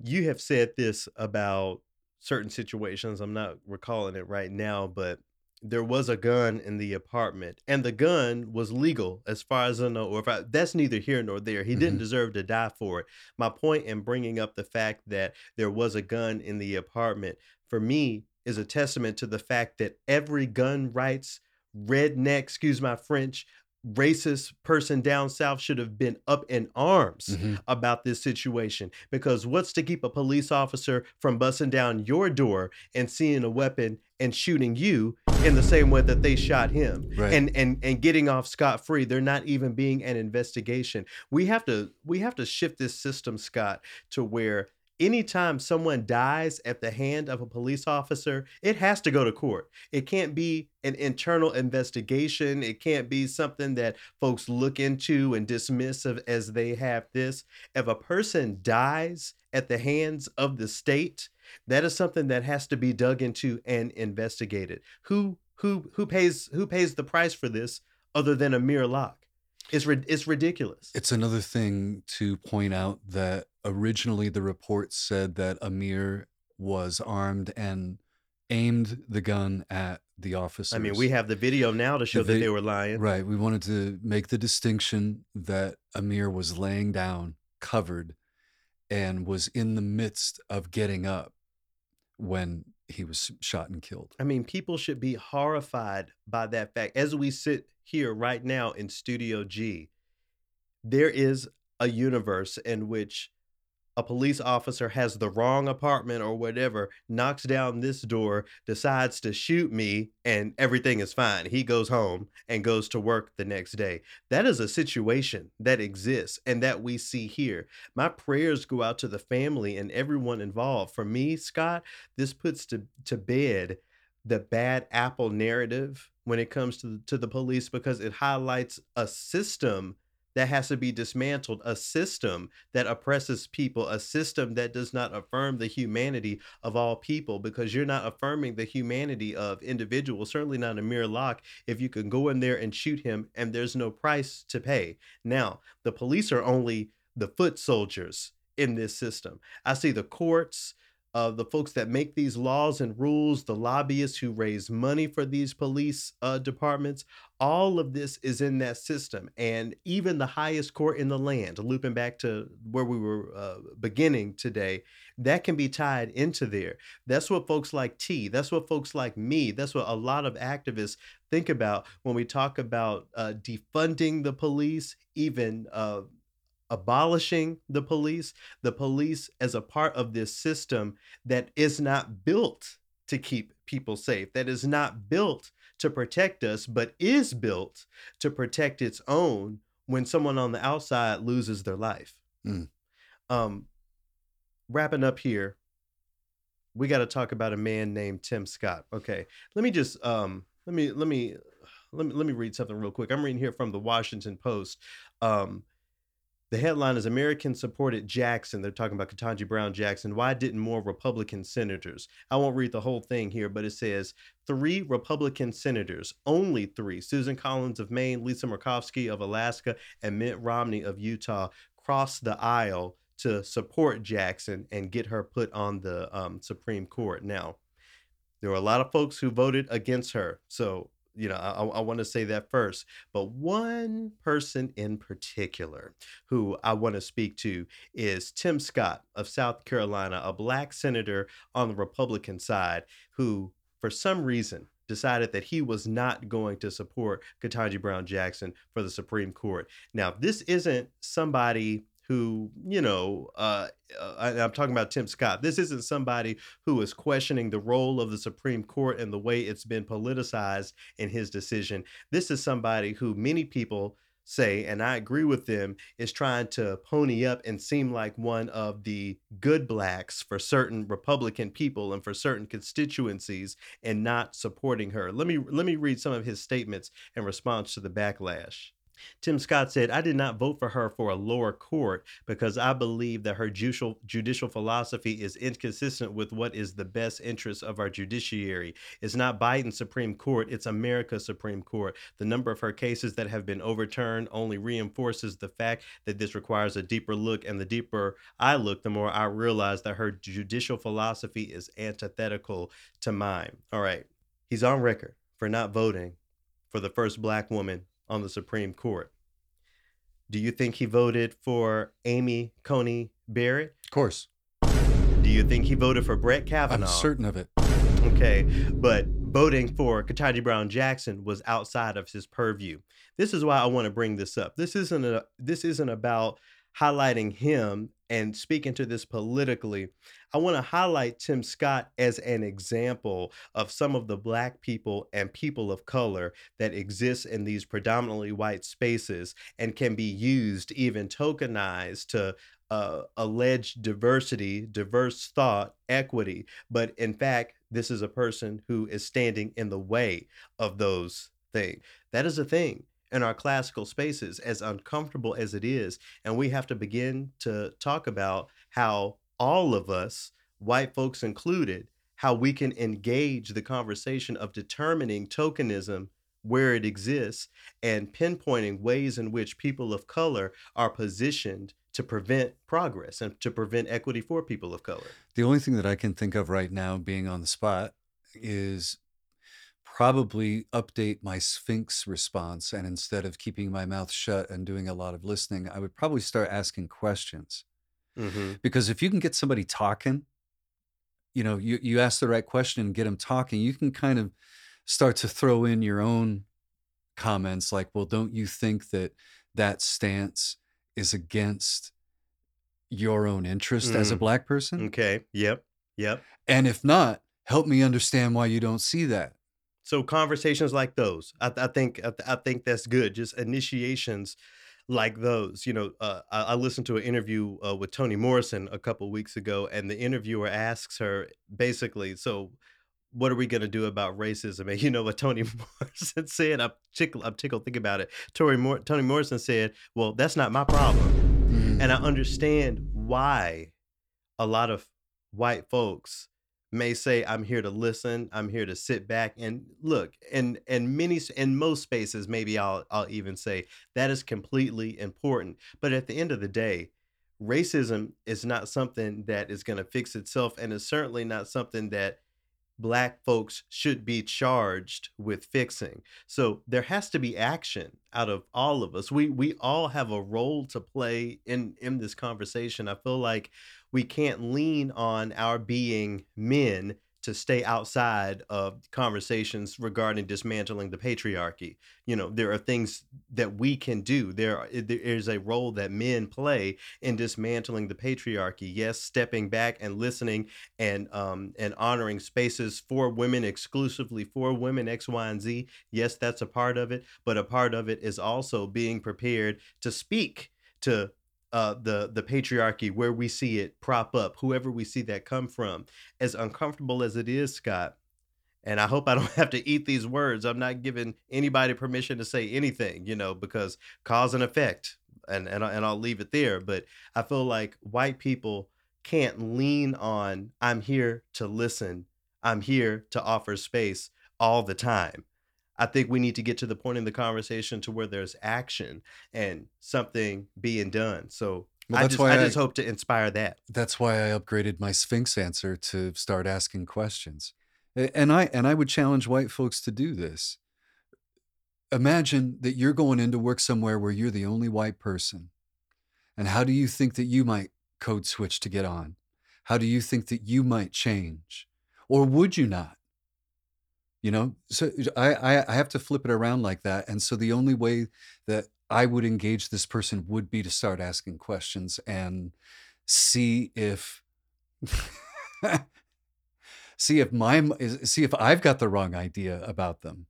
[SPEAKER 1] You have said this about certain situations. I'm not recalling it right now, but there was a gun in the apartment, and the gun was legal as far as I know. Or if I, that's neither here nor there. He didn't
[SPEAKER 2] Mhm.
[SPEAKER 1] deserve to die for it. My point in bringing up the fact that there was a gun in the apartment for me is a testament to the fact that every gun rights redneck, excuse my French, racist person down south should have been up in arms
[SPEAKER 2] Mhm.
[SPEAKER 1] about this situation because what's to keep a police officer from busting down your door and seeing a weapon and shooting you in the same way that they shot him
[SPEAKER 2] Right.
[SPEAKER 1] and and and getting off scot free they're not even being an investigation we have to we have to shift this system Scott to where anytime someone dies at the hand of a police officer it has to go to court. It can't be an internal investigation. It can't be something that folks look into and dismiss as they have this. If a person dies at the hands of the state that is something that has to be dug into and investigated. Who who who pays who pays the price for this other than Amir Locke it's it's ridiculous
[SPEAKER 2] It's another thing to point out that originally the report said that Amir was armed and aimed the gun at the officers.
[SPEAKER 1] I mean we have the video now to show that
[SPEAKER 2] They-
[SPEAKER 1] they were lying
[SPEAKER 2] Right. We wanted to make the distinction that Amir was laying down, covered, and was in the midst of getting up when he was shot and killed.
[SPEAKER 1] I mean, people should be horrified by that fact. As we sit here right now in Studio G, there is a universe in which a police officer has the wrong apartment or whatever, knocks down this door, decides to shoot me, and everything is fine. He goes home and goes to work the next day. That is a situation that exists and that we see here. My prayers go out to the family and everyone involved. For me, Scott, this puts to, to bed the bad apple narrative when it comes to, to the police because it highlights a system that has to be dismantled, a system that oppresses people, a system that does not affirm the humanity of all people, because you're not affirming the humanity of individuals, certainly not Amir Locke if you can go in there and shoot him and there's no price to pay. Now, the police are only the foot soldiers in this system. I see the courts, uh, the folks that make these laws and rules, the lobbyists who raise money for these police uh, departments, all of this is in that system. And even the highest court in the land, looping back to where we were uh, beginning today, that can be tied into there. That's what folks like T, that's what folks like me, that's what a lot of activists think about when we talk about uh, defunding the police, even uh, abolishing the police, the police as a part of this system that is not built to keep people safe, that is not built to protect us, but is built to protect its own when someone on the outside loses their life.
[SPEAKER 2] Mm.
[SPEAKER 1] Um, wrapping up here, we got to talk about a man named Tim Scott. Okay, let me just um, let me let me let me let me read something real quick. I'm reading here from the Washington Post. Um, the headline is Americans supported Jackson. They're talking about Ketanji Brown Jackson. Why didn't more Republican senators? I won't read the whole thing here, but it says three Republican senators, only three Susan Collins of Maine, Lisa Murkowski of Alaska, and Mitt Romney of Utah crossed the aisle to support Jackson and get her put on the um, Supreme Court. Now, there were a lot of folks who voted against her. So you know, I, I want to say that first. But one person in particular who I want to speak to is Tim Scott of South Carolina, a black senator on the Republican side who, for some reason, decided that he was not going to support Ketanji Brown Jackson for the Supreme Court. Now, this isn't somebody who, you know, uh, uh, I, I'm talking about Tim Scott. This isn't somebody who is questioning the role of the Supreme Court and the way it's been politicized in his decision. This is somebody who many people say, and I agree with them, is trying to pony up and seem like one of the good blacks for certain Republican people and for certain constituencies and not supporting her. Let me let me read some of his statements in response to the backlash. Tim Scott said, I did not vote for her for a lower court because I believe that her judicial, judicial philosophy is inconsistent with what is the best interest of our judiciary. It's not Biden's Supreme Court, it's America's Supreme Court. The number of her cases that have been overturned only reinforces the fact that this requires a deeper look. And the deeper I look, the more I realize that her judicial philosophy is antithetical to mine. All right. He's on record for not voting for the first black woman on the Supreme Court. Do you think he voted for Amy Coney Barrett?
[SPEAKER 2] Of course.
[SPEAKER 1] Do you think he voted for Brett Kavanaugh?
[SPEAKER 2] I'm certain of it.
[SPEAKER 1] Okay, but voting for Ketanji Brown Jackson was outside of his purview. This is why I want to bring this up. This isn't a this isn't about highlighting him and speaking to this politically, I want to highlight Tim Scott as an example of some of the Black people and people of color that exist in these predominantly white spaces and can be used, even tokenized, to uh, alleged diversity, diverse thought, equity. But in fact, this is a person who is standing in the way of those things. That is a thing in our classical spaces, as uncomfortable as it is. And we have to begin to talk about how all of us, white folks included, how we can engage the conversation of determining tokenism where it exists and pinpointing ways in which people of color are positioned to prevent progress and to prevent equity for people of color.
[SPEAKER 2] The only thing that I can think of right now, being on the spot, is probably update my Sphinx response. And instead of keeping my mouth shut and doing a lot of listening, I would probably start asking questions.
[SPEAKER 1] Mm-hmm.
[SPEAKER 2] Because if you can get somebody talking, you know, you, you ask the right question and get them talking, you can kind of start to throw in your own comments like, well, don't you think that that stance is against your own interest as a
[SPEAKER 1] Mm.
[SPEAKER 2] black person?
[SPEAKER 1] Okay. Yep. Yep.
[SPEAKER 2] And if not, help me understand why you don't see that.
[SPEAKER 1] So conversations like those, I, I think, I, I think that's good. Just initiations like those. You know, uh, I, I listened to an interview uh, with Toni Morrison a couple weeks ago, and the interviewer asks her basically, so what are we going to do about racism? And you know what Toni Morrison said? I'm tickled, I'm tickled thinking about it. Toni, Mor- Toni Morrison said, Well, that's not my problem.
[SPEAKER 2] Mm.
[SPEAKER 1] And I understand why a lot of white folks may say i'm here to listen i'm here to sit back and look and and many in most spaces maybe i'll i'll even say that is completely important but at the end of the day racism is not something that is going to fix itself and it's certainly not something that black folks should be charged with fixing. So there has to be action out of all of us. We we all have a role to play in in this conversation. I feel like we can't lean on our being men to stay outside of conversations regarding dismantling the patriarchy. You know, there are things that we can do. There, there is a role that men play in dismantling the patriarchy. Yes, stepping back and listening and um and honoring spaces for women exclusively for women X, Y, and Z. Yes, that's a part of it, but a part of it is also being prepared to speak to uh, the the patriarchy where we see it prop up, whoever we see that come from. As uncomfortable as it is, Scott, and I hope I don't have to eat these words. I'm not giving anybody permission to say anything, you know, because cause and effect, and and and I'll leave it there. But I feel like white people can't lean on I'm here to listen, I'm here to offer space all the time. I think we need to get to the point in the conversation to where there's action and something being done. So
[SPEAKER 2] Well,
[SPEAKER 1] I just I
[SPEAKER 2] I-
[SPEAKER 1] just hope to inspire that.
[SPEAKER 2] That's why I upgraded my Sphinx answer to start asking questions. And I and I would challenge white folks to do this. Imagine that you're going into work somewhere where you're the only white person. And how do you think that you might code switch to get on? How do you think that you might change? Or would you not? You know, so I, I I have to flip it around like that. And so the only way that I would engage this person would be to start asking questions and see if see if my see if I've got the wrong idea about them.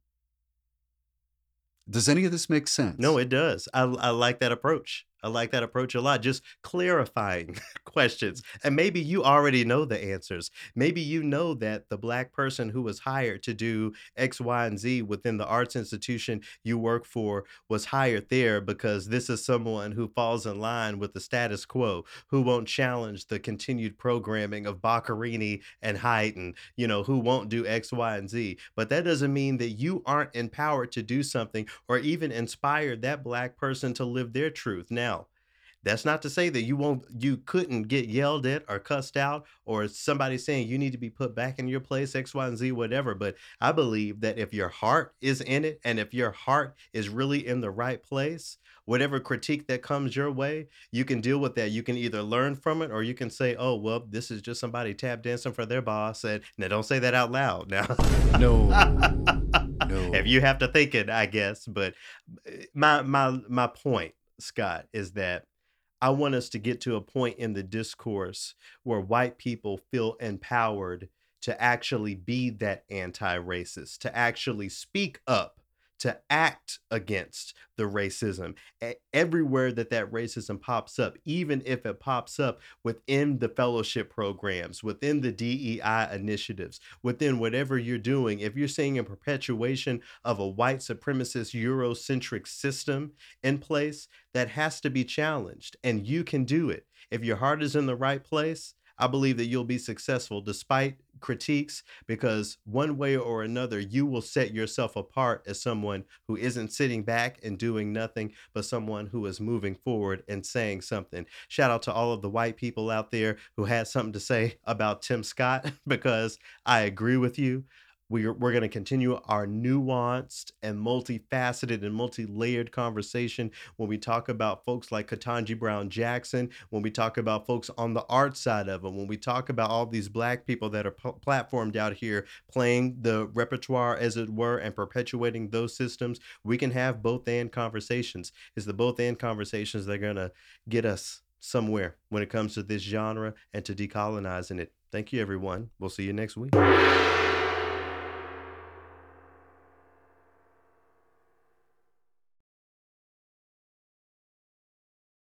[SPEAKER 2] Does any of this make sense?
[SPEAKER 1] No, it does. I, I like that approach. I like that approach a lot. Just clarifying questions. And maybe you already know the answers. Maybe you know that the black person who was hired to do X, Y, and Z within the arts institution you work for was hired there because this is someone who falls in line with the status quo, who won't challenge the continued programming of Boccherini and Haydn, you know, who won't do X, Y, and Z. But that doesn't mean that you aren't empowered to do something or even inspire that black person to live their truth. Now, that's not to say that you won't you couldn't get yelled at or cussed out or somebody saying you need to be put back in your place x y and z whatever but i believe that if your heart is in it and if your heart is really in the right place whatever critique that comes your way you can deal with that you can either learn from it or you can say oh well this is just somebody tap dancing for their boss and now don't say that out loud now
[SPEAKER 2] No. No.
[SPEAKER 1] if you have to think it, I guess. But uh, my my my point, Scott, is that I want us to get to a point in the discourse where white people feel empowered to actually be that anti-racist, to actually speak up, to act against the racism everywhere that that racism pops up, even if it pops up within the fellowship programs, within the DEI initiatives, within whatever you're doing. If you're seeing a perpetuation of a white supremacist Eurocentric system in place, that has to be challenged, and you can do it. If your heart is in the right place, I believe that you'll be successful despite critiques because one way or another you will set yourself apart as someone who isn't sitting back and doing nothing but someone who is moving forward and saying something. Shout out to all of the white people out there who had something to say about Tim Scott because I agree with you. We're, we're going to continue our nuanced and multifaceted and multi-layered conversation when we talk about folks like Ketanji Brown Jackson, when we talk about folks on the art side of it, when we talk about all these black people that are p- platformed out here playing the repertoire as it were and perpetuating those systems, we can have both and conversations. It's the both and conversations that are going to get us somewhere when it comes to this genre and to decolonizing it. Thank you, everyone. We'll see you next week.